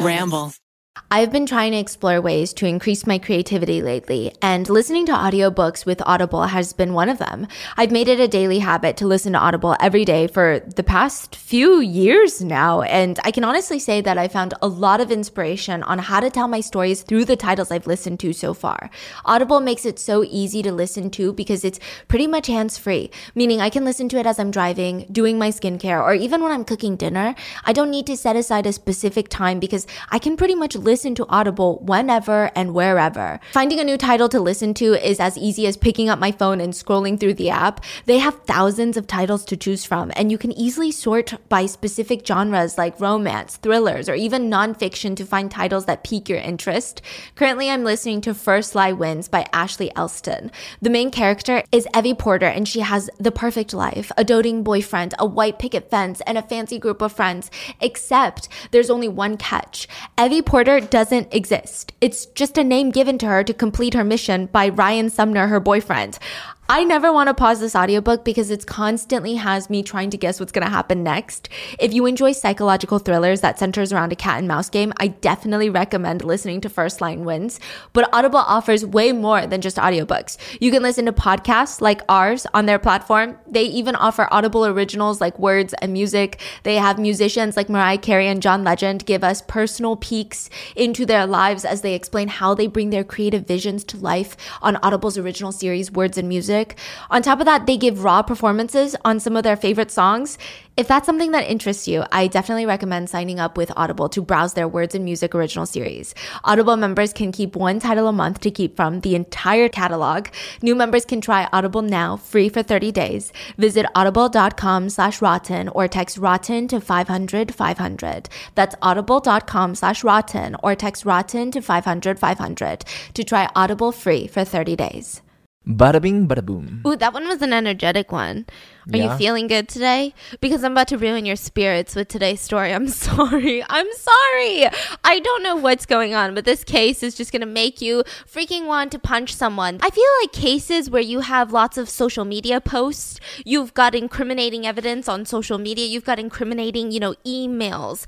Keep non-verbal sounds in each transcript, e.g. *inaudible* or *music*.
Ramble. I've been trying to explore ways to increase my creativity lately, and listening to audiobooks with Audible has been one of them. I've made it a daily habit to listen to Audible every day for the past few years now, and I can honestly say that I found a lot of inspiration on how to tell my stories through the titles I've listened to so far. Audible makes it so easy to listen to because it's pretty much hands free, meaning I can listen to it as I'm driving, doing my skincare, or even when I'm cooking dinner. I don't need to set aside a specific time because I can pretty much listen to Audible whenever and wherever. Finding a new title to listen to is as easy as picking up my phone and scrolling through the app. They have thousands of titles to choose from, and you can easily sort by specific genres like romance, thrillers, or even nonfiction to find titles that pique your interest. Currently, I'm listening to First Lie Wins by Ashley Elston. The main character is Evie Porter, and she has the perfect life a doting boyfriend, a white picket fence, and a fancy group of friends. Except there's only one catch. Evie Porter doesn't exist. It's just a name given to her to complete her mission by Ryan Sumner, her boyfriend. I never want to pause this audiobook because it constantly has me trying to guess what's going to happen next. If you enjoy psychological thrillers that centers around a cat and mouse game, I definitely recommend listening to First Lie Wins. But Audible offers way more than just audiobooks. You can listen to podcasts like ours on their platform. They even offer Audible originals like words and music. They have musicians like Mariah Carey and John Legend give us personal peeks into their lives as they explain how they bring their creative visions to life on Audible's original series, Words and Music music. On top of that, they give raw performances on some of their favorite songs. If that's something that interests you, I definitely recommend signing up with Audible to browse their Words and Music original series. Audible members can keep one title a month to keep from the entire catalog. New members can try Audible now, free for 30 days. Visit audible.com slash rotten or text rotten to 500 500. That's audible.com slash rotten or text rotten to 500 500 to try Audible free for 30 days. Bada bing, bada boom. Ooh, that one was an energetic one. Are Yeah. you feeling good today? Because I'm about to ruin your spirits with today's story. I'm *laughs* sorry. I'm sorry. I don't know what's going on, but this case is just going to make you freaking want to punch someone. I feel like cases where you have lots of social media posts, you've got incriminating evidence on social media, you've got incriminating, you know, emails.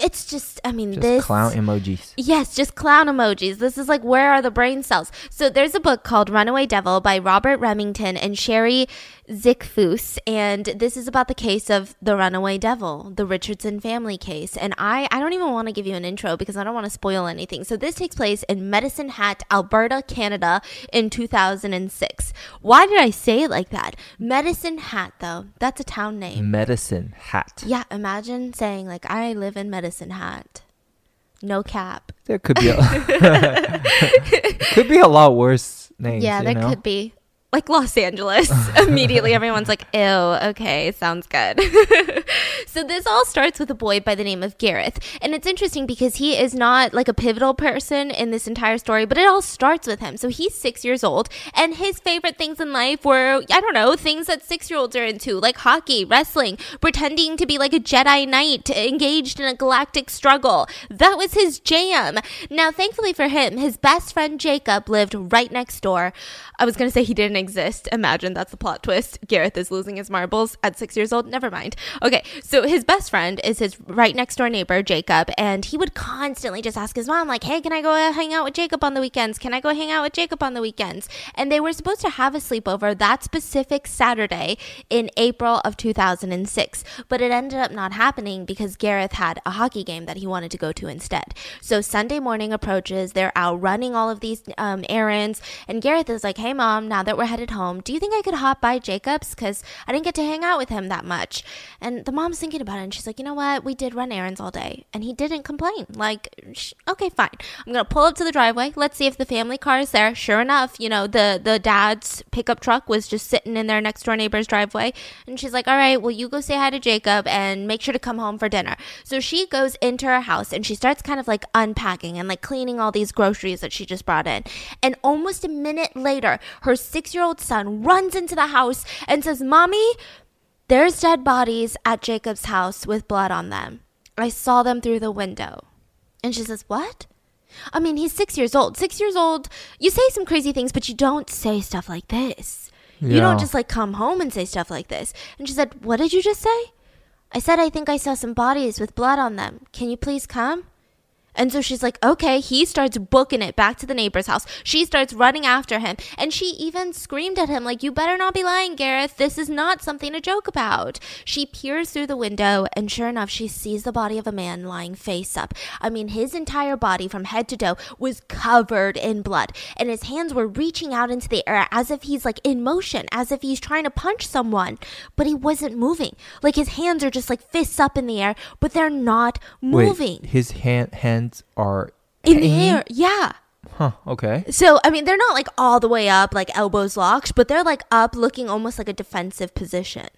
It's just, I mean, Just this clown emojis. Yes, just clown emojis. This is like where are the brain cells? So there's a book called Runaway Devil by Robert Remington and Sherri Zickefoose, and this is about the case of the runaway devil, the Richardson family case. And I I don't even want to give you an intro because I don't want to spoil anything. So this takes place in Medicine Hat, Alberta, Canada in 2006. Why did I say it like that? Medicine Hat though. That's a town name. Medicine hat. Yeah, imagine saying like I live in Medicine Hat. No cap. There could be a *laughs* *laughs* could be a lot worse names. Yeah, there know? could be. Like Los Angeles. *laughs* Immediately everyone's like, ew, okay, sounds good. *laughs* so this all starts with a boy by the name of Gareth. And it's interesting because he is not like a pivotal person in this entire story, but it all starts with him. So he's six years old, and his favorite things in life were, I don't know, things that six year olds are into, like hockey, wrestling, pretending to be like a Jedi Knight, engaged in a galactic struggle. That was his jam. Now, thankfully for him, his best friend Jacob lived right next door. I was going to say he didn't exist. Imagine that's the plot twist. Gareth is losing his marbles at six years old. Never mind. Okay, so his best friend is his right next door neighbor, Jacob, and he would constantly just ask his mom, like, hey, can I go hang out with Jacob on the weekends? Can I go hang out with Jacob on the weekends? And they were supposed to have a sleepover that specific Saturday in April of 2006, but it ended up not happening because Gareth had a hockey game that he wanted to go to instead. So Sunday morning approaches, they're out running all of these um, errands, and Gareth is like, hey, mom, now that we're headed home, do you think I could hop by Jacob's? Because I didn't get to hang out with him that much. And the mom's thinking about it, and she's like, you know what? We did run errands all day, and he didn't complain. Like, sh- okay, fine. I'm gonna pull up to the driveway. Let's see if the family car is there. Sure enough, you know, the the dad's pickup truck was just sitting in their next door neighbor's driveway, and she's like, all right, well, you go say hi to Jacob and make sure to come home for dinner. So she goes into her house and she starts kind of like unpacking and like cleaning all these groceries that she just brought in. And almost a minute later, her six year old son runs into the house and says, Mommy, there's dead bodies at Jacob's house with blood on them. I saw them through the window. And she says, What? I mean, he's six years old. Six years old, you say some crazy things, but you don't say stuff like this. You don't just like come home and say stuff like this. And she said, What did you just say? I said, I think I saw some bodies with blood on them. Can you please come? And so she's like, okay, he starts booking it back to the neighbor's house. She starts running after him. And she even screamed at him, like, you better not be lying, Gareth. This is not something to joke about. She peers through the window, and sure enough, she sees the body of a man lying face up. I mean, his entire body from head to toe was covered in blood. And his hands were reaching out into the air as if he's like in motion, as if he's trying to punch someone. But he wasn't moving. Like his hands are just like fists up in the air, but they're not moving. Wait, his hand hands are in the air. Yeah. Huh. Okay. So, I mean, they're not like all the way up, like elbows locked, but they're like up looking almost like a defensive position.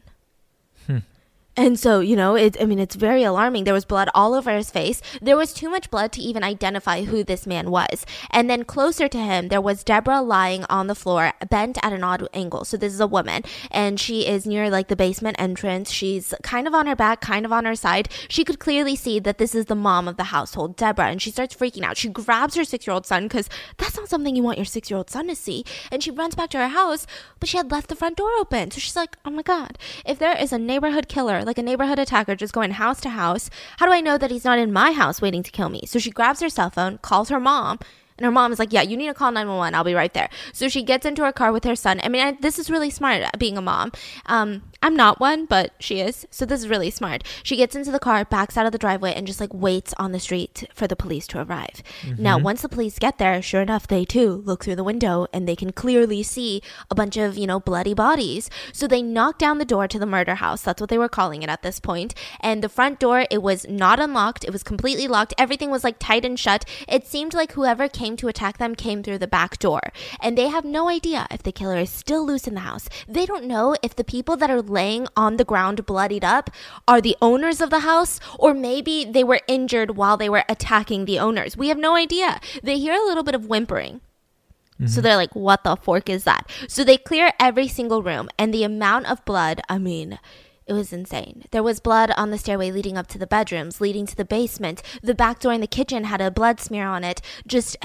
And so, you know, it, I mean, it's very alarming. There was blood all over his face. There was too much blood to even identify who this man was. And then closer to him, there was Deborah lying on the floor, bent at an odd angle. So this is a woman, and she is near like the basement entrance. She's kind of on her back, kind of on her side. She could clearly see that this is the mom of the household, Deborah, and she starts freaking out. She grabs her six year old son because that's not something you want your six year old son to see. And she runs back to her house, but she had left the front door open. So she's like, oh my God, if there is a neighborhood killer, like a neighborhood attacker just going house to house, how do I know that he's not in my house waiting to kill me? So she grabs her cell phone, calls her mom, and her mom is like, Yeah, you need to call 911. I'll be right there. So she gets into her car with her son. I mean, I, this is really smart uh, being a mom. Um, I'm not one, but she is. So this is really smart. She gets into the car, backs out of the driveway, and just like waits on the street for the police to arrive. Now, once the police get there, sure enough, they too look through the window and they can clearly see a bunch of, you know, bloody bodies. So they knock down the door to the murder house. That's what they were calling it at this point. And the front door, it was not unlocked. It was completely locked. Everything was like tight and shut. It seemed like whoever came to attack them came through the back door. And they have no idea if the killer is still loose in the house. They don't know if the people that are laying on the ground bloodied up are the owners of the house or maybe they were injured while they were attacking the owners. We have no idea. They hear a little bit of whimpering. So mm-hmm. they're like, what the fork is that? So they clear every single room, and the amount of blood, I mean, it was insane. There was blood on the stairway leading up to the bedrooms, leading to the basement. The back door in the kitchen had a blood smear on it. Just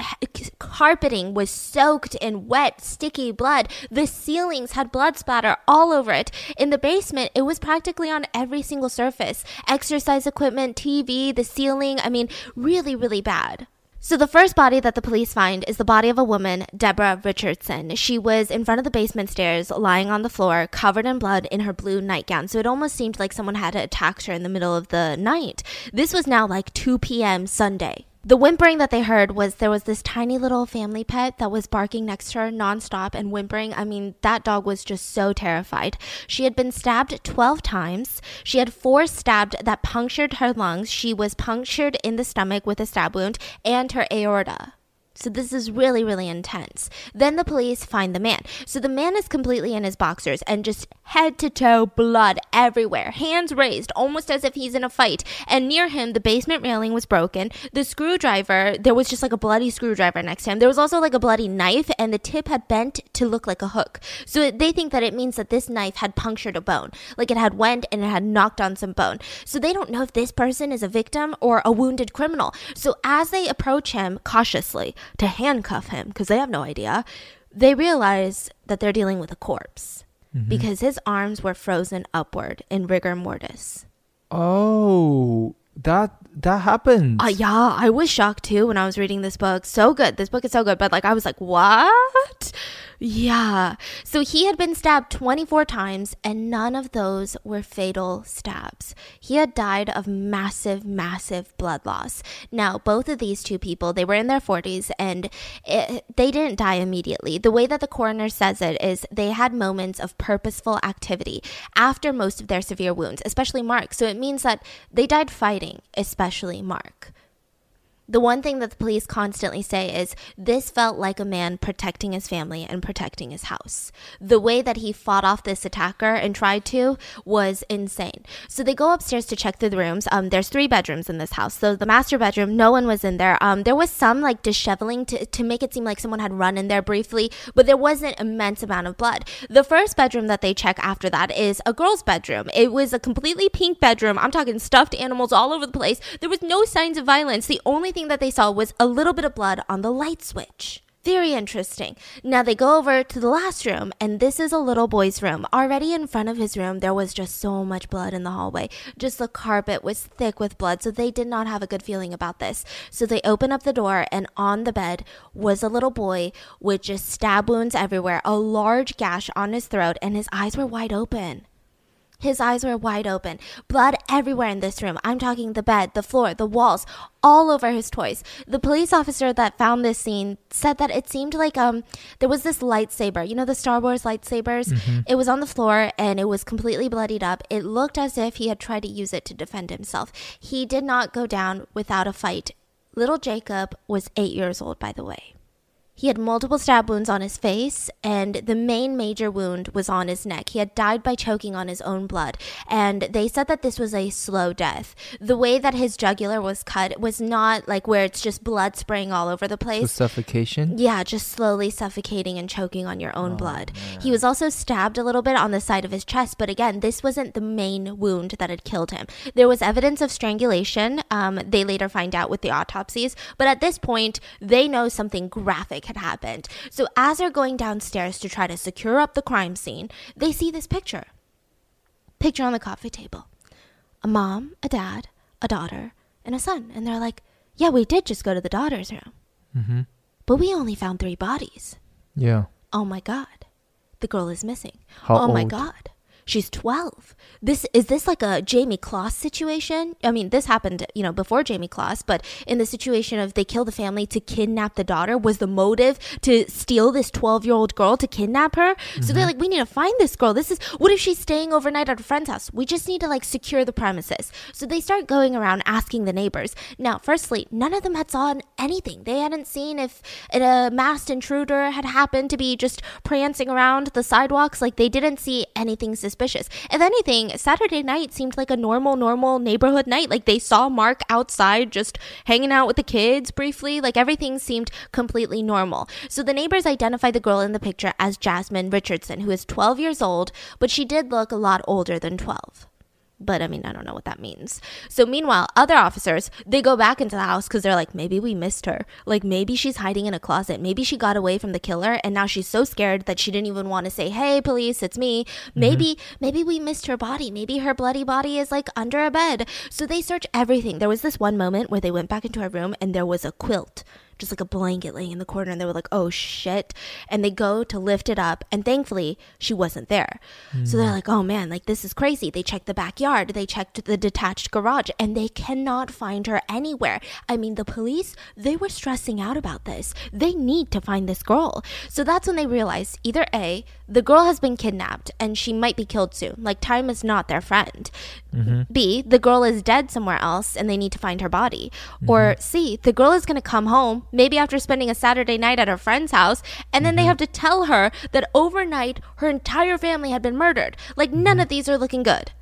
carpeting was soaked in wet, sticky blood. The ceilings had blood splatter all over it. In the basement, it was practically on every single surface exercise equipment, TV, the ceiling. I mean, really, really bad. So the first body that the police find is the body of a woman, Deborah Richardson. She was in front of the basement stairs, lying on the floor, covered in blood in her blue nightgown. So it almost seemed like someone had attacked her in the middle of the night. This was now like 2 p.m. Sunday. The whimpering that they heard was there was this tiny little family pet that was barking next to her nonstop and whimpering. I mean, that dog was just so terrified. She had been stabbed 12 times. She had four stabbed that punctured her lungs. She was punctured in the stomach with a stab wound and her aorta. So this is really, really intense. Then the police find the man. So the man is completely in his boxers and just head to toe blood everywhere, hands raised, almost as if he's in a fight. And near him, the basement railing was broken. The screwdriver, there was just like a bloody screwdriver next to him. There was also like a bloody knife, and the tip had bent to look like a hook. So they think that it means that this knife had punctured a bone, like it had went and it had knocked on some bone. So they don't know if this person is a victim or a wounded criminal. So as they approach him cautiously, to handcuff him because they have no idea, they realize that they're dealing with a corpse mm-hmm. because his arms were frozen upward in rigor mortis. Oh, that that happened. Uh, yeah, I was shocked too when I was reading this book. So good. This book is so good. But like, I was like, what? Yeah. So he had been stabbed 24 times, and none of those were fatal stabs. He had died of massive, massive blood loss. Now, both of these two people, they were in their 40s, and it, they didn't die immediately. The way that the coroner says it is they had moments of purposeful activity after most of their severe wounds, especially Mark. So it means that they died fighting, especially Mark. The one thing that the police constantly say is this felt like a man protecting his family and protecting his house. The way that he fought off this attacker and tried to was insane. So they go upstairs to check the rooms. Um, there's three bedrooms in this house. So the master bedroom, no one was in there. Um, there was some like disheveling to, to make it seem like someone had run in there briefly, but there wasn't an immense amount of blood. The first bedroom that they check after that is a girl's bedroom. It was a completely pink bedroom. I'm talking stuffed animals all over the place. There was no signs of violence. The only thing that they saw was a little bit of blood on the light switch. Very interesting. Now they go over to the last room, and this is a little boy's room. Already in front of his room, there was just so much blood in the hallway. Just the carpet was thick with blood, so they did not have a good feeling about this. So they open up the door, and on the bed was a little boy with just stab wounds everywhere, a large gash on his throat, and his eyes were wide open. His eyes were wide open, blood everywhere in this room. I'm talking the bed, the floor, the walls, all over his toys. The police officer that found this scene said that it seemed like um there was this lightsaber, you know the Star Wars lightsabers? It was on the floor and it was completely bloodied up. It looked as if he had tried to use it to defend himself. He did not go down without a fight. Little Jacob was 8 years old by the way. He had multiple stab wounds on his face, and the main major wound was on his neck. He had died by choking on his own blood, and they said that this was a slow death. The way that his jugular was cut was not like where it's just blood spraying all over the place. suffocation. Yeah, just slowly suffocating and choking on your own blood. He was also stabbed a little bit on the side of his chest, but again, this wasn't the main wound that had killed him. There was evidence of strangulation. Um, they later find out with the autopsies, but at this point, they know something graphic had happened. So as they're going downstairs to try to secure up the crime scene, they see this picture. Picture on the coffee table. A mom, a dad, a daughter, and a son. And they're like, yeah, we did just go to the daughter's room. Mm-hmm. But we only found three bodies. Yeah. Oh my god. The girl is missing. How oh my old? god. She's 12. This is this like a Jayme Closs situation? I mean, this happened, you know, before Jayme Closs, but in the situation of they kill the family to kidnap the daughter, was the motive to steal this 12-year-old girl to kidnap her? So they're mm-hmm. like, we need to find this girl. This is what if she's staying overnight at a friend's house? We just need to like secure the premises. So they start going around asking the neighbors. Now, firstly, none of them had saw anything. They hadn't seen if a masked intruder had happened to be just prancing around the sidewalks. Like they didn't see anything suspicious. If anything, Saturday night seemed like a normal, normal neighborhood night. Like they saw Mark outside just hanging out with the kids briefly. Like everything seemed completely normal. So the neighbors identified the girl in the picture as Jasmine Richardson, who is 12 years old, but she did look a lot older than 12 but I mean, I don't know what that means. So meanwhile, other officers, they go back into the house because they're like, maybe we missed her. Like maybe she's hiding in a closet. Maybe she got away from the killer and now she's so scared that she didn't even want to say, hey, police, it's me. Mm-hmm. Maybe, maybe we missed her body. Maybe her bloody body is like under a bed. So they search everything. There was this one moment where they went back into her room and there was a quilt just like a blanket laying in the corner and they were like oh shit. And they go to lift it up and thankfully she wasn't there. So they're hmm. like oh man like this is crazy. They checked the backyard they checked the detached garage and they cannot find her anywhere. I mean the police they were stressing out about this. They need to find this girl. So that's when they realized either a the girl has been kidnapped and she might be killed soon. Like time is not their friend. Mm-hmm. B, the girl is dead somewhere else and they need to find her body. Or mm-hmm. C, the girl is going to come home, maybe after spending a Saturday night at her friend's house, and then they mm-hmm. have to tell her that overnight her entire family had been murdered. Like, none mm-hmm. of these are looking good.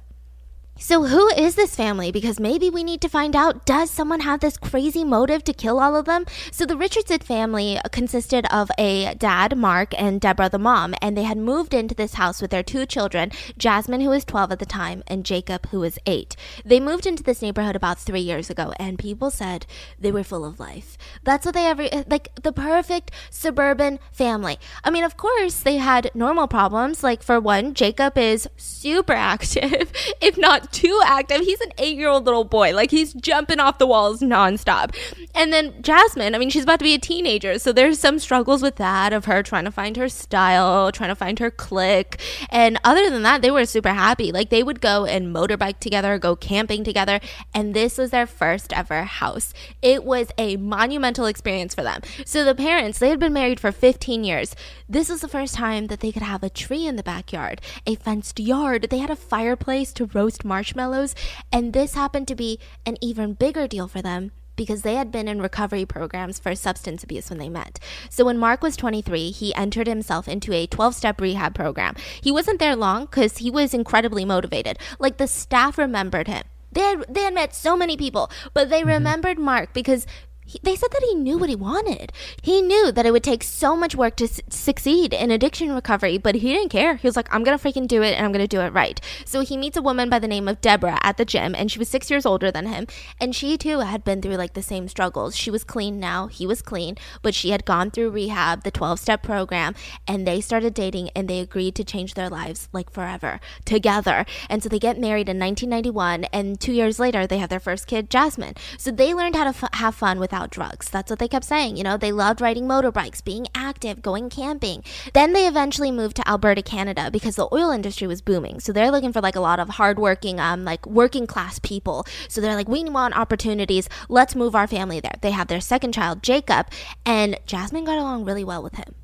So, who is this family? Because maybe we need to find out does someone have this crazy motive to kill all of them? So, the Richardson family consisted of a dad, Mark, and Deborah, the mom, and they had moved into this house with their two children, Jasmine, who was 12 at the time, and Jacob, who was 8. They moved into this neighborhood about three years ago, and people said they were full of life. That's what they ever like the perfect suburban family. I mean, of course, they had normal problems. Like, for one, Jacob is super *laughs* active, if not too active. He's an eight year old little boy. Like he's jumping off the walls nonstop. And then Jasmine, I mean, she's about to be a teenager. So there's some struggles with that of her trying to find her style, trying to find her clique. And other than that, they were super happy. Like they would go and motorbike together, go camping together. And this was their first ever house. It was a monumental experience for them. So the parents, they had been married for 15 years. This was the first time that they could have a tree in the backyard, a fenced yard. They had a fireplace to roast marshmallows. Marshmallows, and this happened to be an even bigger deal for them because they had been in recovery programs for substance abuse when they met. So when Mark was 23, he entered himself into a 12 step rehab program. He wasn't there long because he was incredibly motivated. Like the staff remembered him. They had, they had met so many people, but they mm-hmm. remembered Mark because he, they said that he knew what he wanted. He knew that it would take so much work to succeed in addiction recovery, but he didn't care. He was like, I'm going to freaking do it and I'm going to do it right. So he meets a woman by the name of Deborah at the gym, and she was six years older than him. And she too had been through like the same struggles. She was clean now, he was clean, but she had gone through rehab, the 12 step program, and they started dating and they agreed to change their lives like forever together. And so they get married in 1991, and two years later, they have their first kid, Jasmine. So they learned how to f- have fun without drugs. That's what they kept saying. You know, they loved riding motorbikes, being active, going camping. Then they eventually moved to Alberta, Canada because the oil industry was booming. So they're looking for like a lot of hardworking, um, like working class people. So they're like, we want opportunities. Let's move our family there. They have their second child, Jacob, and Jasmine got along really well with him.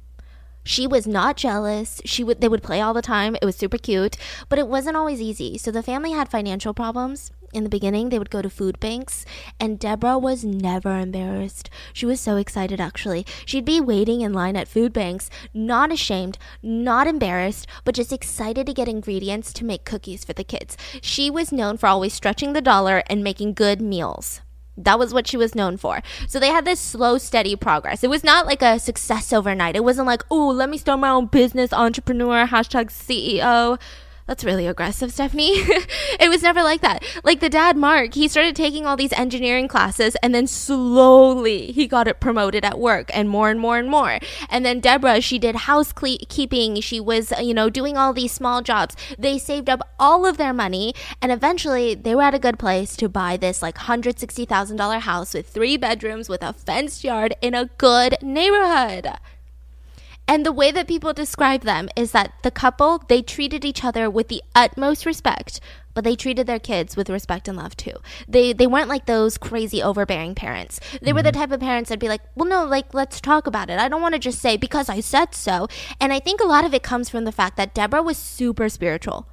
She was not jealous. She would they would play all the time. It was super cute, but it wasn't always easy. So the family had financial problems. In the beginning, they would go to food banks, and Deborah was never embarrassed. She was so excited actually. She'd be waiting in line at food banks, not ashamed, not embarrassed, but just excited to get ingredients to make cookies for the kids. She was known for always stretching the dollar and making good meals. That was what she was known for. So they had this slow, steady progress. It was not like a success overnight. It wasn't like, oh, let me start my own business, entrepreneur, hashtag CEO. That's really aggressive, Stephanie. *laughs* it was never like that. Like the dad, Mark, he started taking all these engineering classes and then slowly he got it promoted at work and more and more and more. And then Deborah, she did housekeeping. She was, uh, you know, doing all these small jobs. They saved up all of their money and eventually they were at a good place to buy this like $160,000 house with three bedrooms with a fenced yard in a good neighborhood. And the way that people describe them is that the couple, they treated each other with the utmost respect, but they treated their kids with respect and love too. They they weren't like those crazy overbearing parents. They were the mm-hmm. type of parents that'd be like, "Well, no, like let's talk about it. I don't want to just say because I said so." And I think a lot of it comes from the fact that Deborah was super spiritual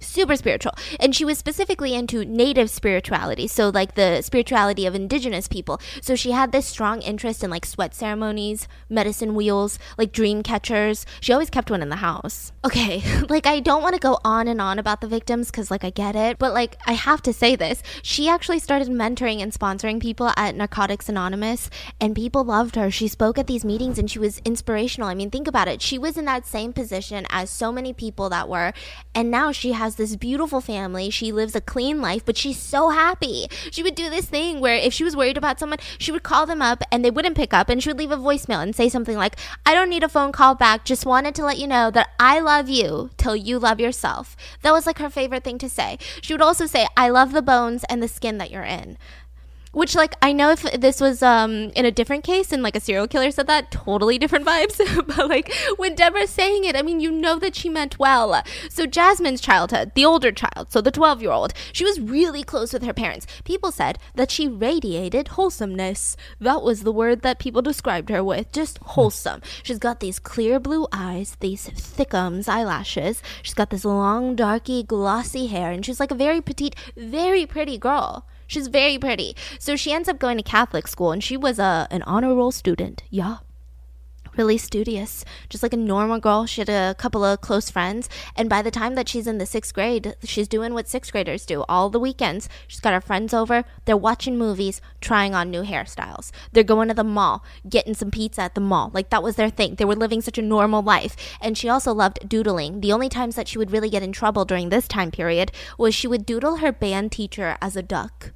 super spiritual. And she was specifically into native spirituality so like the spirituality of indigenous people. So she had this strong interest in like sweat ceremonies medicine wheels like dream catchers. She always kept one in the house. Okay *laughs* like i don't want to go on and on about the victims because like i get it but like i have to say this. She actually started mentoring and sponsoring people at narcotics anonymous and people loved her. She spoke at these meetings and she was inspirational. I mean think about it. She was in that same position as so many people that were and now she has this beautiful family. She lives a clean life, but she's so happy. She would do this thing where if she was worried about someone, she would call them up and they wouldn't pick up and she would leave a voicemail and say something like, I don't need a phone call back. Just wanted to let you know that I love you till you love yourself. That was like her favorite thing to say. She would also say, I love the bones and the skin that you're in which like i know if this was um in a different case and like a serial killer said that totally different vibes. *laughs* But like when deborah's saying it i mean you know that she meant well. So jasmine's childhood the older child so the 12 year old she was really close with her parents. People said that she radiated wholesomeness. That was the word that people described her with just wholesome. She's got these clear blue eyes these thickums eyelashes. She's got this long darky glossy hair and she's like a very petite very pretty girl She's very pretty. So she ends up going to Catholic school and she was a an honor roll student. Yeah. Really studious, just like a normal girl. She had a couple of close friends, and by the time that she's in the sixth grade, she's doing what sixth graders do all the weekends. She's got her friends over, they're watching movies, trying on new hairstyles. They're going to the mall, getting some pizza at the mall. Like that was their thing. They were living such a normal life. And she also loved doodling. The only times that she would really get in trouble during this time period was she would doodle her band teacher as a duck.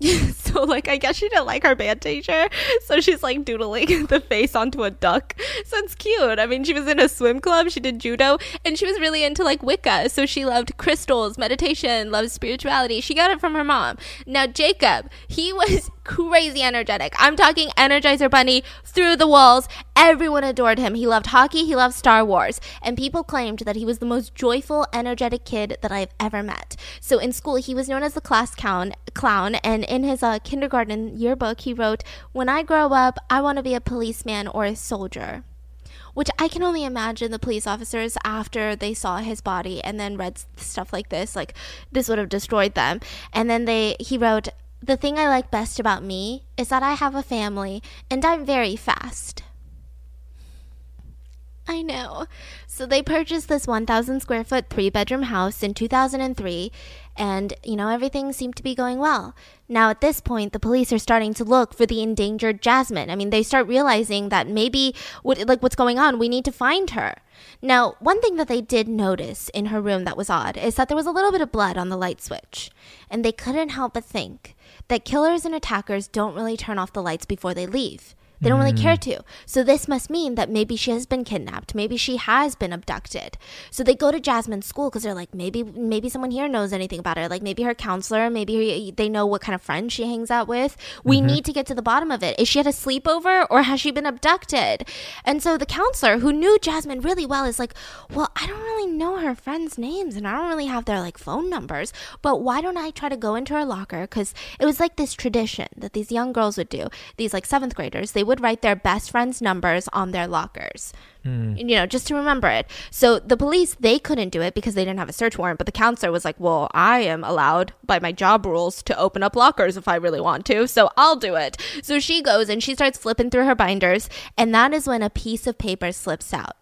*laughs* so like I guess she didn't like her band teacher, so she's like doodling *laughs* the face onto a duck. So it's cute. I mean, she was in a swim club, she did judo, and she was really into like Wicca. So she loved crystals, meditation, loved spirituality. She got it from her mom. Now Jacob, he *laughs* was crazy energetic. I'm talking Energizer Bunny through the walls. Everyone adored him. He loved hockey, he loved Star Wars, and people claimed that he was the most joyful, energetic kid that I've ever met. So in school, he was known as the class clown, clown and in his uh, kindergarten yearbook, he wrote, "When I grow up, I want to be a policeman or a soldier." which I can only imagine the police officers after they saw his body and then read stuff like this, like this would have destroyed them. And then they he wrote, "The thing I like best about me is that I have a family and I'm very fast." I know. So they purchased this 1,000 square foot three bedroom house in 2003, And, you know, everything seemed to be going well. Now, at this point, the police are starting to look for the endangered Jasmine. I mean, they start realizing that maybe, what, like, what's going on? We need to find her. Now, one thing that they did notice in her room that was odd is that there was a little bit of blood on the light switch. And they couldn't help but think that killers and attackers don't really turn off the lights before they leave. They don't really care mm. to. So this must mean that maybe she has been kidnapped. Maybe she has been abducted. So they go to Jasmine's school because they're like, maybe maybe someone here knows anything about her. Like maybe her counselor. Maybe they know what kind of friends she hangs out with. We mm-hmm. need to get to the bottom of it. Is she at a sleepover or has she been abducted? And so the counselor, who knew Jasmine really well, is like, well, I don't really know her friends' names and I don't really have their like phone numbers. But why don't I try to go into her locker? Because it was like this tradition that these young girls would do. These like seventh graders, they would write their best friends' numbers on their lockers. Hmm. You know, just to remember it. So the police, they couldn't do it because they didn't have a search warrant. But the counselor was like, well, I am allowed by my job rules to open up lockers if I really want to. So I'll do it. So she goes and she starts flipping through her binders. And that is when a piece of paper slips out.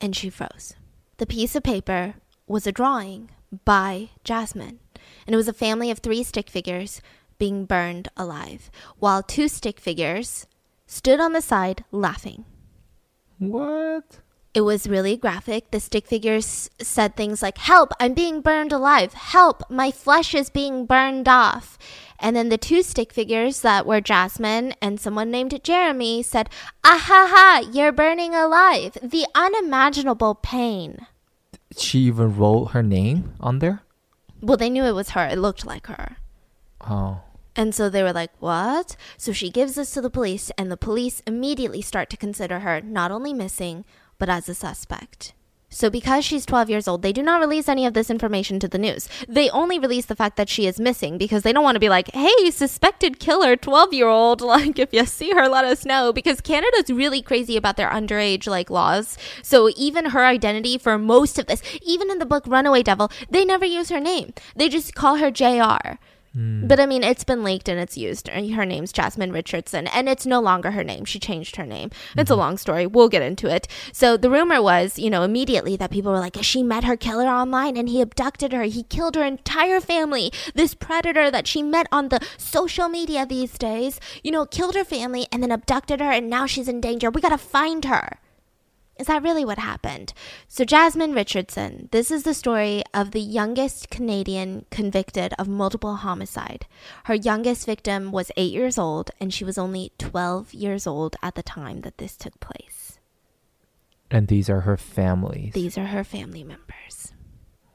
And she froze. The piece of paper was a drawing by Jasmine. And it was a family of three stick figures being burned alive, while two stick figures stood on the side laughing. What? It was really graphic. The stick figures said things like, Help, I'm being burned alive. Help, my flesh is being burned off. And then the two stick figures that were Jasmine and someone named Jeremy said, Ah ha ha, you're burning alive. The unimaginable pain. She even wrote her name on there? Well, they knew it was her. It looked like her. Oh. And so they were like, What? So she gives this to the police, and the police immediately start to consider her not only missing, but as a suspect. So, because she's 12 years old, they do not release any of this information to the news. They only release the fact that she is missing because they don't want to be like, hey, suspected killer, 12 year old. *laughs* Like, if you see her, let us know. Because Canada's really crazy about their underage, like, laws. So, even her identity for most of this, even in the book Runaway Devil, they never use her name. They just call her JR. Mm. But I mean, it's been leaked and it's used. Uh, her name's Jasmine Richardson, and it's no longer her name. She changed her name. It's a mm-hmm. long story. We'll get into it. So the rumor was, you know, immediately that people were like, she met her killer online and he abducted her. He killed her entire family. This predator that she met on the social media these days, you know, killed her family and then abducted her, and now she's in danger. We gotta find her. Is that really what happened? So, Jasmine Richardson, this is the story of the youngest Canadian convicted of multiple homicide. Her youngest victim was eight years old, and she was only 12 years old at the time that this took place. And these are her families. These are her family members.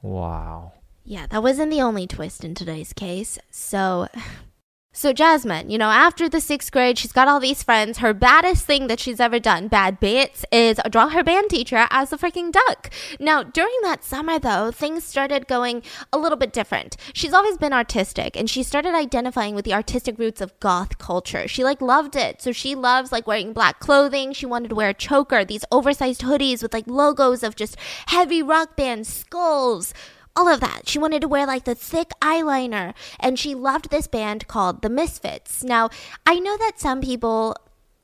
wow. Yeah, that wasn't the only twist in today's case. So, so Jasmine, you know, after the sixth grade, she's got all these friends. Her baddest thing that she's ever done, bad bits, is draw her band teacher as a freaking duck. Now, during that summer, though, things started going a little bit different. She's always been artistic, and she started identifying with the artistic roots of goth culture. She like loved it, so she loves like wearing black clothing. She wanted to wear a choker, these oversized hoodies with like logos of just heavy rock band skulls all of that. She wanted to wear like the thick eyeliner, and she loved this band called The Misfits. Now, I know that some people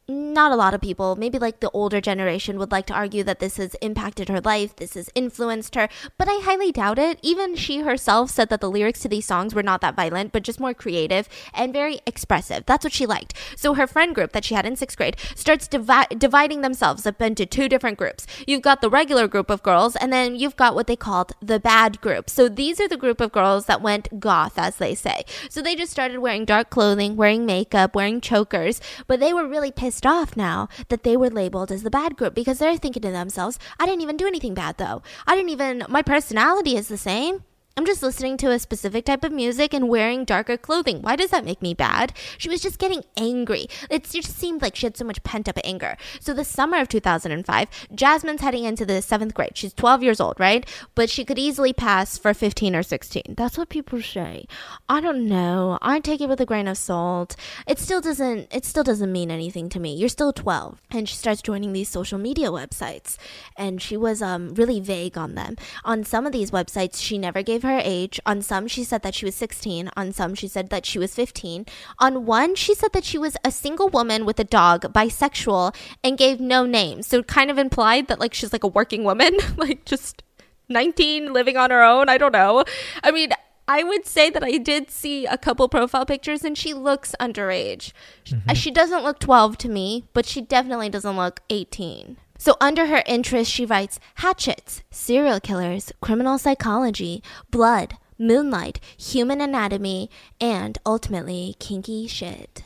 not a lot of people, maybe like the older generation, would like to argue that this has impacted her life, this has influenced her, but I highly doubt it. Even she herself said that the lyrics to these songs were not that violent, but just more creative and very expressive. That's what she liked. So her friend group that she had in sixth grade starts divi- dividing themselves up into two different groups. You've got the regular group of girls, and then you've got what they called the bad group. So these are the group of girls that went goth, as they say. So they just started wearing dark clothing, wearing makeup, wearing chokers, but they were really pissed off now that they were labeled as the bad group because they're thinking to themselves, I didn't even do anything bad though. I didn't even, my personality is the same. I'm just listening to a specific type of music and wearing darker clothing. Why does that make me bad? She was just getting angry. It just seemed like she had so much pent up anger. So, the summer of 2005, Jasmine's heading into the seventh grade. She's 12 years old, right? But she could easily pass for 15 or 16. That's what people say. I don't know. I take it with a grain of salt. It still doesn't. It still doesn't mean anything to me. You're still 12, and she starts joining these social media websites, and she was um really vague on them. On some of these websites, she never gave age. On some, she said that she was 16. On some, she said that she was 15. On one, she said that she was a single woman with a dog, bisexual, and gave no name. So it kind of implied that like she's like a working woman, *laughs* like just 19 living on her own. I don't know. I mean, I would say that I did see a couple profile pictures and she looks underage. Mm-hmm. She doesn't look 12 to me, but she definitely doesn't look 18. So, under her interests, she writes hatchets, serial killers, criminal psychology, blood, moonlight, human anatomy, and ultimately kinky shit.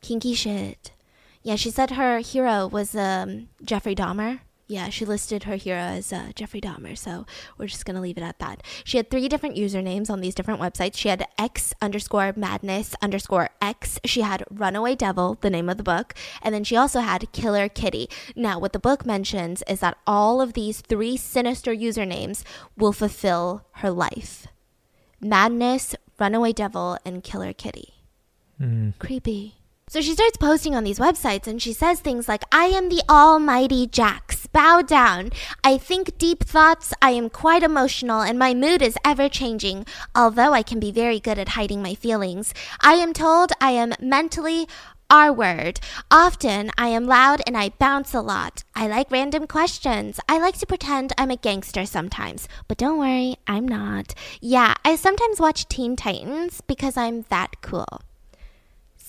Kinky shit. Yeah, she said her hero was um, Jeffrey Dahmer. Yeah, she listed her hero as uh, Jeffrey Dahmer, so we're just gonna leave it at that. She had three different usernames on these different websites. She had X underscore madness underscore X. She had Runaway Devil, the name of the book, and then she also had Killer Kitty. Now, what the book mentions is that all of these three sinister usernames will fulfill her life Madness, Runaway Devil, and Killer Kitty Mm. creepy. So she starts posting on these websites and she says things like, I am the almighty Jax. Bow down. I think deep thoughts. I am quite emotional and my mood is ever changing, although I can be very good at hiding my feelings. I am told I am mentally R word. Often I am loud and I bounce a lot. I like random questions. I like to pretend I'm a gangster sometimes. But don't worry, I'm not. Yeah, I sometimes watch Teen Titans because I'm that cool.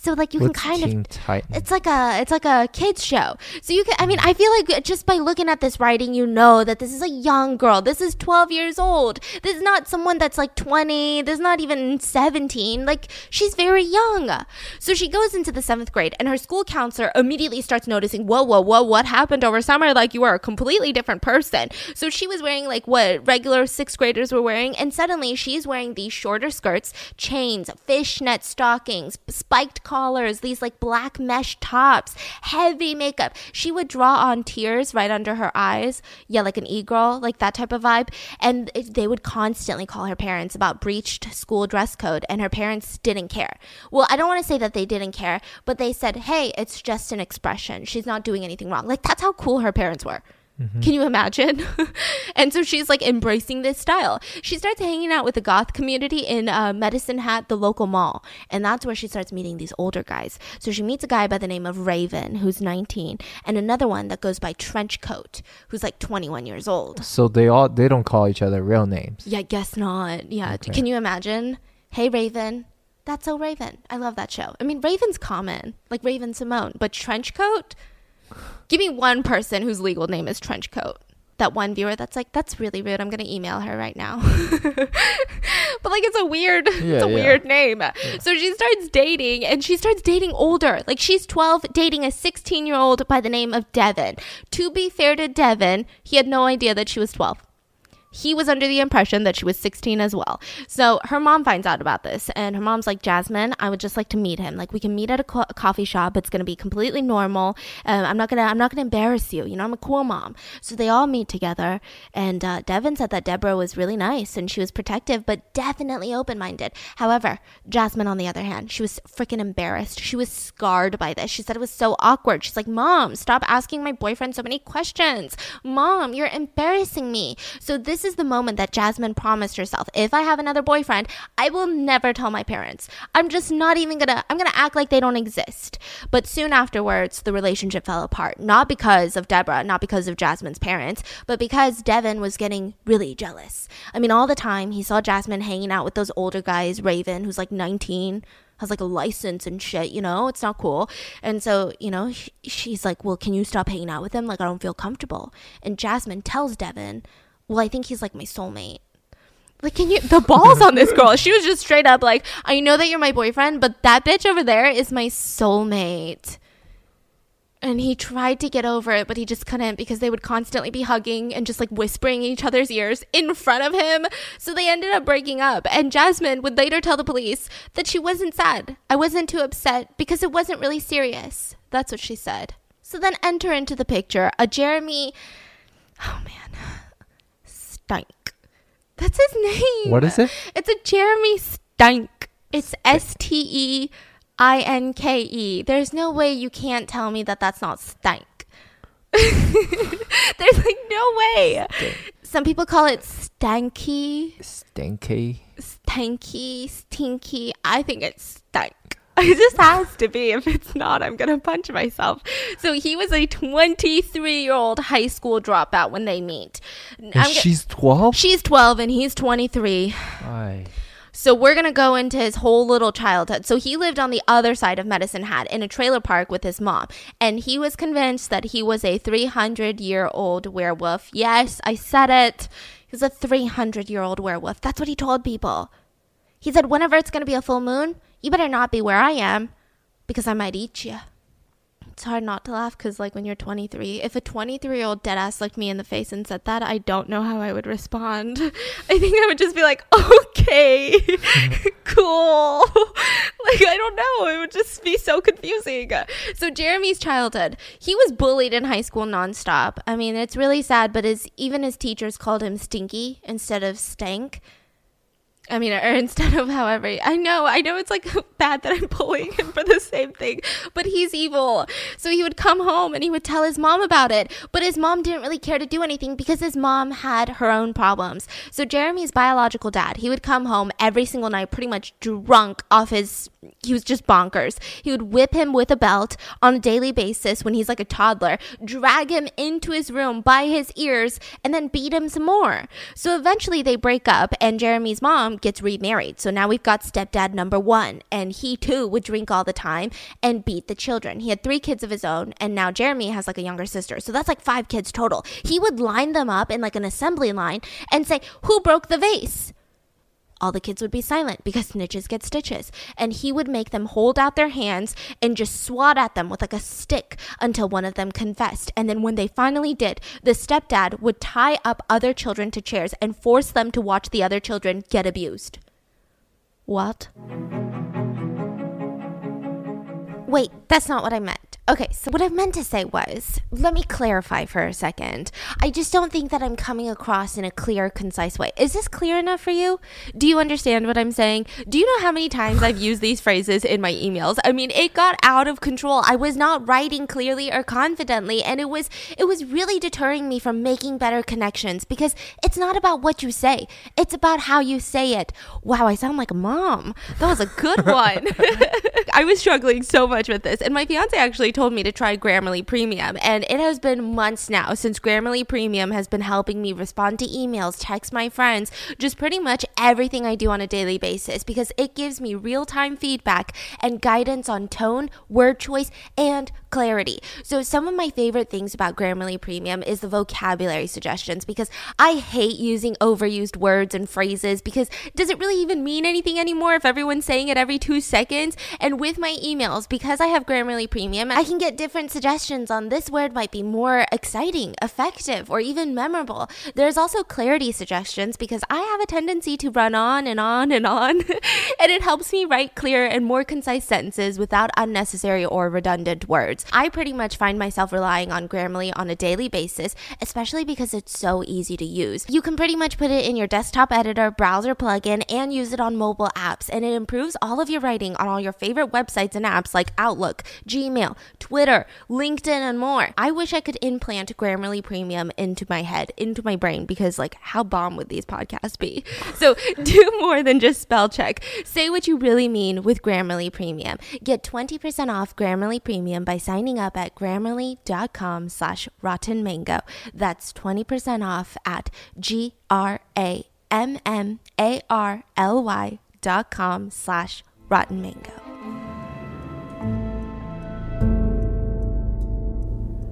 So like you What's can kind of Titan? it's like a it's like a kids show. So you can I mean I feel like just by looking at this writing you know that this is a young girl. This is 12 years old. This is not someone that's like 20. This is not even 17. Like she's very young. So she goes into the 7th grade and her school counselor immediately starts noticing, "Whoa, whoa, whoa, what happened over summer? Like you are a completely different person." So she was wearing like what regular 6th graders were wearing and suddenly she's wearing these shorter skirts, chains, fishnet stockings, spiked collars, these like black mesh tops, heavy makeup. She would draw on tears right under her eyes. Yeah, like an e girl, like that type of vibe. And they would constantly call her parents about breached school dress code, and her parents didn't care. Well, I don't want to say that they didn't care, but they said, hey, it's just an expression. She's not doing anything wrong. Like, that's how cool her parents were. Can you imagine? *laughs* and so she's like embracing this style. She starts hanging out with the goth community in uh, Medicine Hat, the local mall. And that's where she starts meeting these older guys. So she meets a guy by the name of Raven, who's 19, and another one that goes by Trenchcoat, who's like 21 years old. So they all they don't call each other real names. Yeah, guess not. Yeah. Okay. Can you imagine? Hey, Raven. That's so Raven. I love that show. I mean, Raven's common, like Raven Simone, but Trenchcoat? Give me one person whose legal name is Trenchcoat. That one viewer that's like, that's really rude. I'm going to email her right now. *laughs* but like, it's a weird, it's a yeah. weird name. So she starts dating and she starts dating older. Like, she's 12, dating a 16 year old by the name of Devin. To be fair to Devin, he had no idea that she was 12 he was under the impression that she was 16 as well. So her mom finds out about this, and her mom's like, Jasmine, I would just like to meet him. Like, we can meet at a, co- coffee shop. It's gonna be completely normal. Um, I'm not gonna, I'm not gonna embarrass you. You know, I'm a cool mom. So they all meet together, and uh, Devin said that Deborah was really nice and she was protective, but definitely open-minded. However, Jasmine, on the other hand, she was freaking embarrassed. She was scarred by this. She said it was so awkward. She's like, Mom, stop asking my boyfriend so many questions. Mom, you're embarrassing me. So this is the moment that Jasmine promised herself. If I have another boyfriend, I will never tell my parents. I'm just not even gonna I'm gonna act like they don't exist. But soon afterwards, the relationship fell apart. Not because of Deborah, not because of Jasmine's parents, but because Devin was getting really jealous. I mean, all the time he saw Jasmine hanging out with those older guys, Raven, who's like 19 has like a license and shit, you know, it's not cool. And so, you know, sh- she's like, Well, can you stop hanging out with him? Like, I don't feel comfortable. And Jasmine tells Devin, Well, I think he's like my soulmate. Like, can you, the balls on this girl? She was just straight up like, I know that you're my boyfriend, but that bitch over there is my soulmate. And he tried to get over it, but he just couldn't because they would constantly be hugging and just like whispering in each other's ears in front of him. So they ended up breaking up. And Jasmine would later tell the police that she wasn't sad. I wasn't too upset because it wasn't really serious. That's what she said. So then enter into the picture a Jeremy. Oh man. Stank. That's his name. What is it? It's a Jeremy Stank. It's S T E I N K E. There's no way you can't tell me that that's not stank. *laughs* There's like no way. Some people call it stanky, Stinky. stanky, stinky. I think it's stank. *laughs* It just has to be. If it's not, I'm going to punch myself. So he was a 23 year old high school dropout when they meet. She's twelve. she's 12 and he's 23. Aye. So we're going to go into his whole little childhood. So he lived on the other side of Medicine Hat in a trailer park with his mom. And he was convinced that he was a 300 year old werewolf. Yes, I said it. He was a 300 year old werewolf. That's what he told people. He said, whenever it's going to be a full moon, you better not be where I am because I might eat you it's hard not to laugh because like when you're 23 if a 23 year old dead ass looked me in the face and said that i don't know how i would respond. *laughs* I think i would just be like okay *laughs* cool. *laughs* Like i don't know. It would just be so confusing. So jeremy's childhood he was bullied in high school nonstop. I mean it's really sad but his even his teachers called him stinky instead of stank I mean, or *laughs* instead of however, I know, I know it's like *laughs* bad that I'm bullying him for the same thing, but he's evil. So he would come home and he would tell his mom about it, but his mom didn't really care to do anything because his mom had her own problems. So Jeremy's biological dad, he would come home every single night pretty much drunk off his, he was just bonkers. He would whip him with a belt on a daily basis when he's like a toddler, drag him into his room by his ears, and then beat him some more. So eventually they break up and Jeremy's mom gets remarried. So now we've got stepdad number one, and he too would drink all the time and beat the children. He had three kids of his own, and now Jeremy has like a younger sister. So that's like five kids total. He would line them up in like an assembly line and say, Who broke the vase? All the kids would be silent because snitches get stitches. And he would make them hold out their hands and just swat at them with like a stick until one of them confessed. And then when they finally did, the stepdad would tie up other children to chairs and force them to watch the other children get abused. What? Wait, that's not what I meant. Okay, so what I meant to say was, let me clarify for a second. I just don't think that I'm coming across in a clear, concise way. Is this clear enough for you? Do you understand what I'm saying? Do you know how many times I've used these phrases in my emails? I mean, it got out of control. I was not writing clearly or confidently, and it was it was really deterring me from making better connections because it's not about what you say. It's about how you say it. Wow, I sound like a mom. That was a good one. *laughs* *laughs* I was struggling so much with this, and my fiance actually told me to try Grammarly Premium, and it has been months now since Grammarly Premium has been helping me respond to emails, text my friends, just pretty much everything I do on a daily basis because it gives me real time feedback and guidance on tone, word choice, and clarity. So, some of my favorite things about Grammarly Premium is the vocabulary suggestions because I hate using overused words and phrases because does it really even mean anything anymore if everyone's saying it every two seconds? And with my emails, because I have Grammarly Premium, I can get different suggestions on this word might be more exciting, effective, or even memorable. There's also clarity suggestions because I have a tendency to run on and on and on, *laughs* and it helps me write clear and more concise sentences without unnecessary or redundant words. I pretty much find myself relying on Grammarly on a daily basis, especially because it's so easy to use. You can pretty much put it in your desktop editor, browser plugin, and use it on mobile apps, and it improves all of your writing on all your favorite websites and apps like Outlook, Gmail, Twitter, LinkedIn, and more. I wish I could implant Grammarly Premium into my head, into my brain, because, like, how bomb would these podcasts be? *laughs* So, do more than just spell check. Say what you really mean with Grammarly Premium. Get 20% off Grammarly Premium by signing up at grammarly.com slash rotten mango. That's 20% off at G R A M M A R L Y dot com slash rotten mango.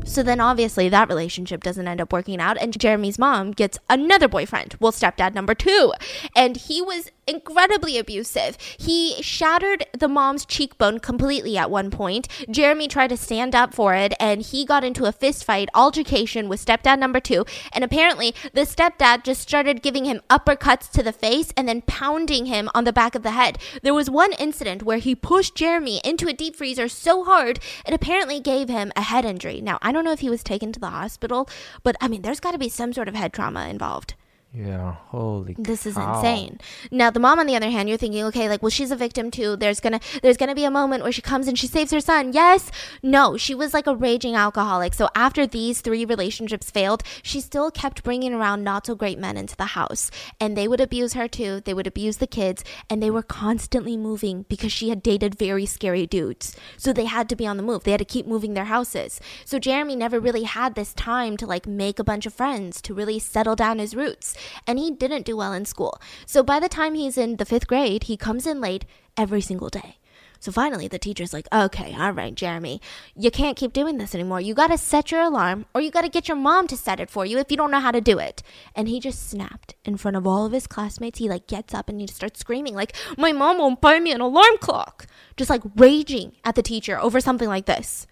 So then obviously that relationship doesn't end up working out and Jeremy's mom gets another boyfriend, well stepdad number 2. And he was incredibly abusive. He shattered the mom's cheekbone completely at one point. Jeremy tried to stand up for it and he got into a fist fight altercation with stepdad number 2 and apparently the stepdad just started giving him uppercuts to the face and then pounding him on the back of the head. There was one incident where he pushed Jeremy into a deep freezer so hard it apparently gave him a head injury. Now, I don't know if he was taken to the hospital, but I mean, there's got to be some sort of head trauma involved. Yeah, holy. This is insane. Now the mom, on the other hand, you're thinking, okay, like, well, she's a victim too. There's gonna, there's gonna be a moment where she comes and she saves her son. Yes, no, she was like a raging alcoholic. So after these three relationships failed, she still kept bringing around not so great men into the house, and they would abuse her too. They would abuse the kids, and they were constantly moving because she had dated very scary dudes. So they had to be on the move. They had to keep moving their houses. So Jeremy never really had this time to like make a bunch of friends to really settle down his roots. And he didn't do well in school. So by the time he's in the fifth grade, he comes in late every single day. So finally, the teacher's like, okay, all right, Jeremy, you can't keep doing this anymore. You got to set your alarm or you got to get your mom to set it for you if you don't know how to do it. And he just snapped in front of all of his classmates. He like gets up and he starts screaming, like, my mom won't buy me an alarm clock. Just like raging at the teacher over something like this.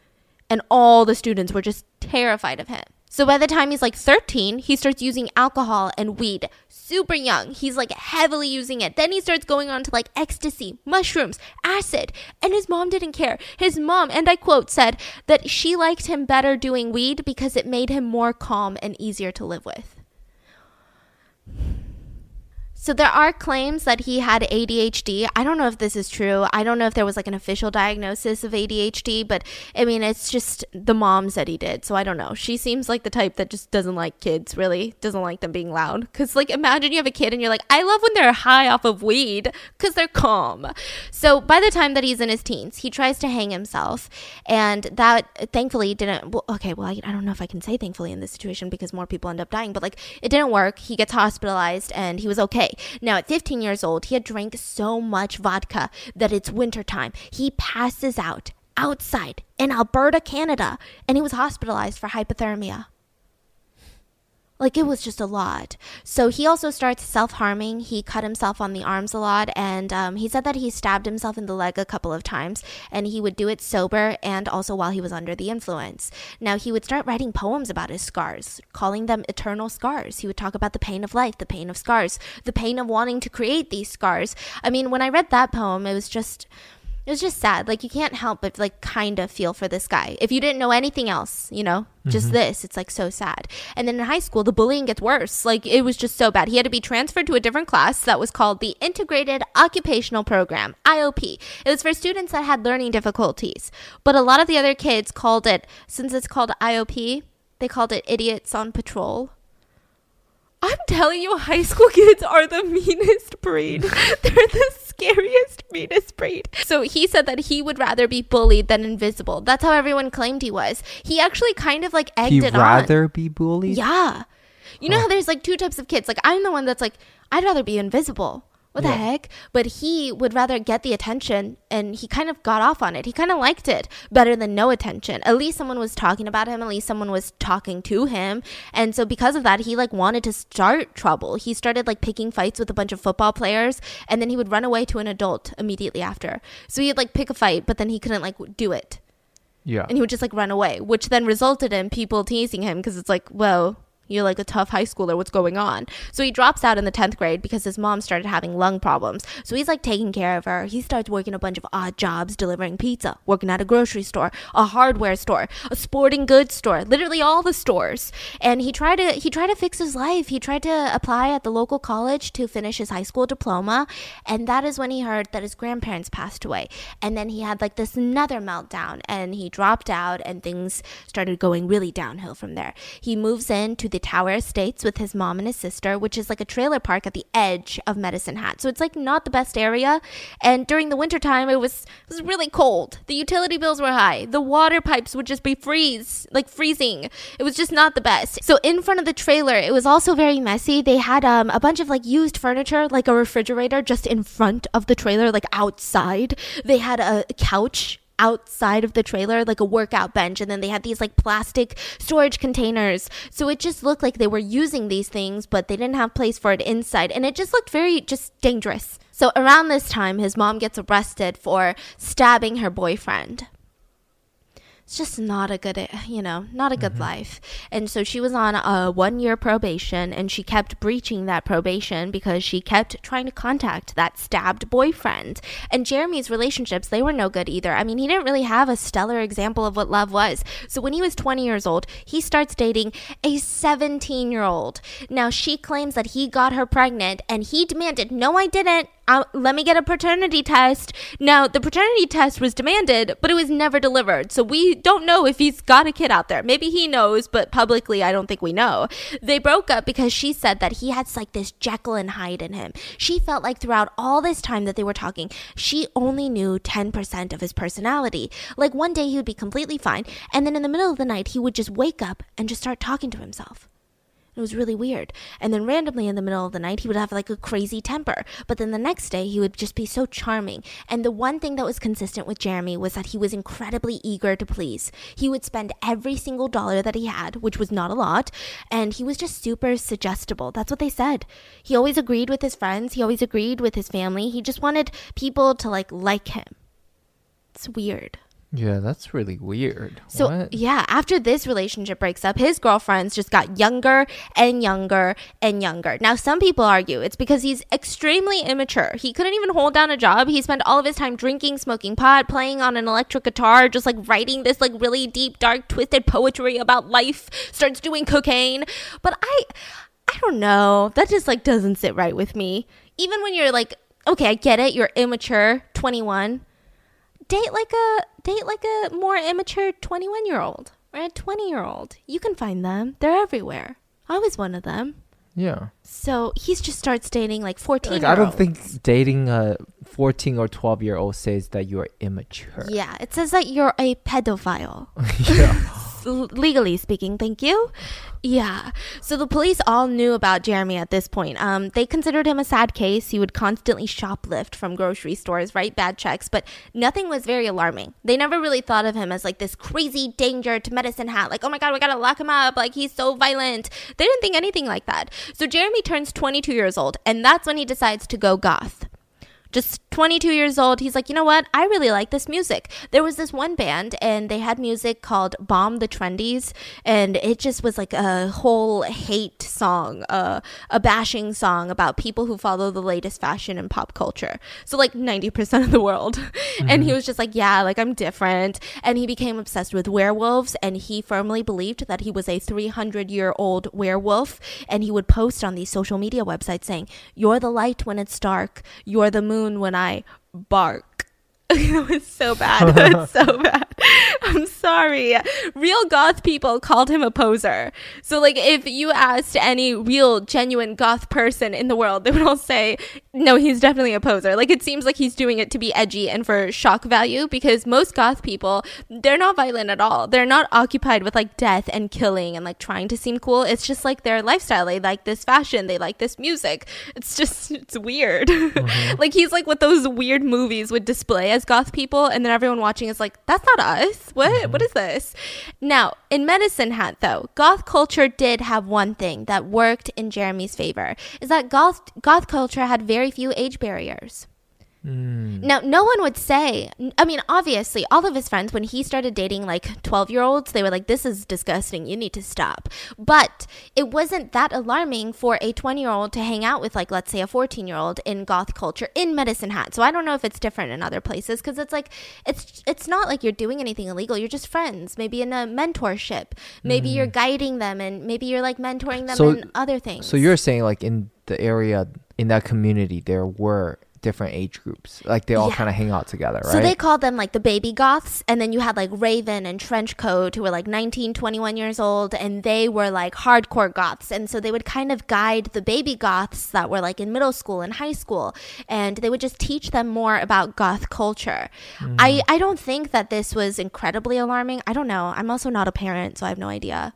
And all the students were just terrified of him. So by the time he's like 13, he starts using alcohol and weed. Super young. He's like heavily using it. Then he starts going on to like ecstasy, mushrooms, acid. And his mom didn't care. His mom, and I quote, said that she liked him better doing weed because it made him more calm and easier to live with. So there are claims that he had ADHD. I don't know if this is true. I don't know if there was like an official diagnosis of ADHD, but I mean, it's just the mom said he did. So I don't know. She seems like the type that just doesn't like kids, really. Doesn't like them being loud. Cuz like imagine you have a kid and you're like, "I love when they're high off of weed cuz they're calm." So by the time that he's in his teens, he tries to hang himself, and that thankfully didn't well, okay, well, I, I don't know if I can say thankfully in this situation because more people end up dying, but like it didn't work. He gets hospitalized and he was okay. Now, at 15 years old, he had drank so much vodka that it's wintertime. He passes out outside in Alberta, Canada, and he was hospitalized for hypothermia. Like it was just a lot. So he also starts self harming. He cut himself on the arms a lot. And um, he said that he stabbed himself in the leg a couple of times. And he would do it sober and also while he was under the influence. Now he would start writing poems about his scars, calling them eternal scars. He would talk about the pain of life, the pain of scars, the pain of wanting to create these scars. I mean, when I read that poem, it was just it was just sad. Like you can't help but like kind of feel for this guy. If you didn't know anything else, you know, just mm-hmm. this, it's like so sad. And then in high school, the bullying gets worse. Like it was just so bad. He had to be transferred to a different class that was called the Integrated Occupational Program, IOP. It was for students that had learning difficulties. But a lot of the other kids called it since it's called IOP, they called it idiots on patrol. I'm telling you, high school kids are the *laughs* meanest breed. *laughs* They're the scariest, *laughs* meanest breed. So he said that he would rather be bullied than invisible. That's how everyone claimed he was. He actually kind of like egged He'd it on. He'd rather be bullied? Yeah. You know how there's like two types of kids? Like I'm the one that's like, I'd rather be invisible what yeah. the heck? But he would rather get the attention and he kind of got off on it. He kind of liked it better than no attention. At least someone was talking about him, at least someone was talking to him. And so because of that, he like wanted to start trouble. He started like picking fights with a bunch of football players and then he would run away to an adult immediately after. So he'd like pick a fight, but then he couldn't like do it. Yeah. And he would just like run away, which then resulted in people teasing him because it's like, well, you're like a tough high schooler. What's going on? So he drops out in the 10th grade because his mom started having lung problems. So he's like taking care of her. He starts working a bunch of odd jobs, delivering pizza, working at a grocery store, a hardware store, a sporting goods store, literally all the stores. And he tried to he tried to fix his life. He tried to apply at the local college to finish his high school diploma, and that is when he heard that his grandparents passed away. And then he had like this another meltdown and he dropped out and things started going really downhill from there. He moves into the Tower Estates with his mom and his sister, which is like a trailer park at the edge of Medicine Hat. So it's like not the best area. And during the wintertime, it was it was really cold. The utility bills were high. The water pipes would just be freeze, like freezing. It was just not the best. So in front of the trailer, it was also very messy. They had um, a bunch of like used furniture, like a refrigerator, just in front of the trailer, like outside. They had a couch outside of the trailer, like a workout bench, and then they had these like plastic storage containers. So it just looked like they were using these things, but they didn't have place for it inside, and it just looked very just dangerous. So around this time, his mom gets arrested for stabbing her boyfriend it's just not a good you know not a good mm-hmm. life. And so she was on a one year probation and she kept breaching that probation because she kept trying to contact that stabbed boyfriend. And jeremy's relationships they were no good either. I mean he didn't really have a stellar example of what love was. So when he was 20 years old he starts dating a 17 year old now she claims that he got her pregnant and he demanded no i didn't uh, let me get a paternity test. Now, the paternity test was demanded, but it was never delivered. So we don't know if he's got a kid out there. Maybe he knows, but publicly, I don't think we know. They broke up because she said that he had like this Jekyll and Hyde in him. She felt like throughout all this time that they were talking, she only knew 10% of his personality. Like one day he would be completely fine, and then in the middle of the night, he would just wake up and just start talking to himself. It was really weird. And then randomly in the middle of the night, he would have like a crazy temper. But then the next day, he would just be so charming. And the one thing that was consistent with Jeremy was that he was incredibly eager to please. He would spend every single dollar that he had, which was not a lot. And he was just super suggestible. That's what they said. He always agreed with his friends, he always agreed with his family. He just wanted people to like like him. It's weird. Yeah, that's really weird. So What? yeah, after this relationship breaks up, his girlfriends just got younger and younger and younger. Now some people argue it's because he's extremely immature. He couldn't even hold down a job. He spent all of his time drinking, smoking pot, playing on an electric guitar, just like writing this like really deep, dark, twisted poetry about life. Starts doing cocaine. But I I don't know. That just like doesn't sit right with me. Even when you're like, okay, I get it, you're immature, 21 date like a date like a more immature 21 year old or a 20 year old you can find them they're everywhere i was one of them Yeah. so he just starts dating like 14 Like, I don't think dating a 14 or 12 year old says that you are immature. yeah it says that you're a pedophile *laughs* yeah. *laughs* Legally speaking thank you. Yeah. So the police all knew about jeremy at this point. Um, they considered him a sad case. He would constantly shoplift from grocery stores write bad checks but nothing was very alarming. They never really thought of him as like this crazy danger to medicine hat. Like oh my god we gotta lock him up. Like he's so violent. They didn't think anything like that. So jeremy turns 22 years old and that's when he decides to go goth just 22 years old. He's like, you know what? I really like this music. There was this one band, and they had music called Bomb the Trendies, and it just was like a whole hate song, uh, a bashing song about people who follow the latest fashion and pop culture. So, like 90% of the world. *laughs* And he was just like, yeah, like I'm different. And he became obsessed with werewolves, and he firmly believed that he was a 300 year old werewolf. And he would post on these social media websites saying, You're the light when it's dark, you're the moon when I bark. *laughs* it was so bad. *laughs* It was so *laughs* bad. I'm sorry. Real goth people called him a poser. So, like, if you asked any real, genuine goth person in the world, they would all say, no, he's definitely a poser. Like, it seems like he's doing it to be edgy and for shock value because most goth people, they're not violent at all. They're not occupied with like death and killing and like trying to seem cool. It's just like their lifestyle. They like this fashion, they like this music. It's just, it's weird. Mm-hmm. like, he's like what those weird movies would display as goth people, and then everyone watching is like, that's not us. What? Mm-hmm. What is this? Now, in Medicine Hat, though, goth culture did have one thing that worked in Jeremy's favor is that goth, goth culture had very few age barriers. Mm. Now, no one would say, I mean, obviously, all of his friends, when he started dating like 12 year olds, they were like, this is disgusting. You need to stop. But it wasn't that alarming for a 20 year old to hang out with, like, let's say a 14 year old in goth culture in Medicine Hat. So I don't know if it's different in other places because it's like, it's, it's not like you're doing anything illegal. You're just friends, maybe in a mentorship. Maybe you're mm. guiding them and maybe you're like mentoring them So- in other things. So you're saying like in the area in that community there were different age groups. Like they all Yeah. kind of hang out together, right? So they called them like the baby goths. And then you had like Raven and Trenchcoat who were like 19, 21 years old. And they were like hardcore goths. And so they would kind of guide the baby goths that were like in middle school and high school. And they would just teach them more about goth culture. I, mm. I don't think that this was incredibly alarming. I don't know. I'm also not a parent, so I have no idea.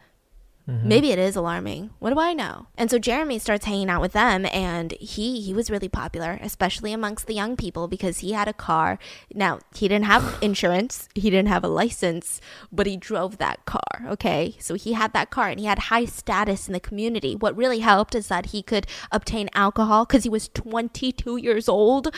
Mm-hmm. Maybe it is alarming. What do I know? And so Jeremy starts hanging out with them and he he was really popular, especially amongst the young people because he had a car. Now, he didn't have *sighs* insurance, he didn't have a license, but he drove that car, okay? So he had that car and he had high status in the community. What really helped is that he could obtain alcohol cuz he was 22 years old.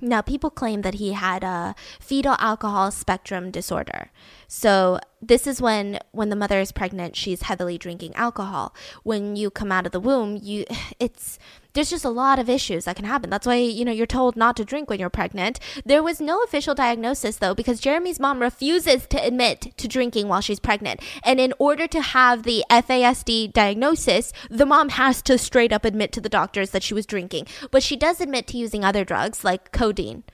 Now, people claim that he had a fetal alcohol spectrum disorder. So, this is when when the mother is pregnant, she's heavily drinking alcohol. When you come out of the womb, you *sighs* it's there's just a lot of issues that can happen. That's why, you know, you're told not to drink when you're pregnant. There was no official diagnosis though because Jeremy's mom refuses to admit to drinking while she's pregnant. And in order to have the FASD diagnosis, the mom has to straight up admit to the doctors that she was drinking. But she does admit to using other drugs like codeine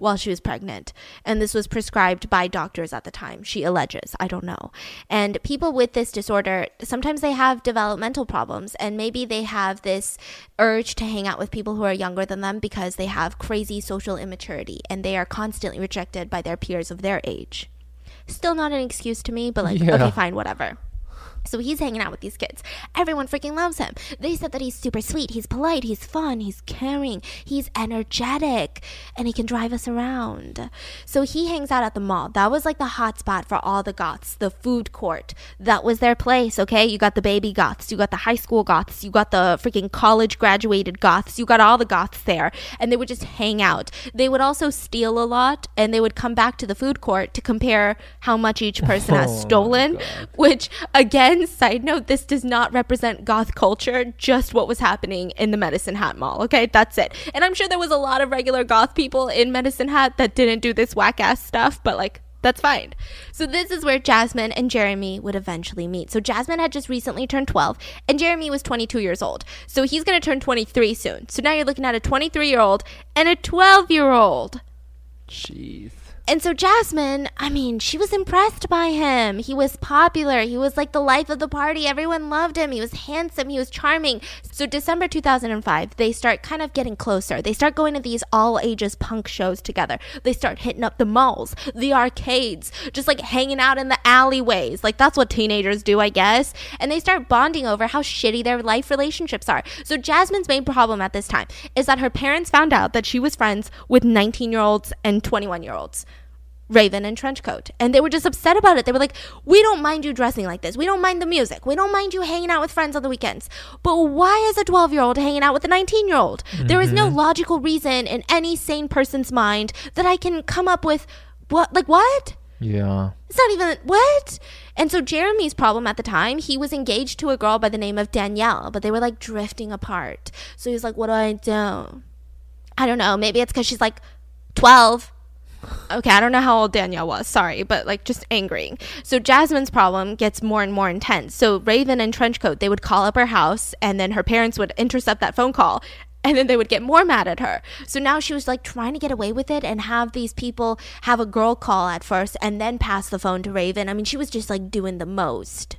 while she was pregnant. And this was prescribed by doctors at the time, she alleges. I don't know. And people with this disorder, sometimes they have developmental problems, and maybe they have this urge to hang out with people who are younger than them because they have crazy social immaturity and they are constantly rejected by their peers of their age. Still not an excuse to me, but like, *laughs* Yeah. okay, fine, whatever. So he's hanging out with these kids. Everyone freaking loves him. They said that he's super sweet, he's polite, he's fun, he's caring, he's energetic, and he can drive us around. So he hangs out at the mall. That was like the hot spot for all the goths, the food court. That was their place, okay? You got the baby goths, you got the high school goths, you got the freaking college graduated goths, you got all the goths there, and they would just hang out. They would also steal a lot, and they would come back to the food court to compare how much each person has Oh my stolen, which again, side note, this does not represent goth culture, just what was happening in the Medicine Hat Mall. Okay, that's it. And I'm sure there was a lot of regular goth people in Medicine Hat that didn't do this whack ass stuff, but like, that's fine. So this is where Jasmine and Jeremy would eventually meet. So Jasmine had just recently turned 12 and Jeremy was 22 years old. So he's going to turn 23 soon. So now you're looking at a 23 year old and a 12 year old. Jeez. And so Jasmine, I mean, she was impressed by him. He was popular. He was like the life of the party. Everyone loved him. He was handsome. He was charming. So December 2005, they start kind of getting closer. They start going to these all ages punk shows together. They start hitting up the malls, the arcades, just like hanging out in the alleyways. Like that's what teenagers do, I guess. And they start bonding over how shitty their life relationships are. So Jasmine's main problem at this time is that her parents found out that she was friends with 19 year olds and 21 year olds. Raven and Trenchcoat. And they were just upset about it. They were like, We don't mind you dressing like this. We don't mind the music. We don't mind you hanging out with friends on the weekends. But why is a 12 year old hanging out with a 19 year old? There is no mm-hmm. logical reason in any sane person's mind that I can come up with. What? Like, what? Yeah. It's not even what? And so Jeremy's problem at the time, he was engaged to a girl by the name of Danielle, but they were like drifting apart. So he's like, What do I do? I don't know. Maybe it's because she's like 12. Okay, I don't know how old Danielle was. Sorry, but like just angry. So Jasmine's problem gets more and more intense. So Raven and Trenchcoat, they would call up her house and then her parents would intercept that phone call *laughs* and then they would get more mad at her. So now she was like trying to get away with it and have these people have a girl call at first and then pass the phone to Raven. I mean, she was just like doing the most.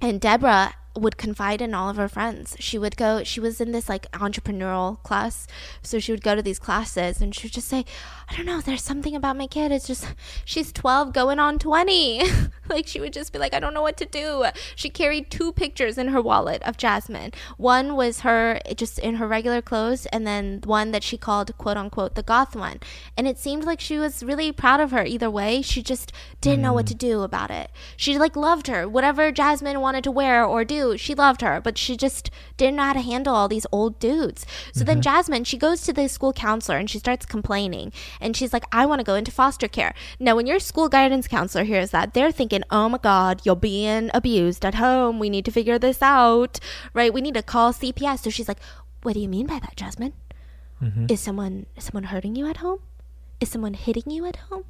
And Deborah would confide in all of her friends. She would go, she was in this like entrepreneurial class. So she would go to these classes and she would just say, I don't know, there's something about my kid. It's just, she's 12 going on 20. *laughs* like she would just be like, I don't know what to do. She carried two pictures in her wallet of Jasmine. One was her just in her regular clothes, and then one that she called quote unquote the goth one. And it seemed like she was really proud of her either way. She just didn't know what to mm. do about it. She like loved her. Whatever Jasmine wanted to wear or do, she loved her, but she just didn't know how to handle all these old dudes. So then mm-hmm. Jasmine, she goes to the school counselor and she starts complaining. And she's like, I want to go into foster care. Now, when your school guidance counselor hears that, they're thinking, oh my God, you're being abused at home. We need to figure this out, right? We need to call CPS. So she's like, what do you mean by that, Jasmine? Mm-hmm. Is someone is someone hurting you at home? Is someone hitting you at home?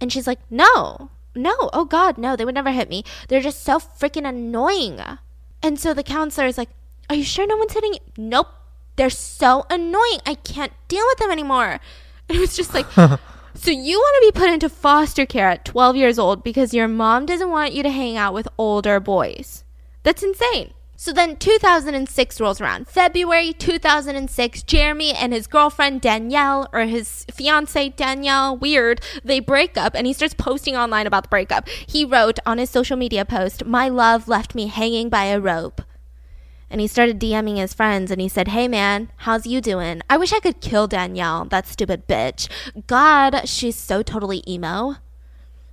And she's like, no, no, oh God, no, they would never hit me. They're just so freaking annoying. And so the counselor is like, are you sure no one's hitting you? Nope. They're so annoying. I can't deal with them anymore. *laughs* And it was just like, so you want to be put into foster care at 12 years old because your mom doesn't want you to hang out with older boys. That's insane. So then 2006 rolls around. February 2006, Jeremy and his girlfriend Danielle, or his fiance Danielle, weird, they break up and he starts posting online about the breakup. He wrote on his social media post, My love left me hanging by a rope. And he started DMing his friends and he said, Hey man, how's you doing? I wish I could kill Danielle, that stupid bitch. God, she's so totally emo.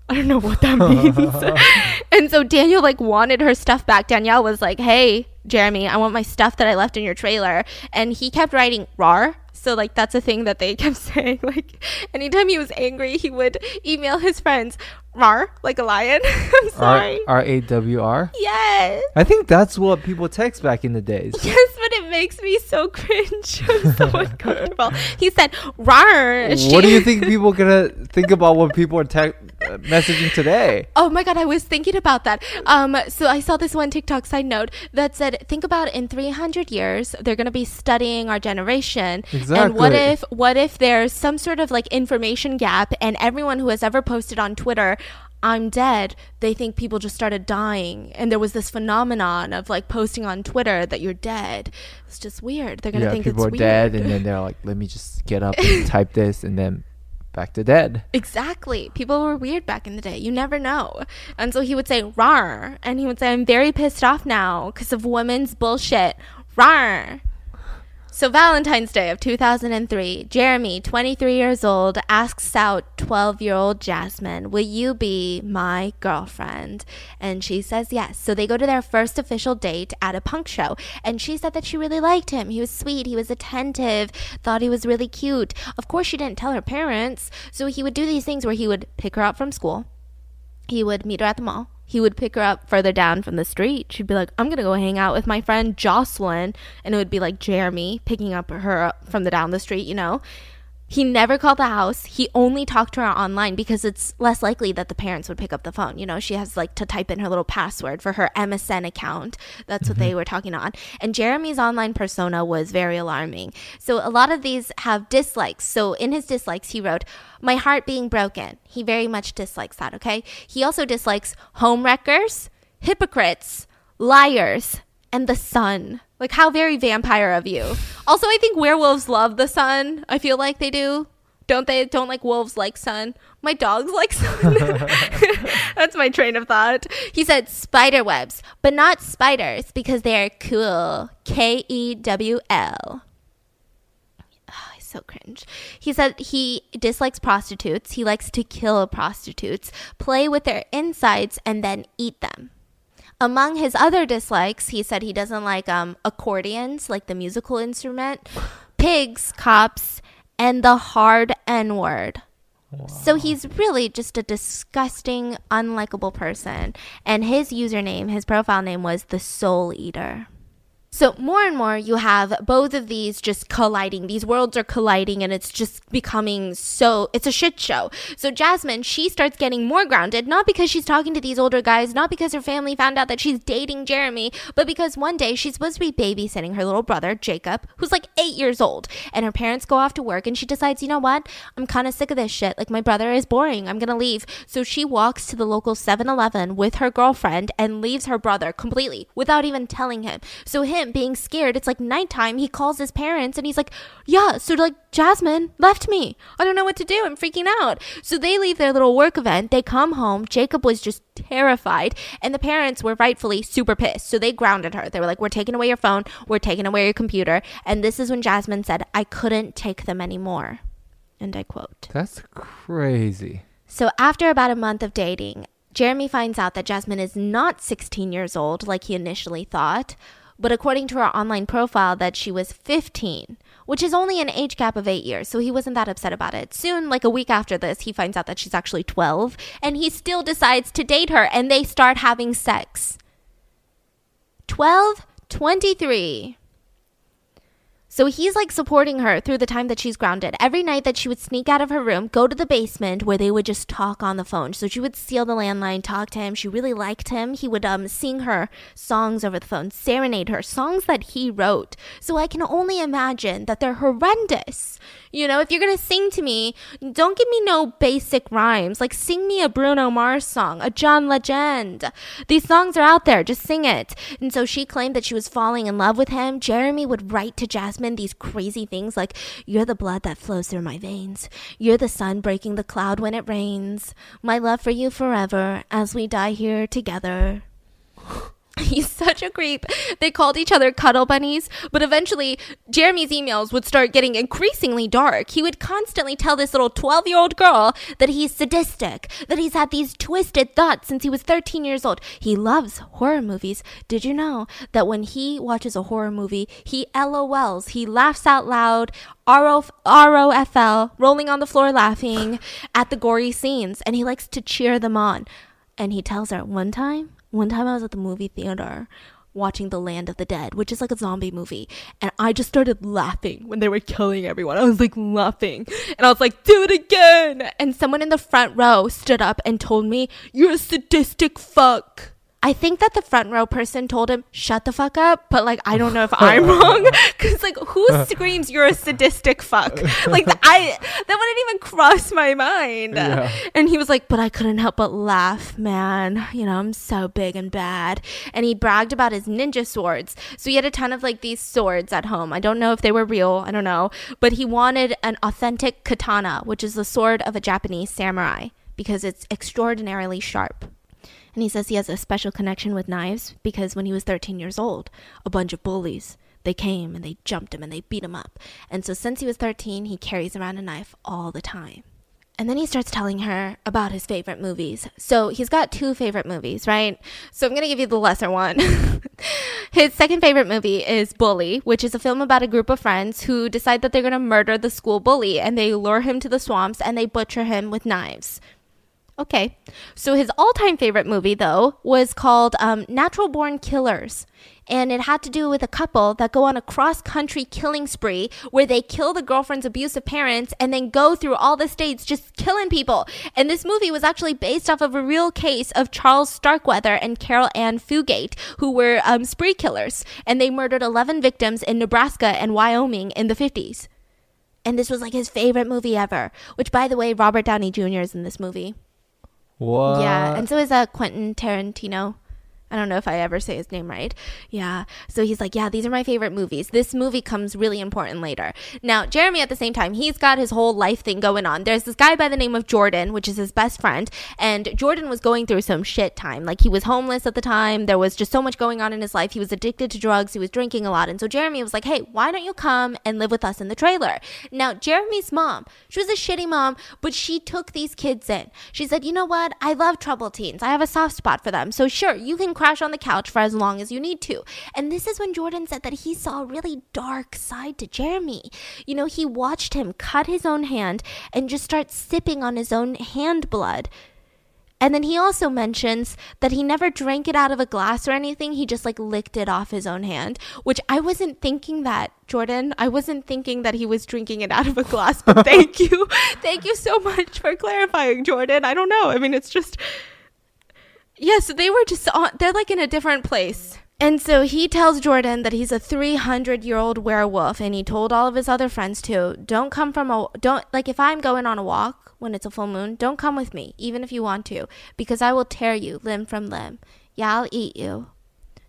I don't know what that *laughs* means. and so Daniel like wanted her stuff back. Danielle was like, "Hey, Jeremy, I want my stuff that I left in your trailer." And he kept writing "rar." So like that's a thing that they *laughs* kept saying. Like anytime he was angry, he would email his friends "rar" like a lion. *laughs* I'm sorry. R A W R. yes. I think that's what people text back in the days. *laughs* Yes, but it makes me so cringe. *laughs* I'm so uncomfortable. He said "rar." What do you think people gonna think about when people are te- uh, messaging today? Oh my god, I was thinking about that. Um, so I saw this one TikTok side note that said, "Think about in 300 years, they're going to be studying our generation, Exactly. and what if, what if there's some sort of like information gap, and everyone who has ever posted on Twitter." I'm dead. They think people just started dying, and there was this phenomenon of like posting on Twitter that you're dead. It's just weird. They're gonna Yeah, think people it's are weird. dead, and then they're like, "Let me just get up *laughs* and type this," and then back to dead. Exactly. People were weird back in the day. You never know. And so he would say, rar. And he would say, I'm very pissed off now because of women's bullshit. Rar. So, Valentine's Day of 2003, Jeremy, 23 years old, asks out 12 year old Jasmine, Will you be my girlfriend? And she says yes. So, they go to their first official date at a punk show. And she said that she really liked him. He was sweet, he was attentive, thought he was really cute. Of course, she didn't tell her parents. So, he would do these things where he would pick her up from school, he would meet her at the mall he would pick her up further down from the street. She'd be like, I'm going to go hang out with my friend Jocelyn. And it would be like Jeremy picking up her up from the down the street, you know? He never called the house. He only talked to her online because it's less likely that the parents would pick up the phone. You know, she has like to type in her little password for her MSN account. That's what mm-hmm. they were talking on. And Jeremy's online persona was very alarming. So a lot of these have dislikes. So in his dislikes, he wrote, My heart being broken. He very much dislikes that, okay? He also dislikes home wreckers, hypocrites, liars, and the sun. Like how very vampire of you. Also, I think werewolves love the sun. I feel like they do. Don't they? Don't like wolves like sun. My dogs *laughs* like sun. *laughs* That's my train of thought. He said spider webs, but not spiders because they're cool. K E W L ah, so cringe. He said he dislikes prostitutes. He likes to kill prostitutes, play with their insides, and then eat them. Among his other dislikes, he said he doesn't like um, accordions, like the musical instrument, pigs, cops, and the hard N word. Wow. So he's really just a disgusting, unlikable person. And his username, his profile name was the Soul Eater. So more and more you have both of these just colliding. These worlds are colliding and it's just becoming so it's a shit show. So Jasmine, she starts getting more grounded, not because she's talking to these older guys, not because her family found out that she's dating Jeremy, but because one day she's supposed to be babysitting her little brother, Jacob, who's like 8 years old, and her parents go off to work and she decides, "You know what? I'm kind of sick of this shit. Like my brother is boring. I'm going to leave." So she walks to the local 7-Eleven with her girlfriend and leaves her brother completely without even telling him. So him being scared. It's like nighttime. He calls his parents and he's like, Yeah, so like Jasmine left me. I don't know what to do. I'm freaking out. So they leave their little work event. They come home. Jacob was just terrified. And the parents were rightfully super pissed. So they grounded her. They were like, We're taking away your phone. We're taking away your computer. And this is when Jasmine said, I couldn't take them anymore. And I quote That's crazy. So after about a month of dating, Jeremy finds out that Jasmine is not 16 years old like he initially thought, but according to her online profile that she was 15, which is only an age gap of 8 years, so he wasn't that upset about it. Soon, like a week after this, he finds out that she's actually 12 and he still decides to date her and they start having sex. 12 23 so he's like supporting her through the time that she's grounded. Every night that she would sneak out of her room, go to the basement where they would just talk on the phone. So she would steal the landline, talk to him. She really liked him. He would um sing her songs over the phone, serenade her, songs that he wrote. So I can only imagine that they're horrendous. You know, if you're going to sing to me, don't give me no basic rhymes. Like sing me a Bruno Mars song, a John Legend. These songs are out there, just sing it. And so she claimed that she was falling in love with him. Jeremy would write to Jasmine these crazy things like, You're the blood that flows through my veins. You're the sun breaking the cloud when it rains. My love for you forever as we die here together. *laughs* He's such a creep. They called each other cuddle bunnies, but eventually Jeremy's emails would start getting increasingly dark. He would constantly tell this little 12 year old girl that he's sadistic, that he's had these twisted thoughts since he was 13 years old. He loves horror movies. Did you know that when he watches a horror movie, he LOLs, he laughs out loud, ROFL, rolling on the floor laughing at the gory scenes, and he likes to cheer them on. And he tells her one time, one time I was at the movie theater watching The Land of the Dead, which is like a zombie movie, and I just started laughing when they were killing everyone. I was like laughing, and I was like, "Do it again!" And someone in the front row stood up and told me, "You're a sadistic fuck." I think that the front row person told him, shut the fuck up. But like, I don't know if *laughs* I'm wrong. Cause like, who *laughs* screams you're a sadistic fuck? Like, I, that wouldn't even cross my mind. Yeah. And he was like, but I couldn't help but laugh, man. You know, I'm so big and bad. And he bragged about his ninja swords. So he had a ton of like these swords at home. I don't know if they were real. I don't know. But he wanted an authentic katana, which is the sword of a Japanese samurai because it's extraordinarily sharp. And he says he has a special connection with knives because when he was 13 years old, a bunch of bullies, they came and they jumped him and they beat him up. And so since he was 13, he carries around a knife all the time. And then he starts telling her about his favorite movies. So he's got two favorite movies, right? So I'm going to give you the lesser one. *laughs* his second favorite movie is Bully, which is a film about a group of friends who decide that they're going to murder the school bully and they lure him to the swamps and they butcher him with knives. Okay. So his all time favorite movie, though, was called um, Natural Born Killers. And it had to do with a couple that go on a cross country killing spree where they kill the girlfriend's abusive parents and then go through all the states just killing people. And this movie was actually based off of a real case of Charles Starkweather and Carol Ann Fugate, who were um, spree killers. And they murdered 11 victims in Nebraska and Wyoming in the 50s. And this was like his favorite movie ever, which, by the way, Robert Downey Jr. is in this movie. What? Yeah, and so is uh, Quentin Tarantino. I don't know if I ever say his name right. Yeah. So he's like, yeah, these are my favorite movies. This movie comes really important later. Now, Jeremy, at the same time, he's got his whole life thing going on. There's this guy by the name of Jordan, which is his best friend. And Jordan was going through some shit time. Like, he was homeless at the time. There was just so much going on in his life. He was addicted to drugs. He was drinking a lot. And so Jeremy was like, hey, why don't you come and live with us in the trailer? Now, Jeremy's mom, she was a shitty mom, but she took these kids in. She said, you know what? I love troubled teens. I have a soft spot for them. So, sure, you can crash on the couch for as long as you need to. And this is when Jordan said that he saw a really dark side to Jeremy. You know, he watched him cut his own hand and just start sipping on his own hand blood. And then he also mentions that he never drank it out of a glass or anything. He just like licked it off his own hand, which I wasn't thinking that, Jordan. I wasn't thinking that he was drinking it out of a glass, but thank *laughs* you. thank you so much for clarifying, Jordan. I don't know. I mean, it's just yeah, so they were just on, they're like in a different place. And so he tells Jordan that he's a 300 year old werewolf, and he told all of his other friends too, don't come from a, don't, like if I'm going on a walk when it's a full moon, don't come with me, even if you want to, because I will tear you limb from limb. Yeah, I'll eat you.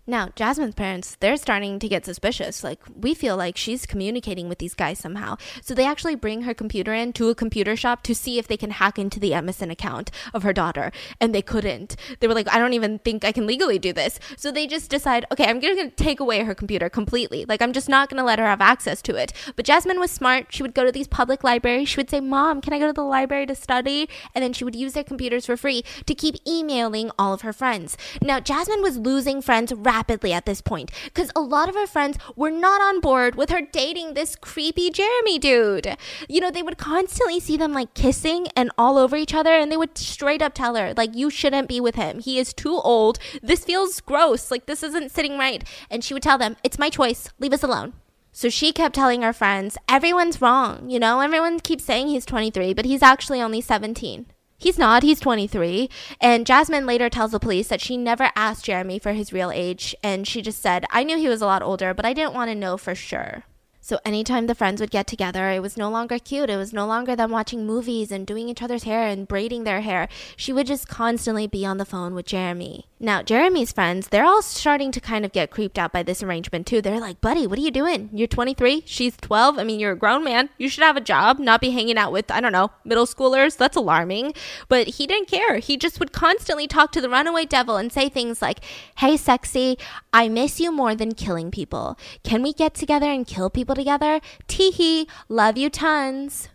Now, Jasmine's parents, they're starting to get suspicious. Like, we feel like she's communicating with these guys somehow. So they actually bring her computer in to a computer shop to see if they can hack into the MSN account of her daughter. And they couldn't. They were like, I don't even think I can legally do this. So they just decide, okay, I'm going to take away her computer completely. Like, I'm just not going to let her have access to it. But Jasmine was smart. She would go to these public libraries. She would say, Mom, can I go to the library to study? And then she would use their computers for free to keep emailing all of her friends. Now, Jasmine was losing friends rapidly at this point because a lot of her friends were not on board with her dating this creepy Jeremy dude. You know, they would constantly see them like kissing and all over each other, and they would straight up tell her, like, you shouldn't be with him. He is too old. This feels gross. Like, this isn't sitting right. And she would tell them, it's my choice. Leave us alone. So she kept telling her friends, everyone's wrong. You know, everyone keeps saying he's 23, but he's actually only 17. He's not, he's 23. And Jasmine later tells the police that she never asked Jeremy for his real age, and she just said, I knew he was a lot older, but I didn't want to know for sure. So anytime the friends would get together, it was no longer cute. It was no longer them watching movies and doing each other's hair and braiding their hair. She would just constantly be on the phone with Jeremy. Now, Jeremy's friends, they're all starting to kind of get creeped out by this arrangement too. They're like, buddy, what are you doing? You're 23, she's 12. I mean, you're a grown man. You should have a job, not be hanging out with, I don't know, middle schoolers. That's alarming. But he didn't care. He just would constantly talk to the runaway devil and say things like, hey, sexy, I miss you more than killing people. Can we get together and kill people together? Teehee, love you tons.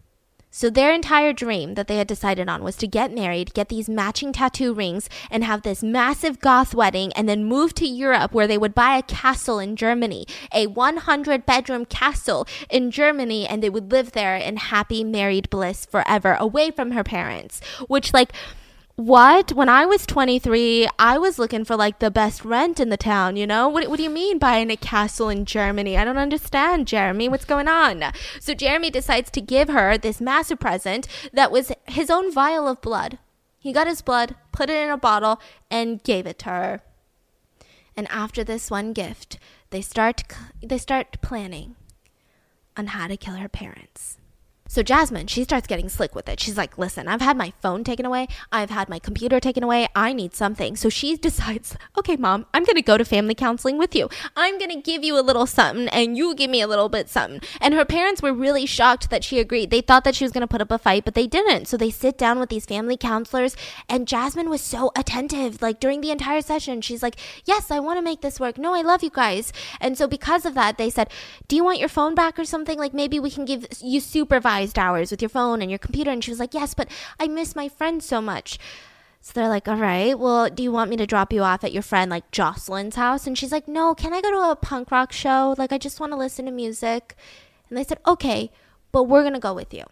So their entire dream that they had decided on was to get married, get these matching tattoo rings, and have this massive goth wedding, and then move to Europe where they would buy a castle in Germany, a 100 bedroom castle in Germany, and they would live there in happy married bliss forever, away from her parents. Which, like, what? When I was 23, I was looking for like the best rent in the town, you know? What, what do you mean buying a castle in Germany? I don't understand, Jeremy. What's going on? So Jeremy decides to give her this massive present that was his own vial of blood. He got his blood, put it in a bottle, and gave it to her. And after this one gift, they start they start planning on how to kill her parents. So Jasmine, she starts getting slick with it. She's like, listen, I've had my phone taken away. I've had my computer taken away. I need something. So she *laughs* decides, okay, mom, I'm going to go to family counseling with you. I'm going to give you a little something and you give me a little bit something. And her parents were really shocked that she agreed. They thought that she was going to put up a fight, but they didn't. So they sit down with these family counselors and Jasmine was so attentive. Like during the entire session, she's like, yes, I want to make this work. No, I love you guys. And so because of that, they said, do you want your phone back or something? Like maybe we can give you supervise hours with your phone and your computer. And she was like, Yes, but I miss my friends so much. So they're like, All right, well, do you want me to drop you off at your friend like Jocelyn's house? And she's like, No, can I go to a punk rock show? Like, I just want to listen to music. And they said, Okay, but we're going to go with you.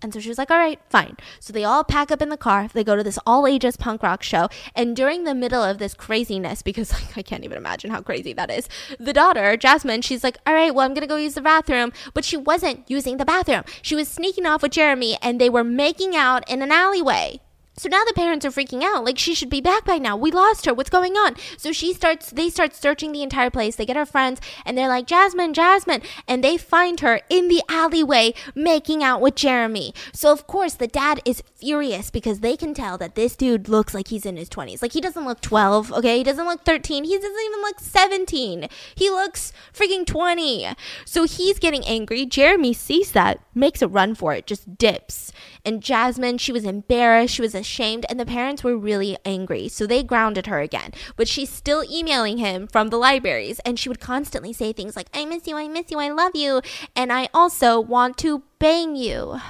And so she was like, all right, fine. So they all pack up in the car. They go to this all ages punk rock show. And during the middle of this craziness, because *laughs* like, I can't even imagine how crazy that is, the daughter, Jasmine, she's like, all right, well, I'm going to go use the bathroom. But she wasn't using the bathroom. She was sneaking off with Jeremy and they were making out in an alleyway. So now the parents are freaking out. Like she should be back by now. We lost her. What's going on? So she starts they start searching the entire place. They get her friends and they're like, "Jasmine, Jasmine." And they find her in the alleyway making out with Jeremy. So of course, the dad is furious because they can tell that this dude looks like he's in his 20s. Like he doesn't look 12, okay? He doesn't look 13. He doesn't even look 17. He looks freaking 20. So he's getting angry. Jeremy sees that, makes a run for it, just dips. And Jasmine, she was embarrassed, she was ashamed, and the parents were really angry. So they grounded her again. But she's still emailing him from the libraries, and she would constantly say things like, I miss you, I miss you, I love you, and I also want to bang you.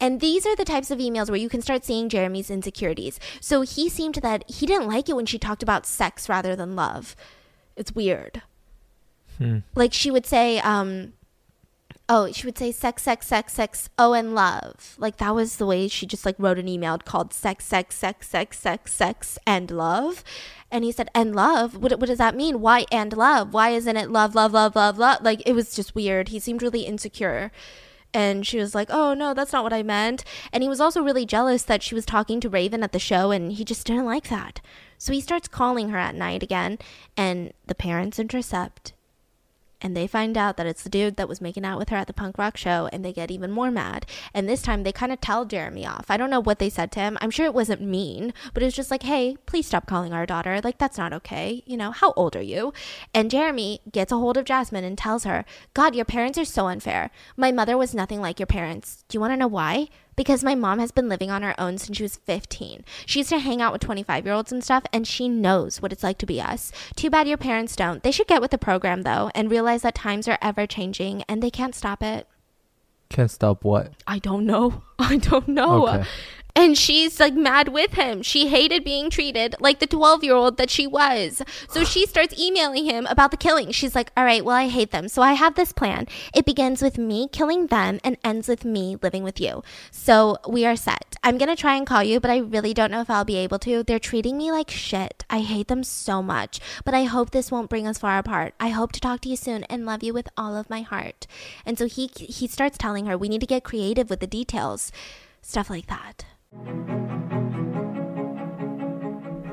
And these are the types of emails where you can start seeing Jeremy's insecurities. So he seemed that he didn't like it when she talked about sex rather than love. It's weird. Hmm. Like she would say, um, oh, she would say sex, sex, sex, sex, oh, and love. Like that was the way she just like wrote an email called sex, sex, sex, sex, sex, sex, and love. And he said, and love? What, what does that mean? Why and love? Why isn't it love, love, love, love, love? Like it was just weird. He seemed really insecure. And she was like, oh, no, that's not what I meant. And he was also really jealous that she was talking to Raven at the show, and he just didn't like that. So he starts calling her at night again, and the parents intercept and they find out that it's the dude that was making out with her at the punk rock show and they get even more mad. And this time they kind of tell Jeremy off. I don't know what they said to him. I'm sure it wasn't mean but it was just like hey please stop calling our daughter. Like that's not okay. You know how old are you? And Jeremy gets a hold of Jasmine and tells her god your parents are so unfair. My mother was nothing like your parents. Do you want to know why because my mom has been living on her own since she was 15. She used to hang out with 25 year olds and stuff, and she knows what it's like to be us. Too bad your parents don't. They should get with the program, though, and realize that times are ever changing and they can't stop it. Can't stop what? I don't know. *laughs* I don't know. Okay and she's like mad with him. She hated being treated like the 12 year old that she was. So she starts emailing him about the killing. She's like, All right, well, I hate them. So I have this plan. It begins with me killing them and ends with me living with you. So we are set. I'm going to try and call you, but I really don't know if I'll be able to. They're treating me like shit. I hate them so much, but I hope this won't bring us far apart. I hope to talk to you soon and love you with all of my heart. And so he he starts telling her we need to get creative with the details. Stuff like that. Música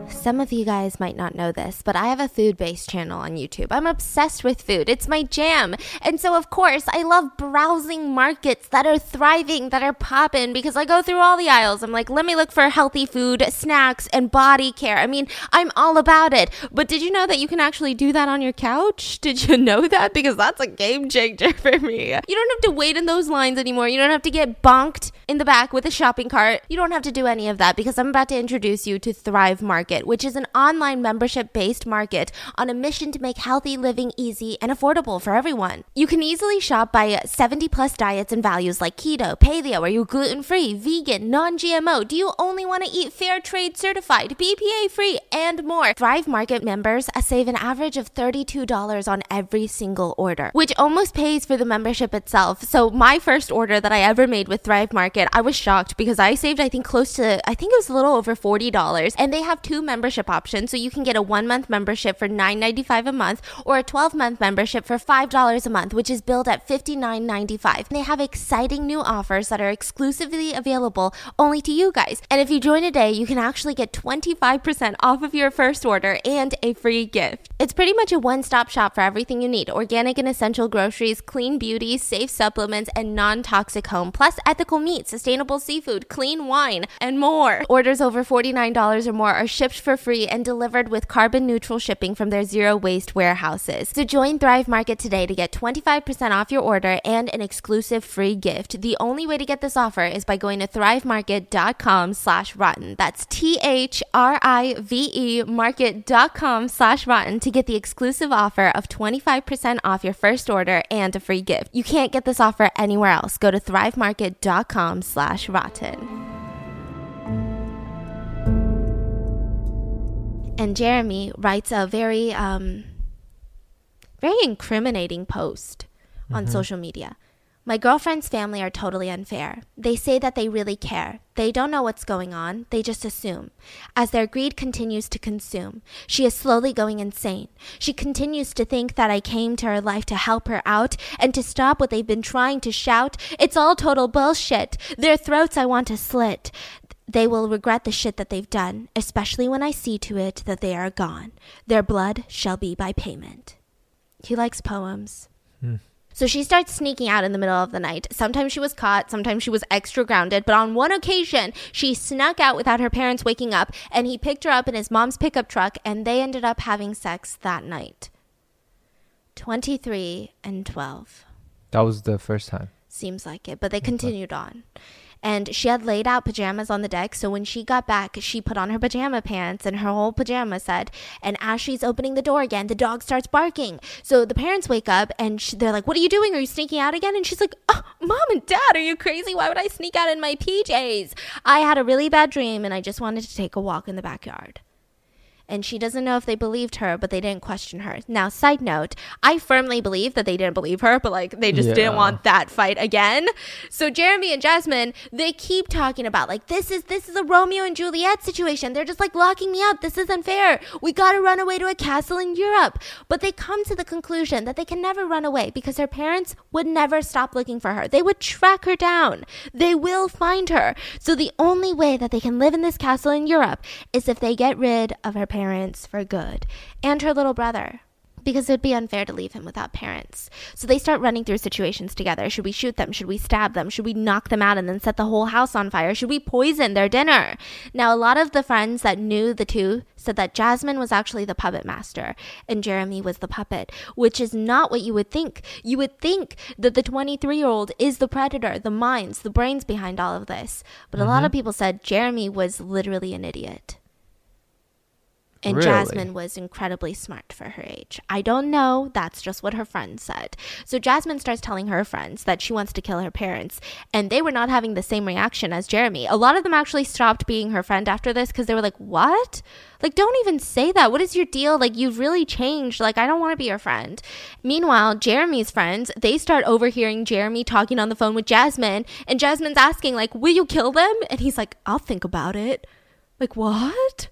Some of you guys might not know this, but I have a food based channel on YouTube. I'm obsessed with food, it's my jam. And so, of course, I love browsing markets that are thriving, that are popping, because I go through all the aisles. I'm like, let me look for healthy food, snacks, and body care. I mean, I'm all about it. But did you know that you can actually do that on your couch? *laughs* Did you know that? Because that's a game changer *laughs* for me. You don't have to wait in those lines anymore. You don't have to get bonked in the back with a shopping cart. You don't have to do any of that because I'm about to introduce you to Thrive Market, which is an online membership based market on a mission to make healthy living easy and affordable for everyone. You can easily shop by 70 plus diets and values like keto, paleo, are you gluten free, vegan, non GMO? Do you only want to eat fair trade certified, BPA free, and more? Thrive Market members save an average of $32 on every single order, which almost pays for the membership itself. So, my first order that I ever made with Thrive Market, I was shocked because I saved, I think, close to, I think it was a little over $40. And they have two membership options, so you can get a one month membership for $9.95 a month or a 12 month membership for $5 a month, which is billed at $59.95. They have exciting new offers that are exclusively available only to you guys. And if you join today, you can actually get 25% off of your first order and a free gift. It's pretty much a one stop shop for everything you need organic and essential groceries, clean beauty, safe supplements, and non toxic home, plus ethical meat, sustainable seafood, clean wine, and more. Orders over $49 or more are shipped for free and delivered with carbon neutral shipping from their zero waste warehouses. So join Thrive Market today to get 25% off your order and an exclusive free gift. The only way to get this offer is by going to thrivemarket.com slash rotten. That's T-H-R-I-V-E market.com slash rotten to get the exclusive offer of 25% off your first order and a free gift. You can't get this offer anywhere else. Go to thrivemarket.com slash rotten. And Jeremy writes a very, um, very incriminating post on Mm-hmm. social media. My girlfriend's family are totally unfair. They say that they really care. They don't know what's going on. They just assume. As their greed continues to consume, she is slowly going insane. She continues to think that I came to her life to help her out and to stop what they've been trying to shout. It's all total bullshit. Their throats I want to slit. They will regret the shit that they've done, especially when I see to it that they are gone. Their blood shall be by payment. He likes poems. Hmm. So she starts sneaking out in the middle of the night. Sometimes she was caught, sometimes she was extra grounded, but on one occasion, she snuck out without her parents waking up, and he picked her up in his mom's pickup truck, and they ended up having sex that night. 23 and 12. That was the first time. Seems like it, but they continued on. And she had laid out pajamas on the deck, so when she got back, she put on her pajama pants and her whole pajama set. And as she's opening the door again, the dog starts barking. So the parents wake up and she, they're like, What are you doing? Are you sneaking out again? And she's like, oh, Mom and Dad, are you crazy? Why would I sneak out in my PJs? I had a really bad dream and I just wanted to take a walk in the backyard and she doesn't know if they believed her, but they didn't question her. Now, side note, I firmly believe that they didn't believe her, but like they just Yeah. didn't want that fight again. So Jeremy and Jasmine, they keep talking about like this is this is a Romeo and Juliet situation. They're just like locking me up. This is unfair. We got to run away to a castle in Europe. But they come to the conclusion that they can never run away because her parents would never stop looking for her. They would track her down. They will find her. So the only way that they can live in this castle in Europe is if they get rid of her parents for good and her little brother. Because it'd be unfair to leave him without parents. So they start running through situations together. Should we shoot them? Should we stab them? Should we knock them out and then set the whole house on fire? Should we poison their dinner? Now, a lot of the friends that knew the two said that Jasmine was actually the puppet master and Jeremy was the puppet, which is not what you would think. You would think that the 23 year old is the predator, the minds, the brains behind all of this. But a lot of mm-hmm. people said Jeremy was literally an idiot. And Really? Jasmine was incredibly smart for her age. I don't know. That's just what her friends said. So Jasmine starts telling her friends that she wants to kill her parents, and they were not having the same reaction as Jeremy. A lot of them actually stopped being her friend after this because they were like, What? Like, don't even say that. What is your deal? Like, you've really changed. Like, I don't want to be your friend. Meanwhile, Jeremy's friends, they start overhearing Jeremy talking on the phone with Jasmine, and Jasmine's asking, like, Will you kill them? And he's like, I'll think about it. Like, what?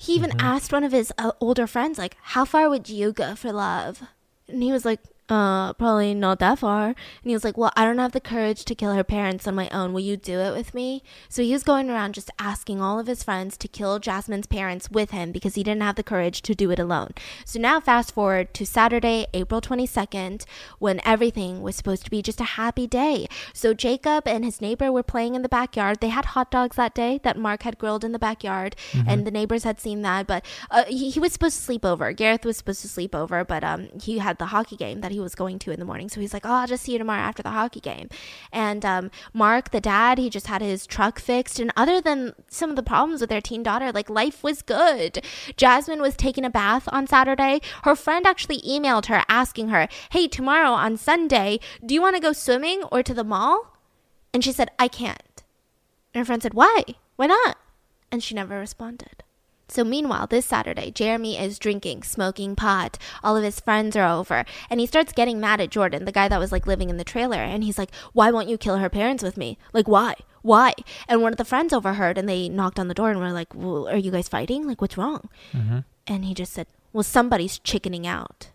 He even asked one of his uh, older friends, like, how far would you go for love? And he was like, uh, probably not that far. And he was like, well, I don't have the courage to kill her parents on my own. Will you do it with me? So he was going around just asking all of his friends to kill Jasmine's parents with him because he didn't have the courage to do it alone. So now fast forward to Saturday, April 22nd, when everything was supposed to be just a happy day. So Jacob and his neighbor were playing in the backyard. They had hot dogs that day that Mark had grilled in the backyard, and the neighbors had seen that. But uh, he, he was supposed to sleep over. Gareth was supposed to sleep over, but um, he had the hockey game that he was going to in the morning. So he's like, "Oh, I'll just see you tomorrow after the hockey game." And um, Mark, the dad, he just had his truck fixed, and other than some of the problems with their teen daughter, like life was good. Jasmine was taking a bath on Saturday. Her friend actually emailed her asking her, "Hey, tomorrow on Sunday, do you want to go swimming or to the mall?" And she said, "I can't." And her friend said, Why? Why not? And she never responded. So, meanwhile, this Saturday, Jeremy is drinking, smoking pot. All of his friends are over. And he starts getting mad at Jordan, the guy that was like living in the trailer. And he's like, Why won't you kill her parents with me? Like, why? Why? And one of the friends overheard and they knocked on the door and were like, well, Are you guys fighting? Like, what's wrong? Mm-hmm. And he just said, Well, somebody's chickening out.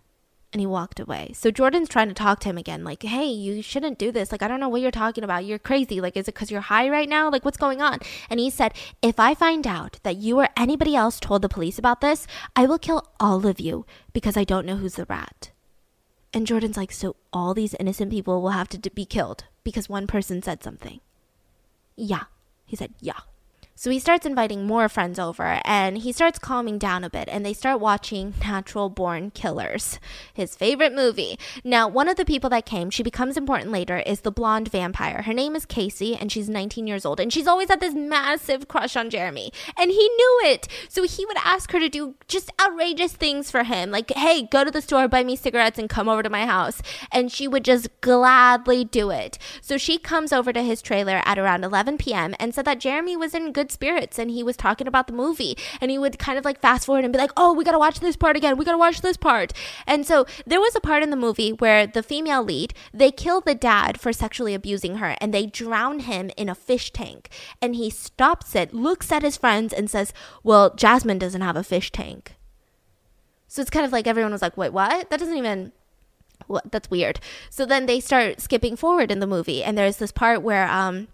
And he walked away. So Jordan's trying to talk to him again, like, hey, you shouldn't do this. Like, I don't know what you're talking about. You're crazy. Like, is it because you're high right now? Like, what's going on? And he said, if I find out that you or anybody else told the police about this, I will kill all of you because I don't know who's the rat. And Jordan's like, so all these innocent people will have to be killed because one person said something. Yeah. He said, yeah. So he starts inviting more friends over and he starts calming down a bit and they start watching Natural Born Killers, his favorite movie. Now, one of the people that came, she becomes important later, is the blonde vampire. Her name is Casey and she's 19 years old and she's always had this massive crush on Jeremy and he knew it. So he would ask her to do just outrageous things for him, like, hey, go to the store, buy me cigarettes, and come over to my house. And she would just gladly do it. So she comes over to his trailer at around 11 p.m. and said that Jeremy was in good spirits and he was talking about the movie. And he would kind of like fast forward and be like, oh, we gotta watch this part again. We gotta watch this part. And so there was a part in the movie where the female lead, they kill the dad for sexually abusing her and they drown him in a fish tank. And he stops it, looks at his friends, and says, well, Jasmine doesn't have a fish tank. So it's kind of like everyone was like, wait, what? That doesn't even. What? That's weird. So then they start skipping forward in the movie, and there's this part where um,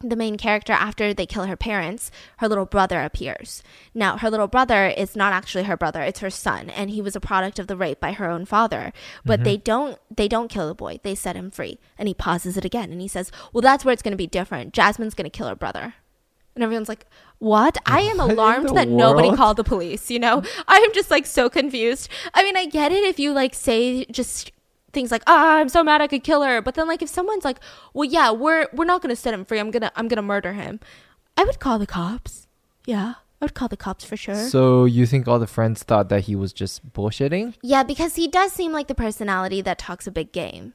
the main character, after they kill her parents, her little brother appears. Now, her little brother is not actually her brother; it's her son, and he was a product of the rape by her own father. But they don't they don't kill the boy; they set him free. And he pauses it again, and he says, "Well, that's where it's going to be different. Jasmine's going to kill her brother." And everyone's like, what? I am What alarmed that nobody called the police, you know? I am just like so confused. I mean, I get it if you like say just things like, "Ah, I'm so mad I could kill her." But then like if someone's like, "Well, yeah, we're we're not to set him free. I'm to I'm to murder him." I would call the cops. Yeah. I would call the cops for sure. So you think all the friends thought that he was just bullshitting? Yeah, because he does seem like the personality that talks a big game.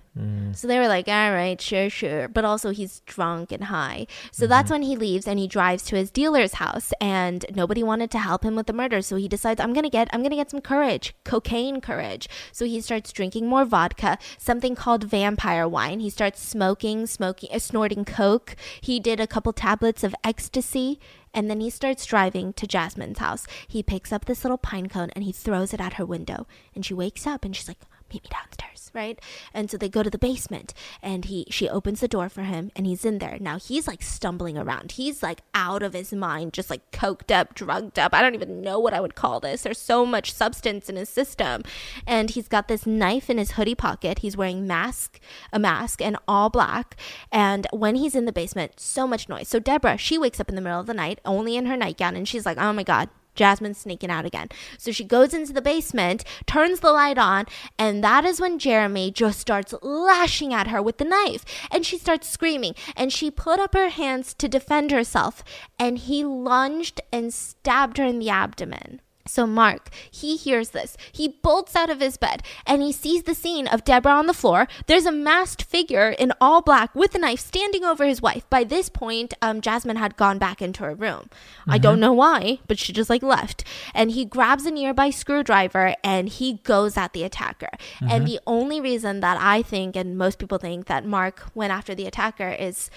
So they were like, all right, sure, sure. But also, he's drunk and high. So that's when he leaves and he drives to his dealer's house. And nobody wanted to help him with the murder. So he decides, I'm going to get, I'm going to get some courage, cocaine courage. So he starts drinking more vodka, something called vampire wine. He starts smoking, smoking, uh, snorting coke. He did a couple tablets of ecstasy. And then he starts driving to Jasmine's house. He picks up this little pine cone and he throws it at her window. And she wakes up and she's like, meet me downstairs, right? And so they go to the basement and he she opens the door for him and he's in there. Now he's like stumbling around. He's like out of his mind, just like coked up, drugged up. I don't even know what I would call this. There's so much substance in his system. And he's got this knife in his hoodie pocket. He's wearing mask, a mask and all black. And when he's in the basement, so much noise. So Deborah, she wakes up in the middle of the night, only in her nightgown, and she's like, "Oh my god, Jasmine's sneaking out again. So she goes into the basement, turns the light on, and that is when Jeremy just starts lashing at her with the knife. And she starts screaming. And she put up her hands to defend herself. And he lunged and stabbed her in the abdomen. So Mark, he hears this. He bolts out of his bed and he sees the scene of Deborah on the floor. There's a masked figure in all black with a knife standing over his wife. By this point, um, Jasmine had gone back into her room. I don't know why, but she just like left. And he grabs a nearby screwdriver and he goes at the attacker. And the only reason that I think, and most people think, that Mark went after the attacker is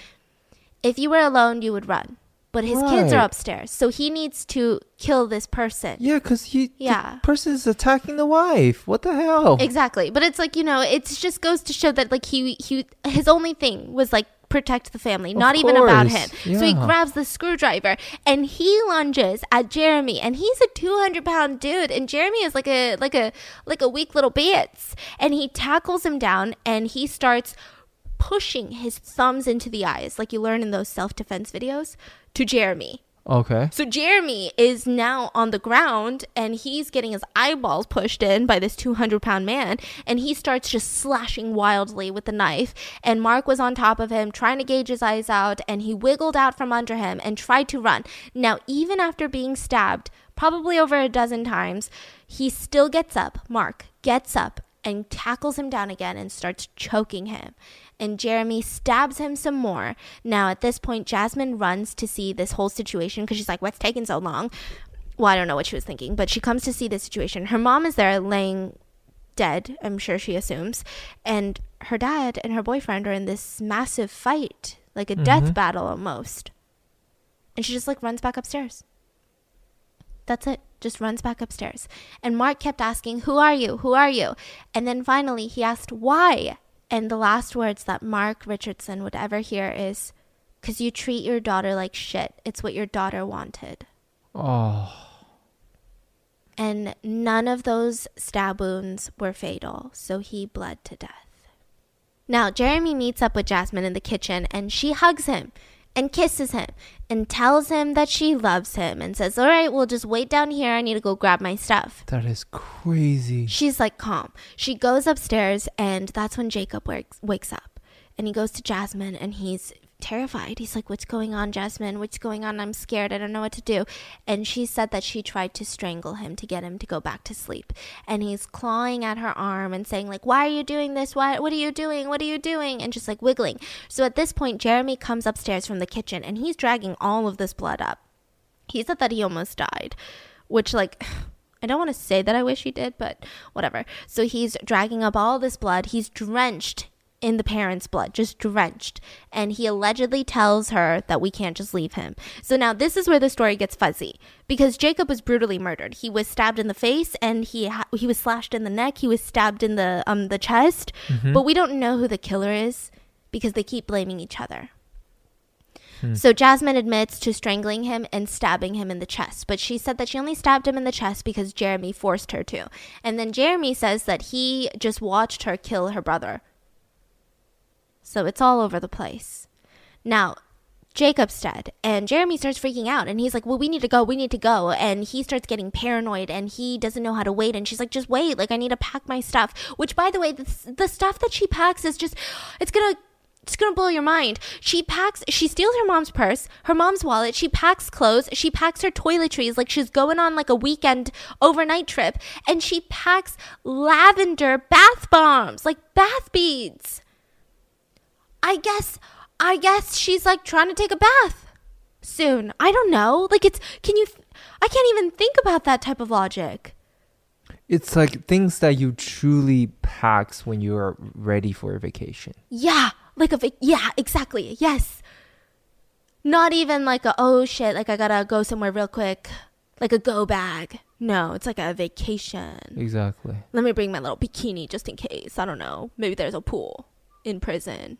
if you were alone, you would run. But his kids are upstairs, so he needs to kill this person. Yeah, because he Yeah. the person is attacking the wife. What the hell? Exactly. But it's like, you know, it just goes to show that like he he his only thing was like protect the family, not even about him. course. So he grabs the screwdriver and he lunges at Jeremy and he's a 200 pound dude and Jeremy is like a like a like a weak little bits and he tackles him down and he starts pushing his thumbs into the eyes like you learn in those self-defense videos to Jeremy. Okay. So Jeremy is now on the ground and he's getting his eyeballs pushed in by this 200 pound man and he starts just slashing wildly with the knife. And Mark was on top of him trying to gauge his eyes out and he wiggled out from under him and tried to run. Now, even after being stabbed probably over a dozen times, he still gets up. Mark gets up and tackles him down again and starts choking him. And Jeremy stabs him some more. Now, at this point, Jasmine runs to see this whole situation because she's like, What's taking so long? well, I don't know what she was thinking, but she comes to see the situation. Her mom is there laying dead, I'm sure she assumes, and her dad and her boyfriend are in this massive fight, like a death Mhm. battle almost. And she just like runs back upstairs. That's it. Just runs back upstairs. And Mark kept asking, Who are you? Who are you? And then finally he asked, Why? And the last words that Mark Richardson would ever hear is, Because you treat your daughter like shit. It's what your daughter wanted. Oh. And none of those stab wounds were fatal, so he bled to death. Now, Jeremy meets up with Jasmine in the kitchen and she hugs him and kisses him and tells him that she loves him and says, All right, we'll just wait down here. I need to go grab my stuff. That is crazy. She's like calm. She goes upstairs, and that's when Jacob wakes, wakes up. And he goes to Jasmine, and he's terrified. He's like, What's going on, Jasmine? What's going on? I'm scared. I don't know what to do. And she said that she tried to strangle him to get him to go back to sleep. And he's clawing at her arm and saying, like, Why are you doing this? Why what are you doing? What are you doing? And just like wiggling. So at this point, Jeremy comes upstairs from the kitchen and he's dragging all of this blood up. He said that he almost died, which like *sighs* I don't want to say that I wish he did, but whatever. So he's dragging up all this blood. He's drenched in the parents' blood, just drenched. And he allegedly tells her that we can't just leave him. So now this is where the story gets fuzzy because Jacob was brutally murdered. He was stabbed in the face and he ha- he was slashed in the neck. He was stabbed in the um the chest. But we don't know who the killer is because they keep blaming each other. So Jasmine admits to strangling him and stabbing him in the chest, but she said that she only stabbed him in the chest because Jeremy forced her to. And then Jeremy says that he just watched her kill her brother. So it's all over the place. Now, Jacob's dead, and Jeremy starts freaking out, and he's like, Well, we need to go, we need to go. And he starts getting paranoid, and he doesn't know how to wait. And she's like, Just wait, like, I need to pack my stuff. Which, by the way, the, the stuff that she packs is just, it's gonna it's gonna blow your mind. She packs, she steals her mom's purse, her mom's wallet, she packs clothes, she packs her toiletries like she's going on like a weekend overnight trip, and she packs lavender bath bombs, like bath beads. I guess, I guess she's like trying to take a bath soon. I don't know. Like it's, can you, I can't even think about that type of logic. It's like things that you truly packs when you are ready for a vacation. Yeah, like a vac- yeah, exactly. Yes. Not even like a oh shit, like I gotta go somewhere real quick, like a go bag. No, it's like a vacation. Exactly. Let me bring my little bikini just in case. I don't know. Maybe there's a pool in prison.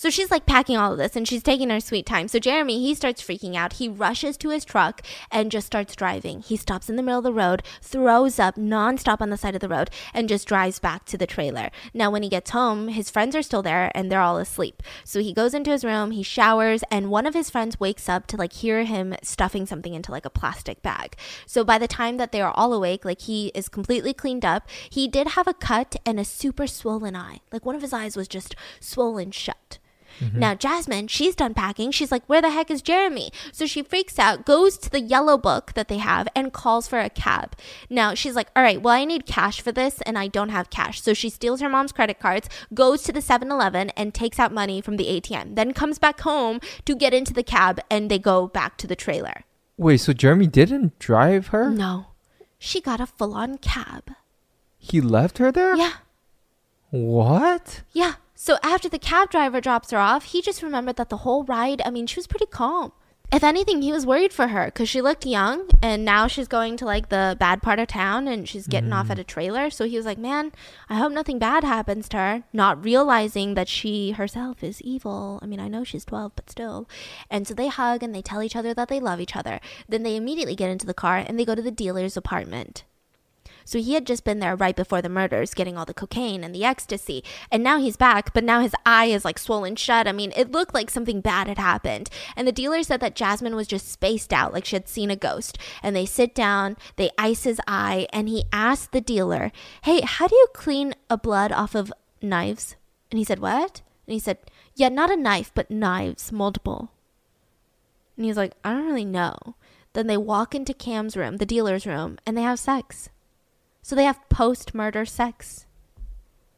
So she's like packing all of this and she's taking her sweet time. So Jeremy, he starts freaking out. He rushes to his truck and just starts driving. He stops in the middle of the road, throws up nonstop on the side of the road, and just drives back to the trailer. Now, when he gets home, his friends are still there and they're all asleep. So he goes into his room, he showers, and one of his friends wakes up to like hear him stuffing something into like a plastic bag. So by the time that they are all awake, like he is completely cleaned up, he did have a cut and a super swollen eye. Like one of his eyes was just swollen shut. Now, mm-hmm. Jasmine, she's done packing. She's like, Where the heck is Jeremy? So she freaks out, goes to the yellow book that they have, and calls for a cab. Now, she's like, All right, well, I need cash for this, and I don't have cash. So she steals her mom's credit cards, goes to the 7 Eleven, and takes out money from the ATM. Then comes back home to get into the cab, and they go back to the trailer. Wait, so Jeremy didn't drive her? No, she got a full on cab. He left her there? Yeah. What? Yeah. So after the cab driver drops her off, he just remembered that the whole ride, I mean, she was pretty calm. If anything, he was worried for her because she looked young and now she's going to like the bad part of town and she's getting off at a mm. trailer. So he was like, man, I hope nothing bad happens to her. Not realizing that she herself is evil. I mean, I know she's 12, but still. And so they hug and they tell each other that they love each other. Then they immediately get into the car and they go to the dealer's apartment. So he had just been there right before the murders, getting all the cocaine and the ecstasy. And now he's back, but now his eye is like swollen shut. I mean, it looked like something bad had happened. And the dealer said that Jasmine was just spaced out, like she had seen a ghost. And they sit down, they ice his eye, and he asked the dealer, Hey, how do you clean a blood off of knives? And he said, What? And he said, Yeah, not a knife, but knives, multiple. And he's like, I don't really know. Then they walk into Cam's room, the dealer's room, and they have sex. So they have post murder sex.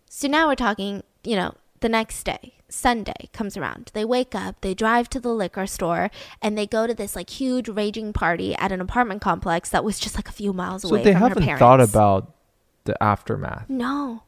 So now we're talking, you know, the next day, Sunday comes around. They wake up, they drive to the liquor store, and they go to this like huge raging party at an apartment complex that was just like a few miles away. So they haven't thought about the aftermath. No.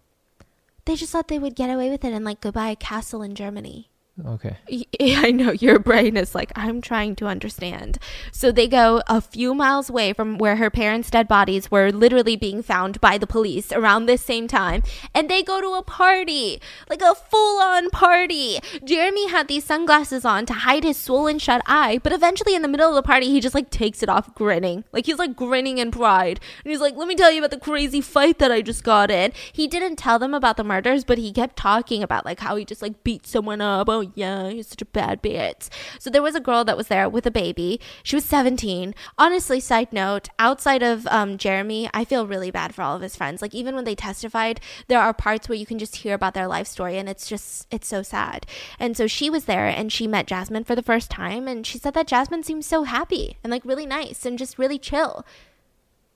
They just thought they would get away with it and like go buy a castle in Germany. Okay. *laughs* I know your brain is like, I'm trying to understand. So they go a few miles away from where her parents' dead bodies were literally being found by the police around this same time. And they go to a party, like a full on party. Jeremy had these sunglasses on to hide his swollen shut eye, but eventually in the middle of the party, he just like takes it off grinning. Like he's like grinning in pride. And he's like, let me tell you about the crazy fight that I just got in. He didn't tell them about the murders, but he kept talking about like how he just like beat someone up. Oh yeah, he's such a bad bitch. So there was a girl that was there with a baby. She was 17. Honestly, side note, outside of um, Jeremy, I feel really bad for all of his friends. Like even when they testified, there are parts where you can just hear about their life story and it's just it's so sad. And so she was there and she met Jasmine for the first time and she said that Jasmine seemed so happy and like really nice and just really chill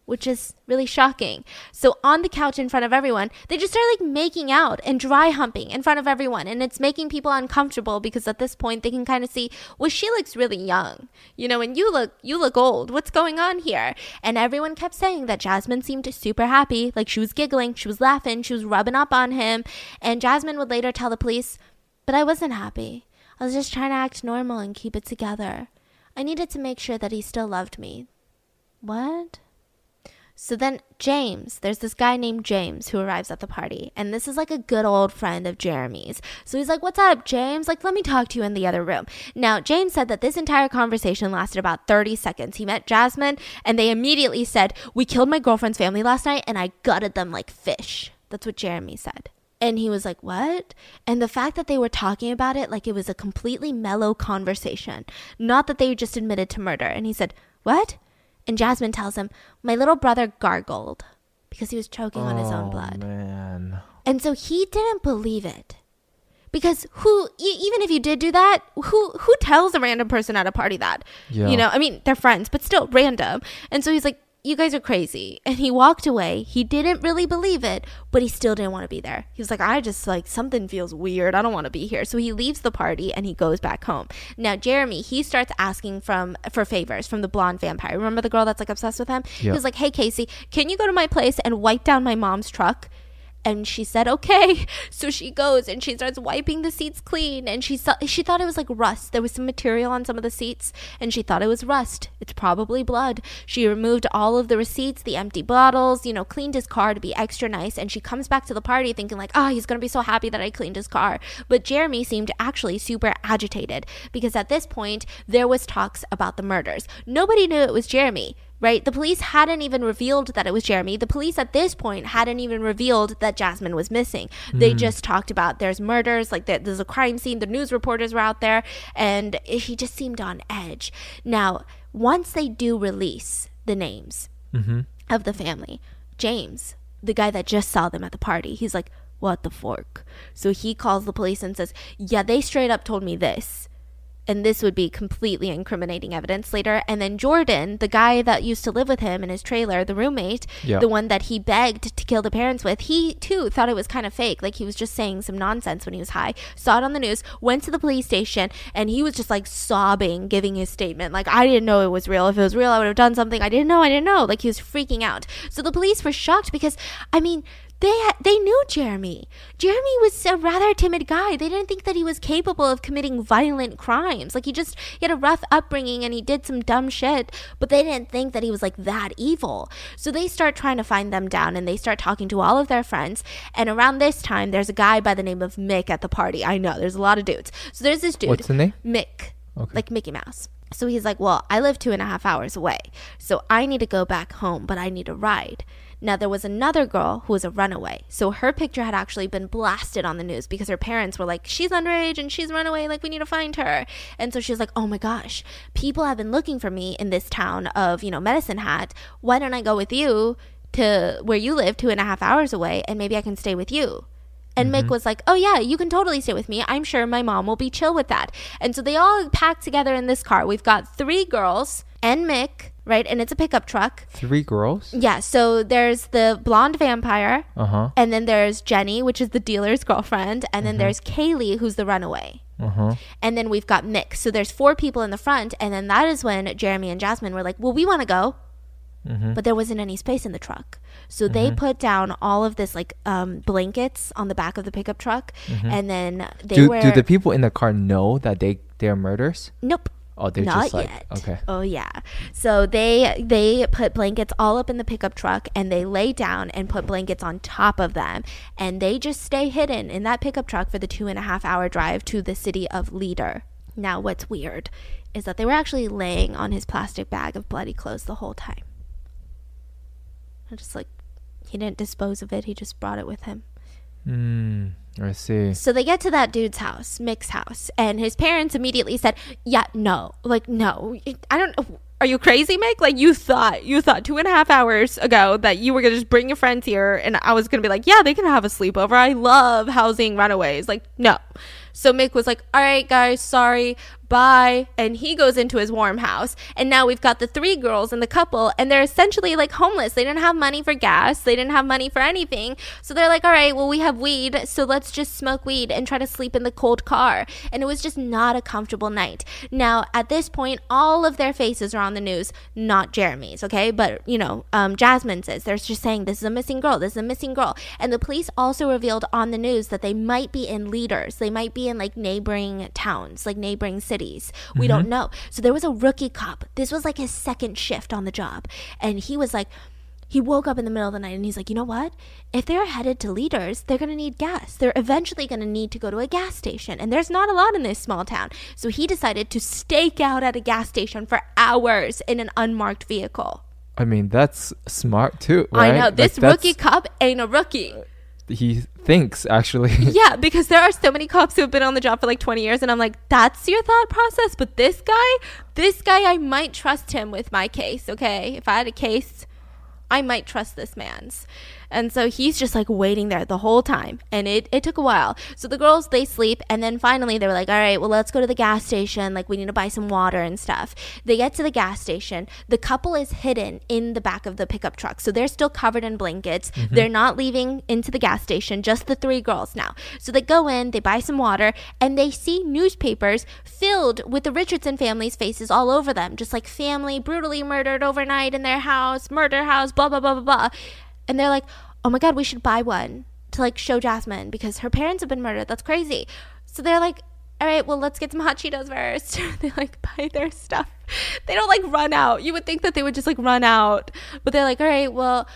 which is really shocking. So on the couch in front of everyone, they just start like making out and dry humping in front of everyone, and it's making people uncomfortable because at this point they can kind of see, well, she looks really young, you know, and you look you look old. What's going on here? And everyone kept saying that Jasmine seemed super happy, like she was giggling, she was laughing, she was rubbing up on him, and Jasmine would later tell the police, "But I wasn't happy. I was just trying to act normal and keep it together. I needed to make sure that he still loved me." What? So then James, there's this guy named James who arrives at the party, and this is like a good old friend of Jeremy's. So he's like, "What's up, James? Like, let me talk to you in the other room." Now, James said that this entire conversation lasted about 30 seconds. He met Jasmine, and they immediately said, "We killed my girlfriend's family last night, and I gutted them like fish." That's what Jeremy said. And he was like, What? And the fact that they were talking about it like it was a completely mellow conversation, not that they just admitted to murder. And he said, What? And Jasmine tells him, My little brother gargled because he was choking on his own Oh, blood. man. And so he didn't believe it. Because who, e- even if you did do that, who who tells a random person at a party that? Yeah. You know, I mean, they're friends, but still random. And so he's like, "You guys are crazy." And he walked away. He didn't really believe it, but he still didn't want to be there. He was like, "I just like something feels weird. I don't want to be here." So he leaves the party and he goes back home. Now, Jeremy, he starts asking from for favors from the blonde vampire. Remember the girl that's like obsessed with him? He was like, "Hey, Casey, can you go to my place and wipe down my mom's truck?" And she said, "Okay." So she goes and she starts wiping the seats clean. And she saw she thought it was like rust. There was some material on some of the seats, and she thought it was rust. It's probably blood. She removed all of the receipts, the empty bottles, you know, cleaned his car to be extra nice. And she comes back to the party thinking like, "Oh, he's gonna be so happy that I cleaned his car." But Jeremy seemed actually super agitated because at this point there was talks about the murders. Nobody knew it was Jeremy right? The police hadn't even revealed that it was Jeremy. The police at this point hadn't even revealed that Jasmine was missing. They just talked about there's murders, like there's a crime scene. The news reporters were out there, and he just seemed on edge. Now, once they do release the names mm-hmm. of the family, James, the guy that just saw them at the party, he's like, "What the fork?" So he calls the police and says, "Yeah, they straight up told me this." And this would be completely incriminating evidence later. And then Jordan, the guy that used to live with him in his trailer, the roommate, Yeah. the one that he begged to kill the parents with, he too thought it was kind of fake. Like he was just saying some nonsense when he was high. Saw it on the news, went to the police station, and he was just like sobbing, giving his statement. Like, I didn't know it was real. If it was real, I would have done something. I didn't know. I didn't know. Like he was freaking out. So the police were shocked because, I mean, they they knew Jeremy. Jeremy was a rather timid guy. They didn't think that he was capable of committing violent crimes. Like he just he had a rough upbringing and he did some dumb shit, but they didn't think that he was like that evil. So they start trying to find them down and they start talking to all of their friends. And around this time, there's a guy by the name of Mick at the party. I know there's a lot of dudes. So there's this dude. What's the name? Mick, Okay. like Mickey Mouse. So he's like, Well, I live two and a half hours away. So I need to go back home, but I need a ride. Now, there was another girl who was a runaway. So her picture had actually been blasted on the news because her parents were like, She's underage and she's runaway. Like, we need to find her. And so she was like, Oh my gosh, people have been looking for me in this town of, you know, Medicine Hat. Why don't I go with you to where you live, two and a half hours away, and maybe I can stay with you? And Mick mm-hmm. was like, "Oh yeah, you can totally stay with me. I'm sure my mom will be chill with that." And so they all packed together in this car. We've got three girls and Mick, right? And it's a pickup truck. Three girls. Yeah, so there's the blonde vampire, Uh huh. and then there's Jenny, which is the dealer's girlfriend, and then there's Kaylee, who's the runaway. Uh huh. And then we've got Mick. So there's four people in the front, and then that is when Jeremy and Jasmine were like, "Well, we want to go." Mm-hmm. But there wasn't any space in the truck. So they put down all of this like um, blankets on the back of the pickup truck and then they Mm-hmm. Do were Do the people in the car know that they they're murderers? Nope. Oh, they're Not just like yet. okay. Oh yeah. So they they put blankets all up in the pickup truck and they lay down and put blankets on top of them and they just stay hidden in that pickup truck for the two and a half hour drive to the city of Leader. Now what's weird is that they were actually laying on his plastic bag of bloody clothes the whole time. I just like he didn't dispose of it, he just brought it with him. Hmm. I see. So they get to that dude's house, Mick's house, and his parents immediately said, "Yeah, no, like no, I don't. Are you crazy, Mick? Like you thought you thought two and a half hours ago that you were gonna just bring your friends here, and I was gonna be like, yeah, they can have a sleepover. I love housing runaways. Like no." So Mick was like, "All right, guys, sorry, bye," and he goes into his warm house, and now we've got the three girls and the couple, and they're essentially like homeless. They didn't have money for gas, they didn't have money for anything, so they're like, "All right, well, we have weed, so let's just smoke weed and try to sleep in the cold car." And it was just not a comfortable night. Now, at this point, all of their faces are on the news, not Jeremy's, okay? But you know, um, Jasmine says they're just saying this is a missing girl, this is a missing girl, and the police also revealed on the news that they might be in leaders, they might be in like neighboring towns, like neighboring cities. We don't mm-hmm. know. So there was a rookie cop. This was like his second shift on the job, and he was like. He woke up in the middle of the night and he's like, you know what? If they're headed to leaders, they're going to need gas. They're eventually going to need to go to a gas station. And there's not a lot in this small town. So he decided to stake out at a gas station for hours in an unmarked vehicle. I mean, that's smart too, right? I know. This that's- rookie cop ain't a rookie. He thinks actually. *laughs* yeah, because there are so many cops who have been on the job for like 20 years, and I'm like, that's your thought process. But this guy, this guy, I might trust him with my case, okay? If I had a case, I might trust this man's. And so he's just like waiting there the whole time. And it, it took a while. So the girls, they sleep. And then finally they were like, all right, well, let's go to the gas station. Like, we need to buy some water and stuff. They get to the gas station. The couple is hidden in the back of the pickup truck. So they're still covered in blankets. Mm-hmm. They're not leaving into the gas station, just the three girls now. So they go in, they buy some water, and they see newspapers filled with the Richardson family's faces all over them. Just like family brutally murdered overnight in their house, murder house, blah, blah, blah, blah, blah. And they're like, oh my God, we should buy one to like show Jasmine because her parents have been murdered. That's crazy. So they're like, all right, well, let's get some hot Cheetos first. *laughs* they like buy their stuff. They don't like run out. You would think that they would just like run out, but they're like, all right, well,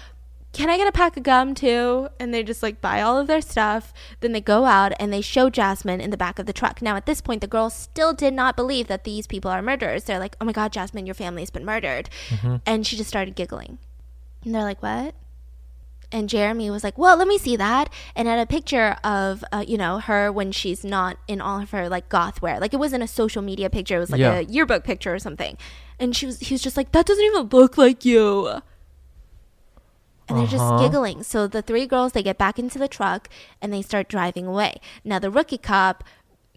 can I get a pack of gum too? And they just like buy all of their stuff. Then they go out and they show Jasmine in the back of the truck. Now, at this point, the girls still did not believe that these people are murderers. They're like, oh my God, Jasmine, your family's been murdered. Mm-hmm. And she just started giggling. And they're like, what? And Jeremy was like, "Well, let me see that." And had a picture of, uh, you know, her when she's not in all of her like goth wear. Like it wasn't a social media picture; it was like Yeah. a yearbook picture or something. And she was, he was just like, "That doesn't even look like you." And they're just Uh-huh. giggling. So the three girls they get back into the truck and they start driving away. Now the rookie cop.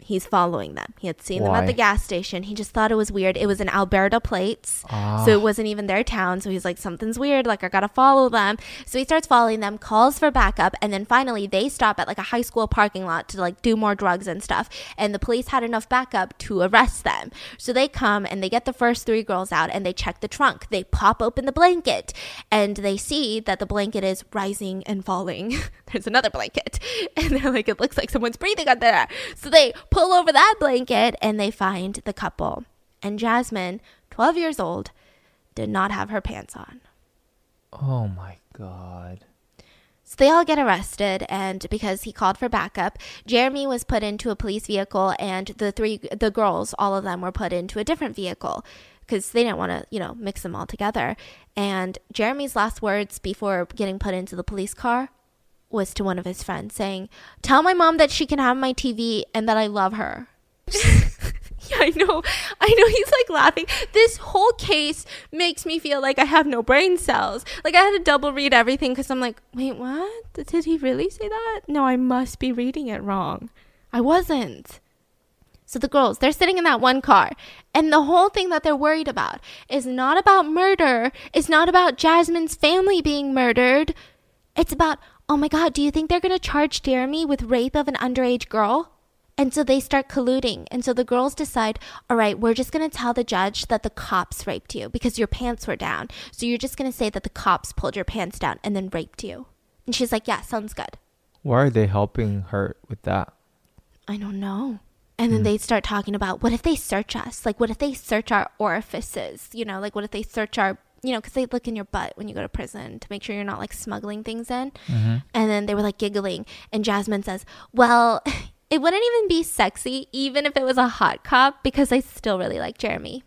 He's following them. He had seen them at the gas station. He just thought it was weird. It was in Alberta plates. Ah. So it wasn't even their town. So he's like, something's weird. Like, I gotta follow them. So he starts following them, calls for backup, and then finally they stop at like a high school parking lot to like do more drugs and stuff. And the police had enough backup to arrest them. So they come and they get the first three girls out and they check the trunk. They pop open the blanket and they see that the blanket is rising and falling. *laughs* There's another blanket. *laughs* And they're like, it looks like someone's breathing under there. So they pull over that blanket and they find the couple. And Jasmine, 12 years old, did not have her pants on. oh my god. So they all get arrested, and because he called for backup, Jeremy was put into a police vehicle, and the three, the girls, all of them were put into a different vehicle because they didn't want to, you know, mix them all together. And Jeremy's last words before getting put into the police car was to one of his friends saying, Tell my mom that she can have my TV and that I love her. *laughs* yeah, I know. I know he's like laughing. This whole case makes me feel like I have no brain cells. Like I had to double read everything because I'm like, wait, what? Did he really say that? No, I must be reading it wrong. I wasn't. So the girls, they're sitting in that one car. And the whole thing that they're worried about is not about murder. It's not about Jasmine's family being murdered. It's about, oh my God, do you think they're going to charge Jeremy with rape of an underage girl? And so they start colluding. And so the girls decide, all right, we're just going to tell the judge that the cops raped you because your pants were down. So you're just going to say that the cops pulled your pants down and then raped you. And she's like, yeah, sounds good. Why are they helping her with that? I don't know. And then hmm. they start talking about what if they search us? Like, what if they search our orifices? You know, like, what if they search our, you know, because they look in your butt when you go to prison to make sure you're not like smuggling things in. Mm-hmm. And then they were like giggling. And Jasmine says, well, *laughs* it wouldn't even be sexy, even if it was a hot cop, because I still really like Jeremy.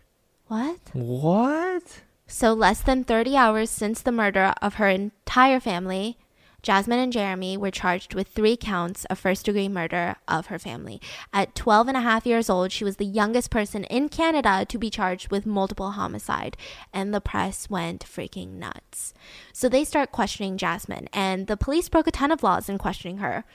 What? What? So, less than 30 hours since the murder of her entire family, Jasmine and Jeremy were charged with three counts of first degree murder of her family. At 12 and a half years old, she was the youngest person in Canada to be charged with multiple homicide, and the press went freaking nuts. So they start questioning Jasmine, and the police broke a ton of laws in questioning her.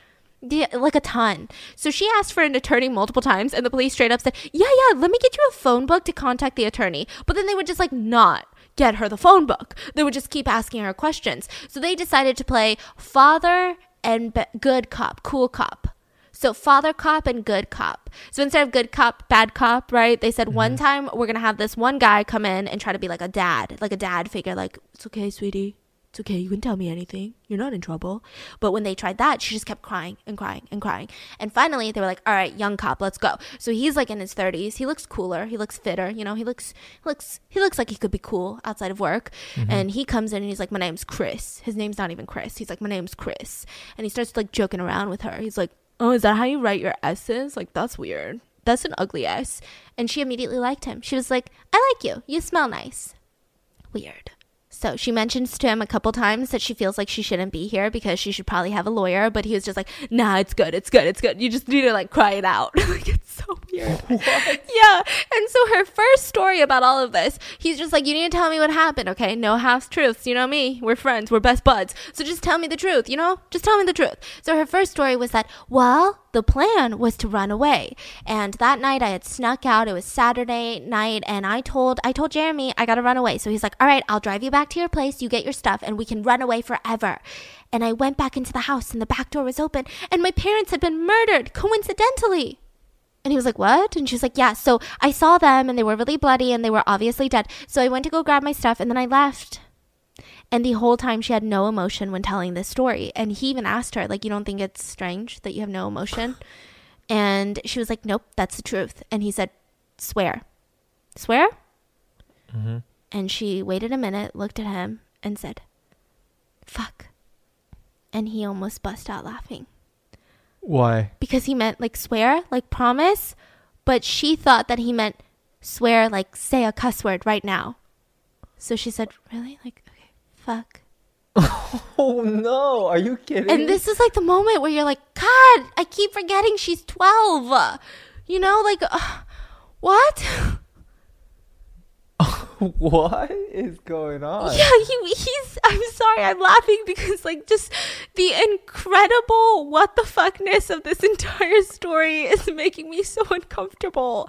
Yeah, like a ton. So she asked for an attorney multiple times, and the police straight up said, Yeah, yeah, let me get you a phone book to contact the attorney. But then they would just like not get her the phone book. They would just keep asking her questions. So they decided to play father and be- good cop, cool cop. So father cop and good cop. So instead of good cop, bad cop, right? They said one mm-hmm. time we're gonna have this one guy come in and try to be like a dad, like a dad figure, like it's okay, sweetie. It's okay, you can tell me anything. You're not in trouble. But when they tried that, she just kept crying and crying and crying. And finally, they were like, "All right, young cop, let's go." So he's like in his 30s. He looks cooler. He looks fitter. You know, he looks he looks he looks like he could be cool outside of work. Mm-hmm. And he comes in and he's like, "My name's Chris." His name's not even Chris. He's like, "My name's Chris." And he starts like joking around with her. He's like, "Oh, is that how you write your S's? Like that's weird. That's an ugly S." And she immediately liked him. She was like, "I like you. You smell nice." Weird. So she mentions to him a couple times that she feels like she shouldn't be here because she should probably have a lawyer, but he was just like, "Nah, it's good, it's good, it's good. You just need to like cry it out." *laughs* like it's so weird. *laughs* Yeah. And so her first story about all of this, he's just like, "You need to tell me what happened, okay? No half truths. You know me. We're friends. We're best buds. So just tell me the truth. You know, just tell me the truth." So her first story was that, well, the plan was to run away. And that night I had snuck out. It was Saturday night and I told I told Jeremy I got to run away. So he's like, "All right, I'll drive you back to your place. You get your stuff and we can run away forever." And I went back into the house and the back door was open and my parents had been murdered coincidentally. And he was like, What? And she was like, Yeah. So I saw them and they were really bloody and they were obviously dead. So I went to go grab my stuff and then I left. And the whole time she had no emotion when telling this story. And he even asked her, like, you don't think it's strange that you have no emotion? And she was like, Nope, that's the truth. And he said, Swear. Swear? Mm-hmm. And she waited a minute, looked at him, and said, Fuck. And he almost bust out laughing Why? because he meant like swear, like promise, but she thought that he meant swear, like say a cuss word right now. So she said, Really? Like, fuck. *laughs* Oh no! Are you kidding? And this is like the moment where you're like, God, I keep forgetting she's 12. You know, like, uh, what? *laughs* what is going on? Yeah, he, he's. I'm sorry, I'm laughing because, like, just the incredible what the fuckness of this *laughs* entire story is making me so uncomfortable.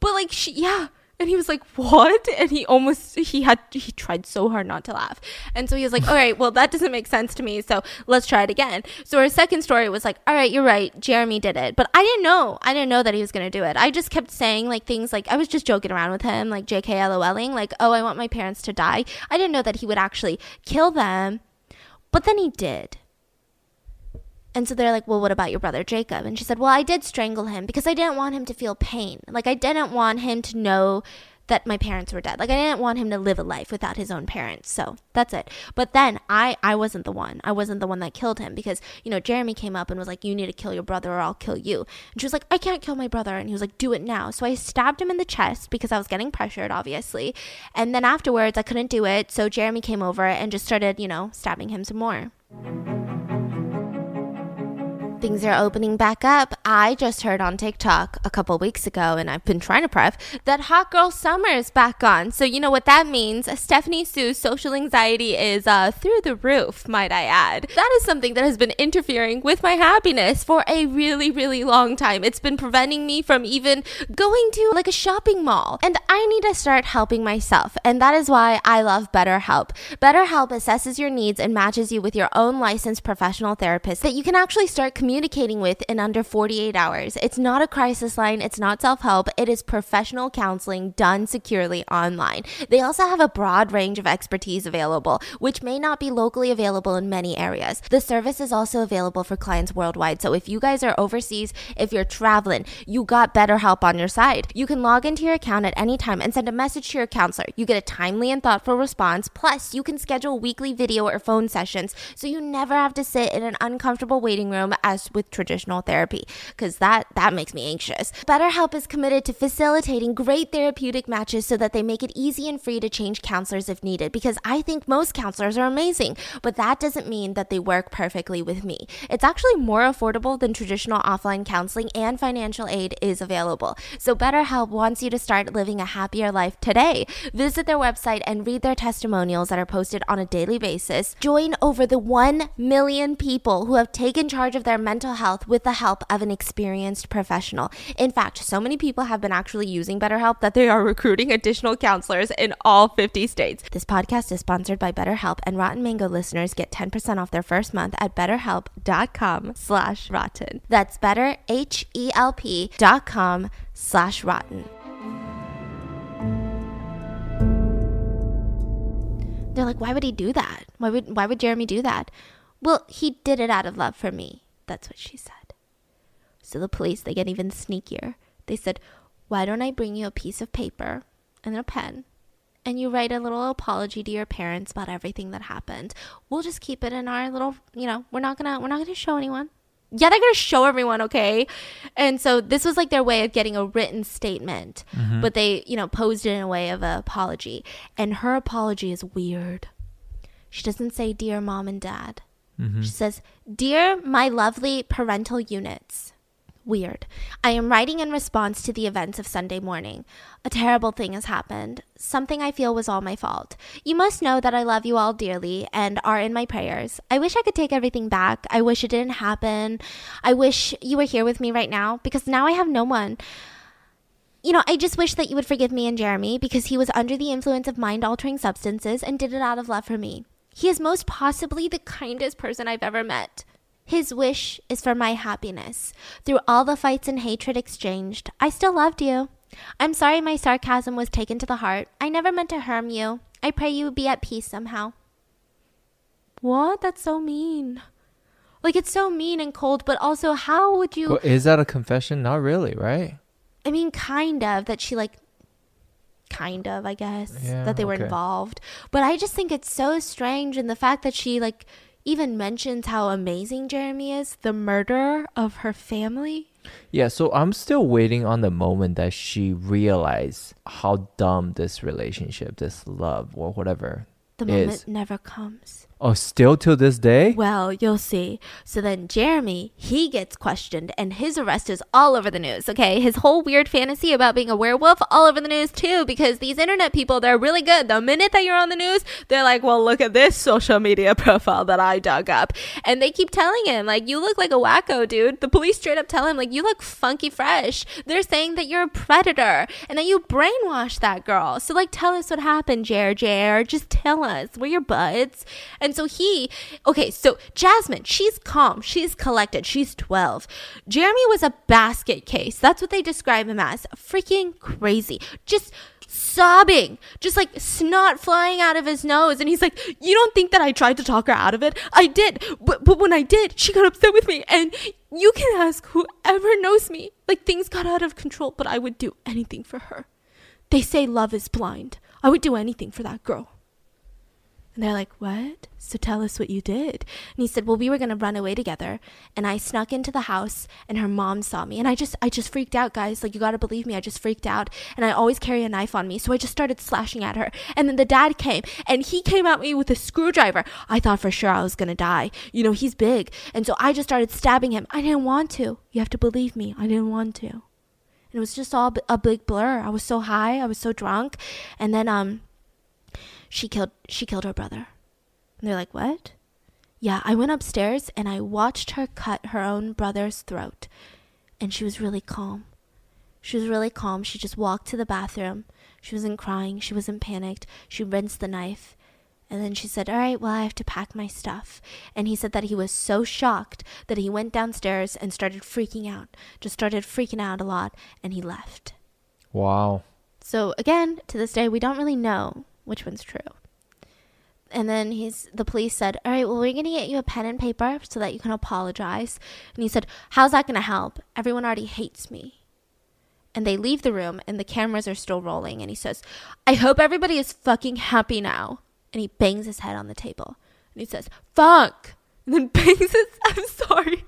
But, like, she, yeah. And he was like, "What?" And he almost he had he tried so hard not to laugh. And so he was like, "All right, well that doesn't make sense to me. So let's try it again." So her second story was like, "All right, you're right. Jeremy did it." But I didn't know. I didn't know that he was going to do it. I just kept saying like things like I was just joking around with him, like JK LOLing, like, "Oh, I want my parents to die." I didn't know that he would actually kill them. But then he did. And so they're like, well, what about your brother Jacob? And she said, well, I did strangle him because I didn't want him to feel pain. Like, I didn't want him to know that my parents were dead. Like, I didn't want him to live a life without his own parents. So that's it. But then I, I wasn't the one. I wasn't the one that killed him because, you know, Jeremy came up and was like, you need to kill your brother or I'll kill you. And she was like, I can't kill my brother. And he was like, do it now. So I stabbed him in the chest because I was getting pressured, obviously. And then afterwards, I couldn't do it. So Jeremy came over and just started, you know, stabbing him some more. Things are opening back up. I just heard on TikTok a couple weeks ago, and I've been trying to prep that Hot Girl Summer is back on. So, you know what that means? Stephanie Soo's social anxiety is uh, through the roof, might I add. That is something that has been interfering with my happiness for a really, really long time. It's been preventing me from even going to like a shopping mall. And I need to start helping myself. And that is why I love BetterHelp. BetterHelp assesses your needs and matches you with your own licensed professional therapist that you can actually start communicating with in under 48 hours. It's not a crisis line, it's not self help, it is professional counseling done securely online. They also have a broad range of expertise available, which may not be locally available in many areas. The service is also available for clients worldwide. So if you guys are overseas, if you're traveling, you got BetterHelp on your side. You can log into your account at any time and send a message to your counselor. You get a timely and thoughtful response. Plus, you can schedule weekly video or phone sessions so you never have to sit in an uncomfortable waiting room as with traditional therapy because that that makes me anxious. BetterHelp is committed to facilitating great therapeutic matches so that they make it easy and free to change counselors if needed because I think most counselors are amazing, but that doesn't mean that they work perfectly with me. It's actually more affordable than traditional offline counseling and financial aid is available. So BetterHelp wants you to start living a happier life today. Visit their website and read their testimonials that are posted on a daily basis. Join over the 1 million people who have taken charge of their mental health with the help of an experienced professional. In fact, so many people have been actually using BetterHelp that they are recruiting additional counselors in all 50 states. This podcast is sponsored by BetterHelp, and Rotten Mango listeners get 10% off their first month at betterhelp.com slash rotten. That's better, H-E-L-P dot com slash rotten. They're like, why would he do that? Why would why would Jeremy do that? Well, he did it out of love for me. That's what she said. So the police, they get even sneakier. They said, Why don't I bring you a piece of paper and a pen? And you write a little apology to your parents about everything that happened. We'll just keep it in our little, you know, we're not gonna we're not gonna show anyone. Yeah, they're gonna show everyone, okay? And so this was like their way of getting a written statement, Mm-hmm. but they, you know, posed it in a way of an apology. And her apology is weird. She doesn't say, Dear mom and dad. Mm-hmm. She says, Dear my lovely parental units. Weird. I am writing in response to the events of Sunday morning. A terrible thing has happened. Something I feel was all my fault. You must know that I love you all dearly and are in my prayers. I wish I could take everything back. I wish it didn't happen. I wish you were here with me right now because now I have no one. You know, I just wish that you would forgive me and Jeremy because he was under the influence of mind altering substances and did it out of love for me. He is most possibly the kindest person I've ever met. His wish is for my happiness. Through all the fights and hatred exchanged, I still loved you. I'm sorry my sarcasm was taken to the heart. I never meant to harm you. I pray you be at peace somehow. What? That's so mean. Like, it's so mean and cold, but also, how would you. Well, is that a confession? Not really, right? I mean, kind of that she like, kind of, I guess Yeah, that they were okay. involved. But I just think it's so strange, and the fact that she like even mentions how amazing Jeremy is, the murderer of her family. Yeah, so I'm still waiting on the moment that she realized how dumb this relationship, this love or whatever The is. moment never comes. Oh, still till this day? Well, you'll see. So then Jeremy, he gets questioned and his arrest is all over the news, okay? His whole weird fantasy about being a werewolf all over the news too because these internet people, they're really good. The minute that you're on the news, they're like, "Well, look at this social media *laughs* profile that I dug up." And they keep telling him like, "You look like a wacko, dude." The police straight up tell him like, "You look funky fresh." They're saying that you're a predator and that you brainwashed that girl. So like tell us what happened, Jer Jer. Just tell us. We're your buds. And so he, okay, so Jasmine, she's calm, she's collected, she's 12. Jeremy was a basket case. That's what they describe him as. Freaking crazy. Just sobbing, just like snot flying out of his nose. And he's like, You don't think that I tried to talk her out of it? I did. But, but when I did, she got upset with me. And you can ask whoever knows me. Like things got out of control, but I would do anything for her. They say love is blind. I would do anything for that girl. And they're like, What? So tell us what you did. And he said, Well, we were gonna run away together. And I snuck into the house and her mom saw me. And I just I just freaked out, guys. Like you gotta believe me, I just freaked out. And I always carry a knife on me. So I just started slashing at her. And then the dad came and he came at me with a screwdriver. I thought for sure I was gonna die. You know, he's big. And so I just started stabbing him. I didn't want to. You have to believe me. I didn't want to. And it was just all a big blur. I was so high, I was so drunk. And then um she killed she killed her brother. And they're like, "What?" Yeah, I went upstairs and I watched her cut her own brother's throat. And she was really calm. She was really calm. She just walked to the bathroom. She wasn't crying. She wasn't panicked. She rinsed the knife. And then she said, All right, well, I have to pack my stuff. And he said that he was so shocked that he went downstairs and started freaking out. Just started freaking out a lot. And he left. Wow. So, again, to this day, we don't really know which one's true. And then he's the police said, "All right, well, we're gonna get you a pen and paper so that you can apologize." And he said, "How's that gonna help? Everyone already hates me." And they leave the room, and the cameras are still rolling. And he says, "I hope everybody is fucking happy now." And he bangs his head on the table, and he says, "Fuck," and then *laughs* bangs his. I'm sorry.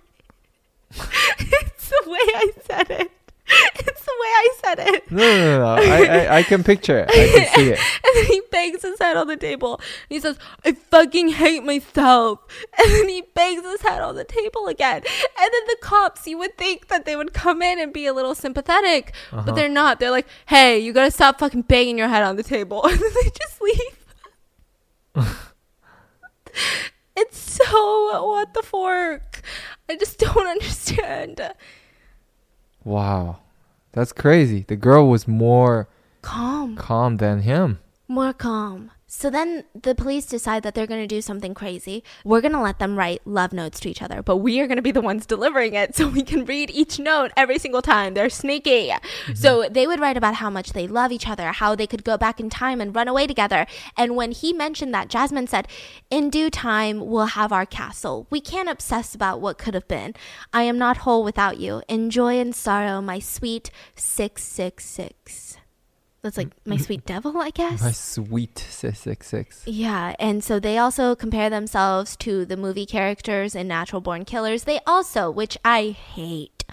*laughs* it's the way I said it. *laughs* It's the way I said it. No, no, no, no. I, I, I can picture it. I can *laughs* see it. and then he bangs his head on the table. And he says, I fucking hate myself. *laughs* And then he bangs his head on the table again. And then the cops, you would think that they would come in and be a little sympathetic, Uh-huh. but they're not. They're like, hey, you gotta stop fucking banging your head on the table. And then they just leave. it's so what the fork. I just don't understand. Wow. That's crazy. The girl was more Calm. calm than him. more calm. So then the police decide that they're going to do something crazy. We're going to let them write love notes to each other, but we are going to be the ones delivering it *laughs* so we can read each note every single time. They're sneaky. Mm-hmm. So they would write about how much they love each other, how they could go back in time and run away together. And when he mentioned that, Jasmine said, In due time, we'll have our castle. We can't obsess about what could have been. I am not whole without you. Enjoy and sorrow, my sweet 666. That's like my mm-hmm. sweet *laughs* devil, I guess. My sweet 666. Yeah, and so they also compare themselves to the movie characters in Natural Born Killers. They also, which I hate,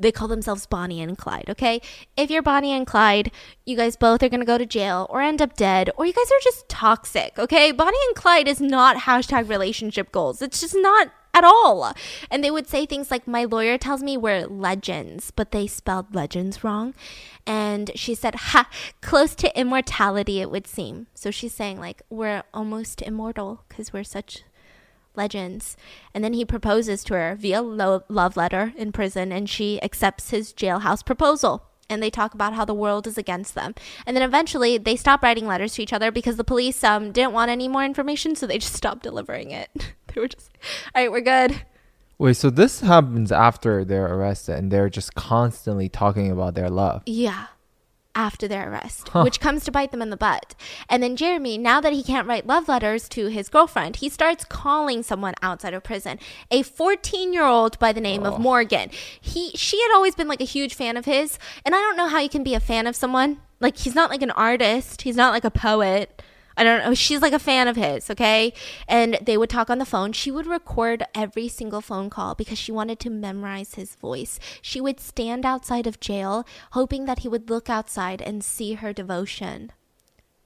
they call themselves Bonnie and Clyde, okay? If you're Bonnie and Clyde, you guys both are gonna go to jail or end up dead, or you guys are just toxic, okay? Bonnie and Clyde is not hashtag relationship goals. It's just not at all. And they would say things like, My lawyer tells me we're legends, but they spelled legends wrong. And she said, Ha, close to immortality, it would seem. So she's saying, like, we're almost immortal because we're such legends. And then he proposes to her via lo- love letter in prison, and she accepts his jailhouse proposal. And they talk about how the world is against them. And then eventually they stop writing letters to each other because the police um, didn't want any more information, so they just stopped delivering it. *laughs* they were just, all right, we're good. Wait, so this happens after they're arrested and they're just constantly talking about their love. Yeah. After their arrest, Huh. which comes to bite them in the butt. And then Jeremy, now that he can't write love letters to his girlfriend, he starts calling someone outside of prison, a 14 year old by the name Oh. of Morgan. He, she had always been like a huge fan of his. And I don't know how you can be a fan of someone. Like, he's not like an artist, he's not like a poet. I don't know. She's like a fan of his, okay? And they would talk on the phone. She would record every single phone call because she wanted to memorize his voice. She would stand outside of jail, hoping that he would look outside and see her devotion.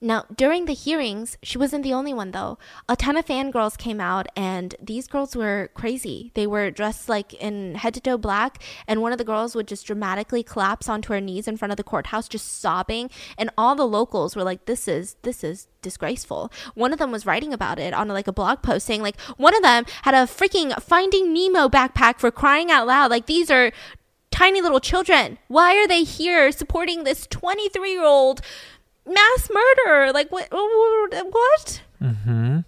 Now, during the hearings, she wasn't the only one though. A ton of fangirls came out, and these girls were crazy. They were dressed like in head to toe black, and one of the girls would just dramatically collapse onto her knees in front of the courthouse, just sobbing. And all the locals were like, "This is this is disgraceful." One of them was writing about it on like a blog post, saying like, one of them had a freaking Finding Nemo backpack for crying out loud. Like these are tiny little children. Why are they here supporting this 23 year old mass murderer? Like, what? What? Mm-hmm.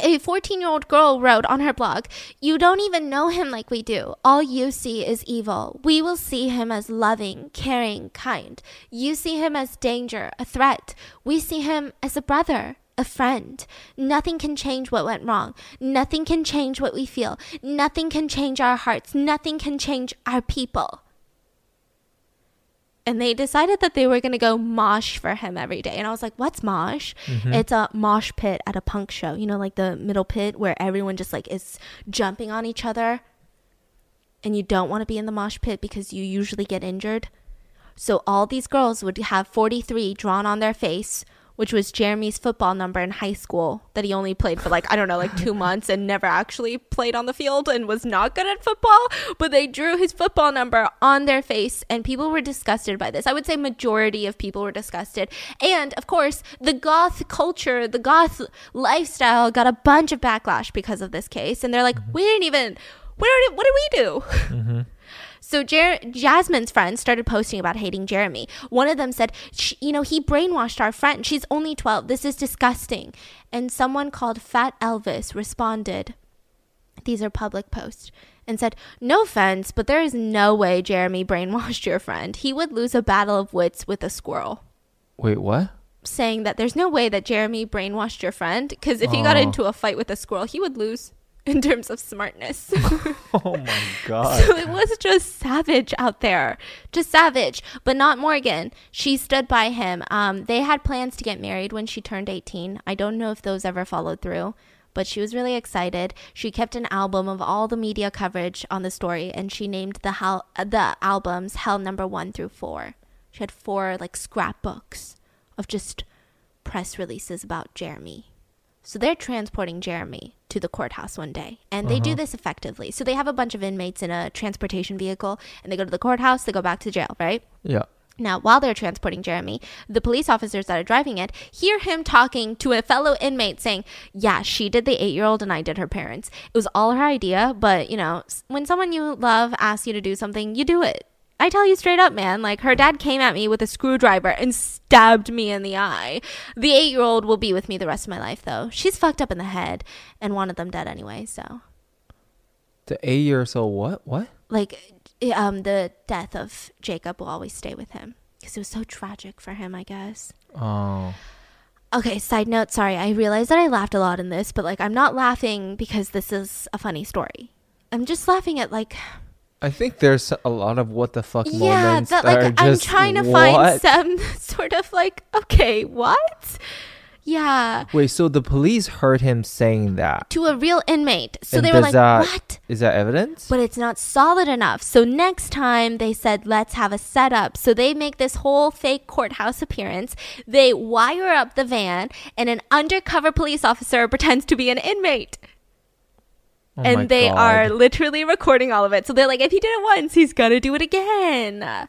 A 14 year old girl wrote on her blog, You don't even know him like we do. All you see is evil. We will see him as loving, caring, kind. You see him as danger, a threat. We see him as a brother, a friend. Nothing can change what went wrong. Nothing can change what we feel. Nothing can change our hearts. Nothing can change our people. And they decided that they were going to go mosh for him every day. And I was like, what's mosh? Mm-hmm. It's a mosh pit at a punk show. You know, like the middle pit where everyone just like is jumping on each other. And you don't want to be in the mosh pit because you usually get injured. So all these girls would have 43 drawn on their face, which was Jeremy's football number in high school that he only played for like, I don't know, like two *laughs* months and never actually played on the field and was not good at football. But they drew his football number on their face and people were disgusted by this. I would say majority of people were disgusted. And of course, the goth culture, the goth lifestyle got a bunch of backlash because of this case. And they're like, mm-hmm. we didn't even, what did, what did we do? Mm-hmm. So Jer- Jasmine's friends started posting about hating Jeremy. One of them said, "You know, he brainwashed our friend. She's only 12. This is disgusting." And someone called Fat Elvis responded, these are public posts, and said, "No offense, but there is no way Jeremy brainwashed your friend. He would lose a battle of wits with a squirrel." Wait, what? Saying that there's no way that Jeremy brainwashed your friend because if he got Oh. into a fight with a squirrel, he would lose *laughs* in terms of smartness. *laughs* Oh my god. *laughs* So it was just savage out there, just savage. But not Morgan. She stood by him. Um, they had plans to get married when she turned 18. I don't know if those ever followed through, but she was really excited. She kept an album of all the media coverage on the story, and she named the hell, uh, the albums Hell Number One through Four. She had four like scrapbooks of just press releases about Jeremy. So they're transporting Jeremy to the courthouse one day, and they do uh-huh. this effectively. So they have a bunch of inmates in a transportation vehicle, and they go to the courthouse, they go back to jail, right? Yeah. Now, while they're transporting Jeremy, the police officers that are driving it hear him talking to a fellow inmate saying, Yeah, she did the eight year old and I did her parents. It was all her idea, but you know, when someone you love asks you to do something, you do it. I tell you straight up, man, like her dad came at me with a screwdriver and stabbed me in the eye. The eight year old will be with me the rest of my life, though. She's fucked up in the head and wanted them dead anyway, so. The eight years old what? What? like um the death of Jacob will always stay with him because it was so tragic for him, I guess. Oh. Okay, side note, sorry. I realize that I laughed a lot in this, but like I'm not laughing because this is a funny story. I'm just laughing at like I think there's a lot of what the fuck yeah, moments that that like are I'm just trying to what? find some *laughs* sort of like okay, what? Yeah, Wait, so the police heard him saying that. to a real inmate. So And they were like, that- "What?" Is that evidence? but it's not solid enough. So next time they said, let's have a setup. So they make this whole fake courthouse appearance. They wire up the van, and an undercover police officer pretends to be an inmate. Oh and they God. are literally recording all of it. So they're like, if he did it once, he's going to do it again.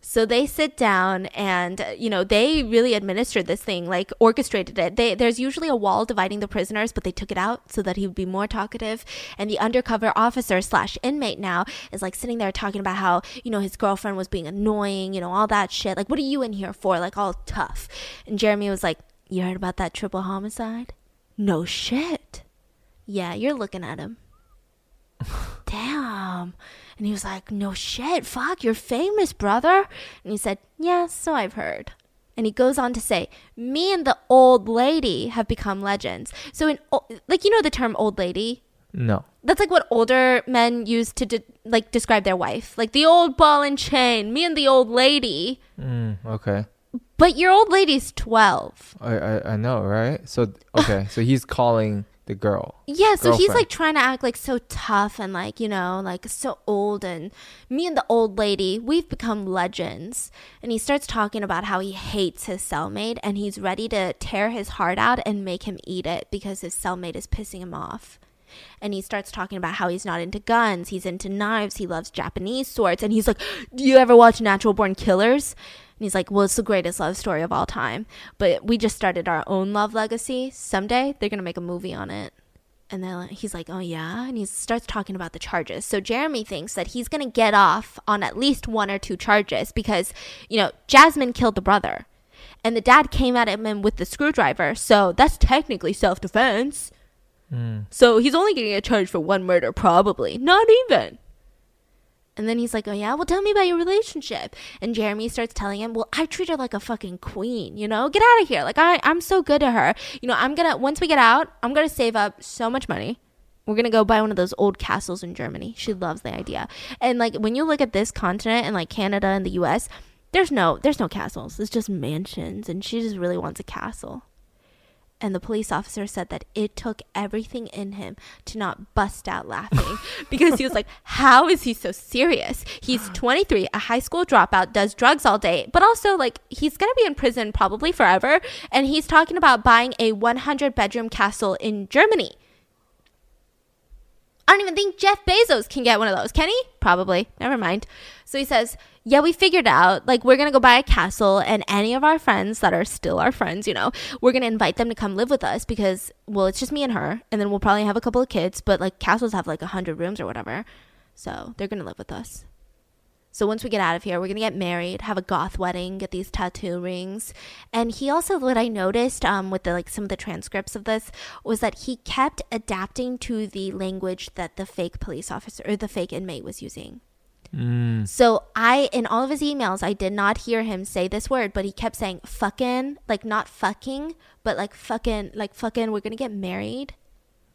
So they sit down and, you know, they really administered this thing, like orchestrated it. They, there's usually a wall dividing the prisoners, but they took it out so that he would be more talkative. And the undercover officer slash inmate now is like sitting there talking about how, you know, his girlfriend was being annoying, you know, all that shit. Like, what are you in here for? Like, all tough. And Jeremy was like, you heard about that triple homicide? No shit. Yeah, you're looking at him *laughs* damn. And he was like, no shit, fuck, you're famous, brother. And he said, yeah, so I've heard. And he goes on to say, me and the old lady have become legends. So, in like, you know the term old lady? No. That's like what older men use to de- like describe their wife. Like the old ball and chain, me and the old lady. Mm, okay. But your old lady's 12. I, I I know, right? So okay, so he's calling the girl. Yeah, so he's like trying to act like so tough and like, you know, like so old. And me and the old lady, we've become legends. And he starts talking about how he hates his cellmate and he's ready to tear his heart out and make him eat it because his cellmate is pissing him off. And he starts talking about how he's not into guns, he's into knives, he loves Japanese swords. And he's like, Do you ever watch Natural Born Killers? And he's like, Well, it's the greatest love story of all time. But we just started our own love legacy. Someday they're going to make a movie on it. And then he's like, oh yeah? And he starts talking about the charges. So Jeremy thinks that he's going to get off on at least one or two charges because, you know, Jasmine killed the brother. And the dad came at him with the screwdriver. So that's technically self defense. Hmm. So he's only going to get charged for one murder, probably. Not even. And then he's like, oh yeah? Well, tell me about your relationship. And Jeremy starts telling him, well, I treat her like a fucking queen, you know? Get out of here. Like, I, I'm so good to her. You know, I'm to, once we get out, I'm to save up so much money. We're to go buy one of those old castles in Germany. She loves the idea. And like, when you look at this continent and like Canada and the US, there's no there's no castles. It's just mansions and she just really wants a castle. And the police officer said that it took everything in him to not bust out laughing *laughs* because he was like, How is he so serious? He's *sighs* 23, a high school dropout, does drugs all day, but also, like, he's going to be in prison probably forever. And he's talking about buying a 100 bedroom castle in Germany. I don't even think Jeff Bezos can get one of those. Can he? Probably. Never mind. So he says, Yeah, we figured out, like, we're going to go buy a castle, and any of our friends that are still our friends, you know, we're going to invite them to come live with us because, well, it's just me and her, and then we'll probably have a couple of kids, but, like, castles have, like, 100 rooms or whatever. So they're going to live with us. So once we get out of here, we're gonna get married, have a goth wedding, get these tattoo rings. And he also, what I noticed um, with the like some of the transcripts of this was that he kept adapting to the language that the fake police officer or the fake inmate was using. Mm. So I, in all of his emails, I did not hear him say this word, but he kept saying "fucking," like not fucking, but like fucking, like fucking. We're gonna get married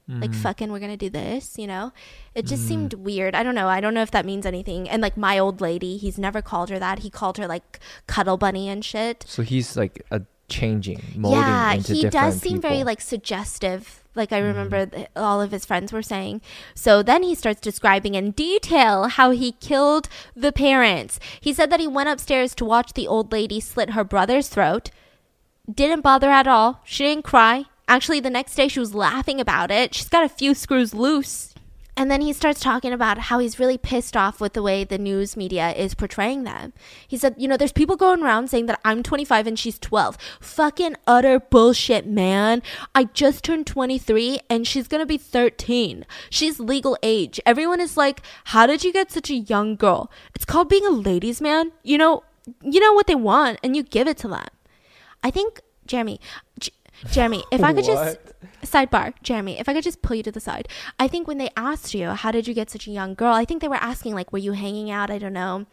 like mm. fucking we're gonna do this you know? It just mm. seemed weird. I don't know. I don't know if that means anything. And like my old lady he's never called her that. He called her like cuddle bunny and shit. So he's like a changing, molding yeah he does seem very like suggestive like i remember mm. th- all of his friends were saying. So then he starts describing in detail how he killed the parents. He said that he went upstairs to watch the old lady slit her brother's throat. Didn't bother at all. She didn't cry. Actually, the next day she was laughing about it. She's got a few screws loose. And then he starts talking about how he's really pissed off with the way the news media is portraying them. He said, You know, there's people going around saying that I'm 25 and she's 12. Fucking utter bullshit, man. I just turned 23 and she's gonna be 13. She's legal age. Everyone is like, How did you get such a young girl? It's called being a ladies' man. You know, you know what they want and you give it to them. I think Jeremy, Jeremy, if I could just sidebar, Jeremy, if I could just pull you to the side. I think when they asked you, how did you get such a young girl? I think they were asking like, were you hanging out? I don't know.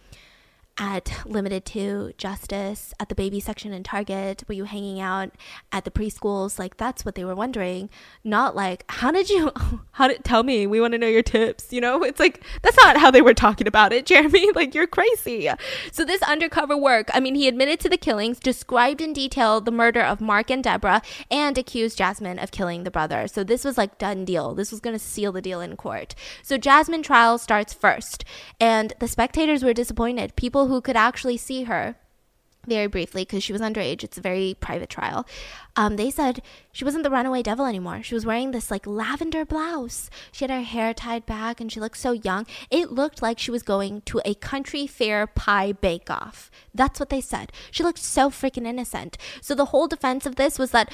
At Limited Too Justice, at the baby section in Target, were you hanging out at the preschools? Like that's what they were wondering. Not like, how did you? *laughs* How did tell me? We want to know your tips. You know, it's like that's not how they were talking about it, *laughs* Jeremy. Like you're crazy. So this undercover work. I mean, he admitted to the killings, described in detail the murder of Marc and Deborah, and accused Jasmine of killing the brother. So this was like done deal. This was to seal the deal in court. So Jasmine trial starts first, and the spectators were disappointed. People who could actually see her very briefly because she was underage. It's a very private trial. Um, they said she wasn't the runaway devil anymore. She was wearing this like lavender blouse. She had her hair tied back and she looked so young. It looked like she was going to a country fair pie bake off. That's what they said. She looked so freaking innocent. So the whole defense of this was that.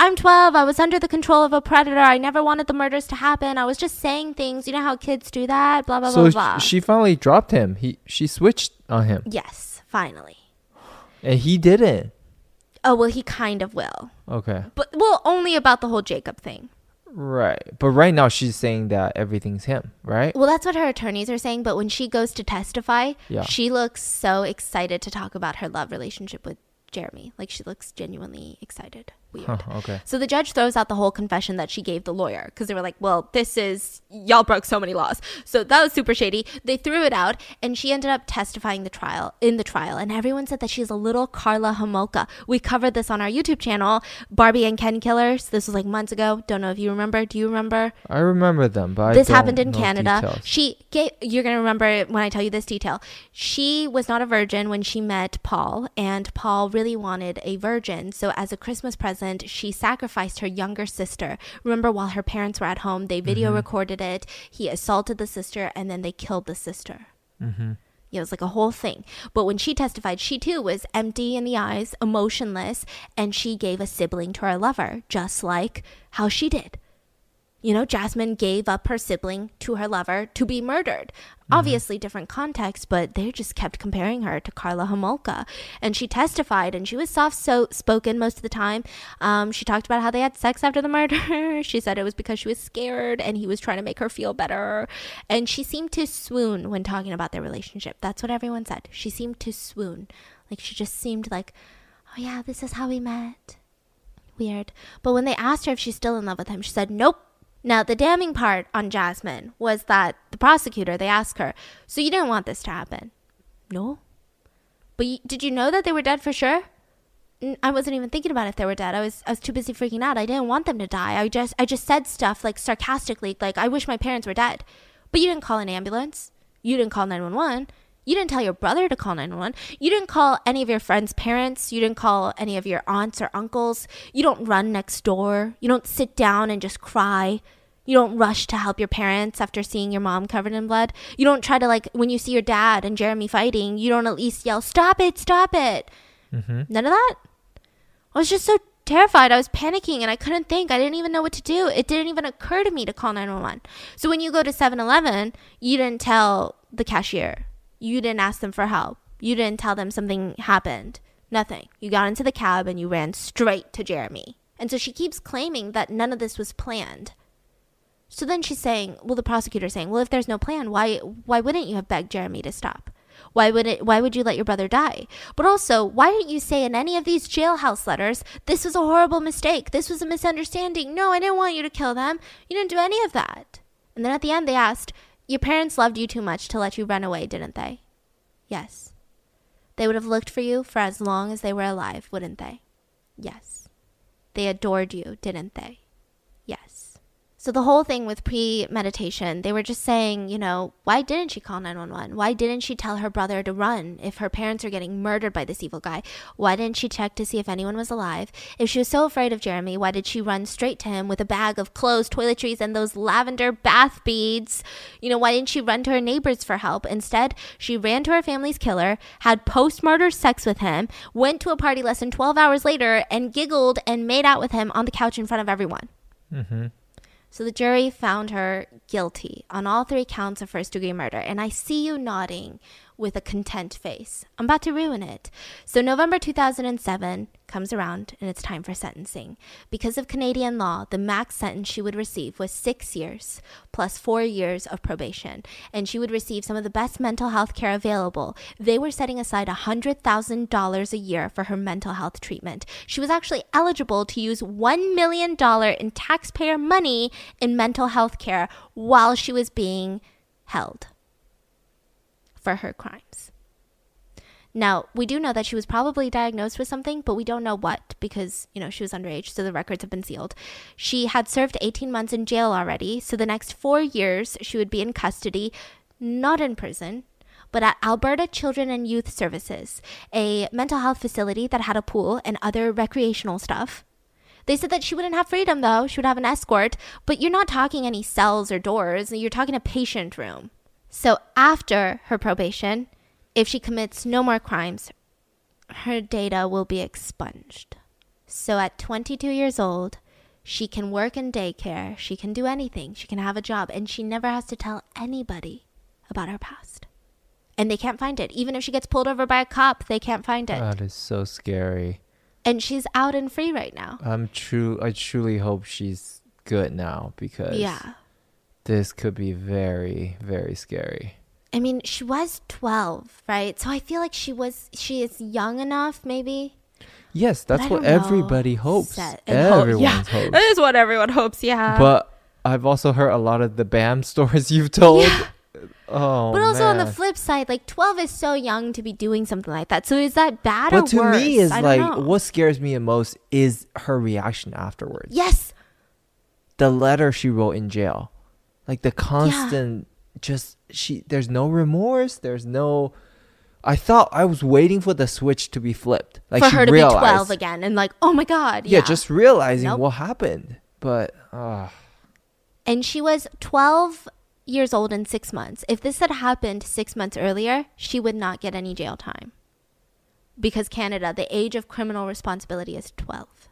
I'm 12. I was under the control of a predator. I never wanted the murders to happen. I was just saying things. You know how kids do that? Blah, blah, so blah, blah. she finally dropped him. He she switched on him, yes, finally. and he didn't. Oh, well, he kind of will. Okay, But, well, only about the whole Jacob thing. right. But right now she's saying that everything's him, right? Well, that's what her attorneys are saying. But when she goes to testify, Yeah. she looks so excited to talk about her love relationship with Jeremy. Like she looks genuinely excited. Weird. Huh, okay. So the judge throws out the whole confession that she gave the lawyer because they were like, well, this is, y'all broke so many laws. So that was super shady. They threw it out and she ended up testifying the trial in the trial. And everyone said that she's a little Karla Homolka. We covered this on our YouTube channel, Barbie and Ken Killers. This was like months ago. Don't know if you remember. Do you remember? I remember them, but I this happened in Canada. details. She gave, you're going to remember when I tell you this detail. She was not a virgin when she met Paul, and Paul really wanted a virgin. So, as a Christmas present, she sacrificed her younger sister. Remember, while her parents were at home, they video recorded it. He assaulted the sister, and then they killed the sister. Mm-hmm. Yeah, it was like a whole thing. But when she testified, she too was empty in the eyes, emotionless, and she gave a sibling to her lover, just like how she did. You know, Jasmine gave up her sibling to her lover to be murdered. Obviously, different context, but they just kept comparing her to Karla Homolka. And she testified, and she was soft so spoken most of the time. Um, she talked about how they had sex after the murder. *laughs* she said it was because she was scared and he was trying to make her feel better. And she seemed to swoon when talking about their relationship. That's what everyone said. She seemed to swoon. Like she just seemed like, oh, yeah, this is how we met. Weird. But when they asked her if she's still in love with him, she said, nope. Now, the damning part on Jasmine was that the prosecutor, they asked her, So you didn't want this to happen? No. But you, did you know that they were dead for sure? I wasn't even thinking about if they were dead. I was I was too busy freaking out. I didn't want them to die. I just I just said stuff like sarcastically, like I wish my parents were dead. But you didn't call an ambulance. You didn't call 911. You didn't tell your brother to call 911. You didn't call any of your friends' parents. You didn't call any of your aunts or uncles. You don't run next door. You don't sit down and just cry. You don't rush to help your parents after seeing your mom covered in blood. You don't try to, like, when you see your dad and Jeremy fighting, you don't at least yell, Stop it, stop it. Mm-hmm. None of that. I was just so terrified. I was panicking and I couldn't think. I didn't even know what to do. It didn't even occur to me to call 911. So when you go to 7 Eleven, you didn't tell the cashier. You didn't ask them for help. You didn't tell them something happened. Nothing. You got into the cab and you ran straight to Jeremy. And so she keeps claiming that none of this was planned. So then she's saying, well, the prosecutor's saying, well, if there's no plan, why why wouldn't you have begged Jeremy to stop? Why would it why would you let your brother die? But also, why didn't you say in any of these jailhouse letters, this was a horrible mistake. This was a misunderstanding. No, I didn't want you to kill them. You didn't do any of that. And then at the end they asked, your parents loved you too much to let you run away, didn't they? Yes. They would have looked for you for as long as they were alive, wouldn't they? Yes. They adored you, didn't they? So the whole thing with premeditation, they were just saying, you know, why didn't she call 911? Why didn't she tell her brother to run if her parents are getting murdered by this evil guy? Why didn't she check to see if anyone was alive? If she was so afraid of Jeremy, why did she run straight to him with a bag of clothes, toiletries, and those lavender bath beads? You know, why didn't she run to her neighbors for help? Instead, she ran to her family's killer, had post-murder sex with him, went to a party less than 12 hours later, and giggled and made out with him on the couch in front of everyone. Mm-hmm. So the jury found her guilty on all three counts of first degree murder. And I see you nodding with a content face. I'm about to ruin it. So, November 2007 comes around and it's time for sentencing. Because of Canadian law, the max sentence she would receive was six years plus four years of probation. And she would receive some of the best mental health care available. They were setting aside $100,000 a year for her mental health treatment. She was actually eligible to use $1 million in taxpayer money in mental health care while she was being held for her crimes. Now, we do know that she was probably diagnosed with something, but we don't know what because, you know, she was underage, so the records have been sealed. She had served 18 months in jail already, so the next four years she would be in custody, not in prison, but at Alberta Children and Youth Services, a mental health facility that had a pool and other recreational stuff. They said that she wouldn't have freedom though, she would have an escort, but you're not talking any cells or doors, you're talking a patient room. So after her probation, if she commits no more crimes, her data will be expunged. So at 22 years old, she can work in daycare, she can do anything, she can have a job, and she never has to tell anybody about her past. And they can't find it. Even if she gets pulled over by a cop, they can't find it. That is so scary. And she's out and free right now. I'm true I truly hope she's good now because Yeah this could be very, very scary. I mean, she was 12, right? So I feel like she was, she is young enough, maybe. Yes, that's what everybody hopes. Everyone yeah, hopes. *laughs* That is what everyone hopes, yeah. But I've also heard a lot of the BAM *laughs* stories you've told. Yeah. Oh, but also man. on the flip side, like 12 is so young to be doing something like that. So is that bad but or to worse? me, is like what scares me the most is her reaction afterwards. Yes. The letter she wrote in jail like the constant yeah. just she there's no remorse there's no I thought I was waiting for the switch to be flipped. Like for her to realized, be twelve again, and like, oh my god, yeah, yeah just realizing nope. what happened. But uh. and she was twelve years old in six months. If this had happened six months earlier, she would not get any jail time because Canada, the age of criminal responsibility is twelve.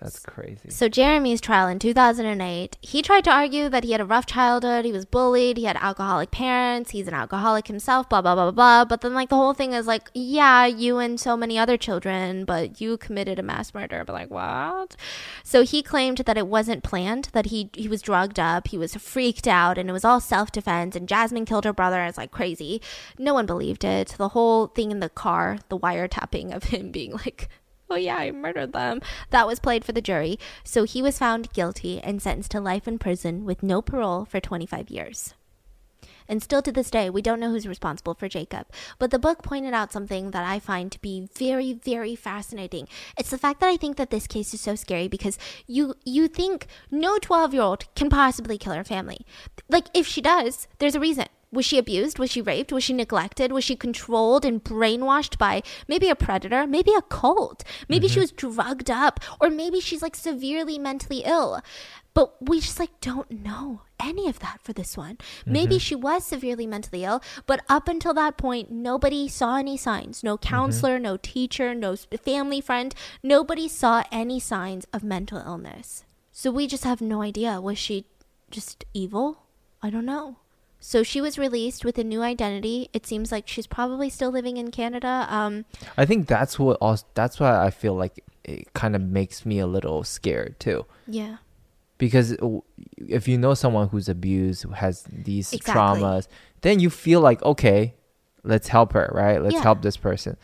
That's crazy. So Jeremy's trial in 2008, he tried to argue that he had a rough childhood, he was bullied, he had alcoholic parents, he's an alcoholic himself, blah blah blah blah. But then like the whole thing is like, yeah, you and so many other children, but you committed a mass murder. But like what? So he claimed that it wasn't planned, that he he was drugged up, he was freaked out, and it was all self defense. And Jasmine killed her brother. It's like crazy. No one believed it. The whole thing in the car, the wiretapping of him being like oh yeah, I murdered them. That was played for the jury. So he was found guilty and sentenced to life in prison with no parole for 25 years. And still to this day, we don't know who's responsible for Jacob. But the book pointed out something that I find to be very, very fascinating. It's the fact that I think that this case is so scary because you you think no 12 year old can possibly kill her family. Like, if she does, there's a reason. Was she abused? Was she raped? Was she neglected? Was she controlled and brainwashed by maybe a predator? Maybe a cult? Maybe mm-hmm. she was drugged up? Or maybe she's like severely mentally ill? But we just like don't know any of that for this one. Mm-hmm. Maybe she was severely mentally ill, but up until that point, nobody saw any signs. No mm-hmm. counselor, mm-hmm. no teacher, no family friend. Nobody saw any signs of mental illness. So we just have no idea. Was she just evil? I don't know. So she was released with a new identity. It seems like she's probably still living in Canada. Um, I think that's what also, that's why I feel like it kind of makes me a little scared too. Yeah. Because if you know someone who's abused, who has these exactly. traumas, then you feel like okay, let's help her, right? Let's yeah. help this person.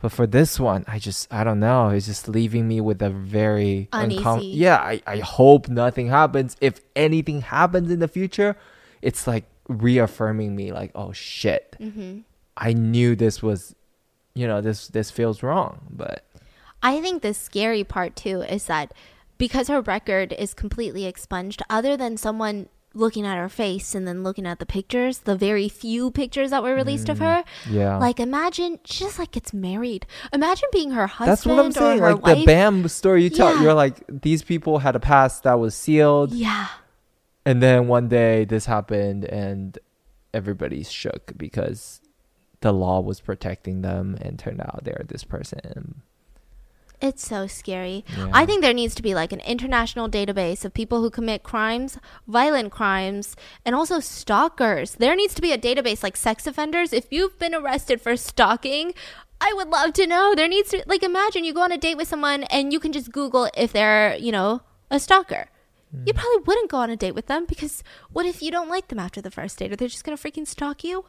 But for this one, I just I don't know. It's just leaving me with a very uneasy. Uncom- yeah, I, I hope nothing happens. If anything happens in the future, it's like reaffirming me like oh shit mm-hmm. i knew this was you know this this feels wrong but i think the scary part too is that because her record is completely expunged other than someone looking at her face and then looking at the pictures, the very few pictures that were released mm, of her. Yeah. Like imagine she just like gets married. Imagine being her husband. That's what I'm saying. like wife. the BAM story you tell, yeah. you're like these people had a past that was sealed. Yeah and then one day this happened and everybody's shook because the law was protecting them and turned out they're this person it's so scary. Yeah. I think there needs to be like an international database of people who commit crimes, violent crimes, and also stalkers. There needs to be a database like sex offenders. If you've been arrested for stalking, I would love to know. There needs to like imagine you go on a date with someone and you can just Google if they're, you know, a stalker. Mm. You probably wouldn't go on a date with them because what if you don't like them after the first date? Are they're just gonna freaking stalk you?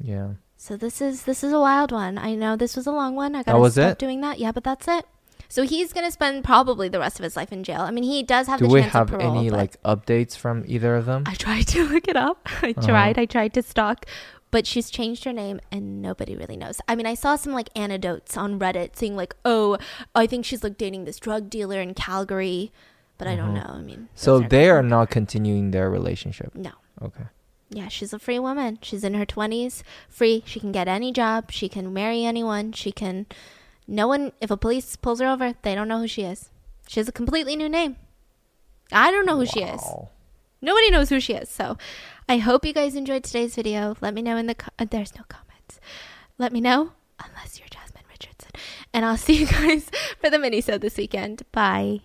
Yeah. So this is this is a wild one. I know this was a long one. I gotta stop it? doing that. Yeah, but that's it. So he's gonna spend probably the rest of his life in jail. I mean, he does have. Do the we chance have of parole, any like updates from either of them? I tried to *laughs* look it up. I uh-huh. tried. I tried to stalk, but she's changed her name and nobody really knows. I mean, I saw some like anecdotes on Reddit saying like, "Oh, I think she's like dating this drug dealer in Calgary." But I don't mm-hmm. know. I mean, so they are not continuing their relationship. No. Okay. Yeah, she's a free woman. She's in her 20s, free. She can get any job. She can marry anyone. She can. No one, if a police pulls her over, they don't know who she is. She has a completely new name. I don't know who wow. she is. Nobody knows who she is. So I hope you guys enjoyed today's video. Let me know in the. Co- uh, there's no comments. Let me know, unless you're Jasmine Richardson. And I'll *laughs* see you guys for the mini show this weekend. Bye.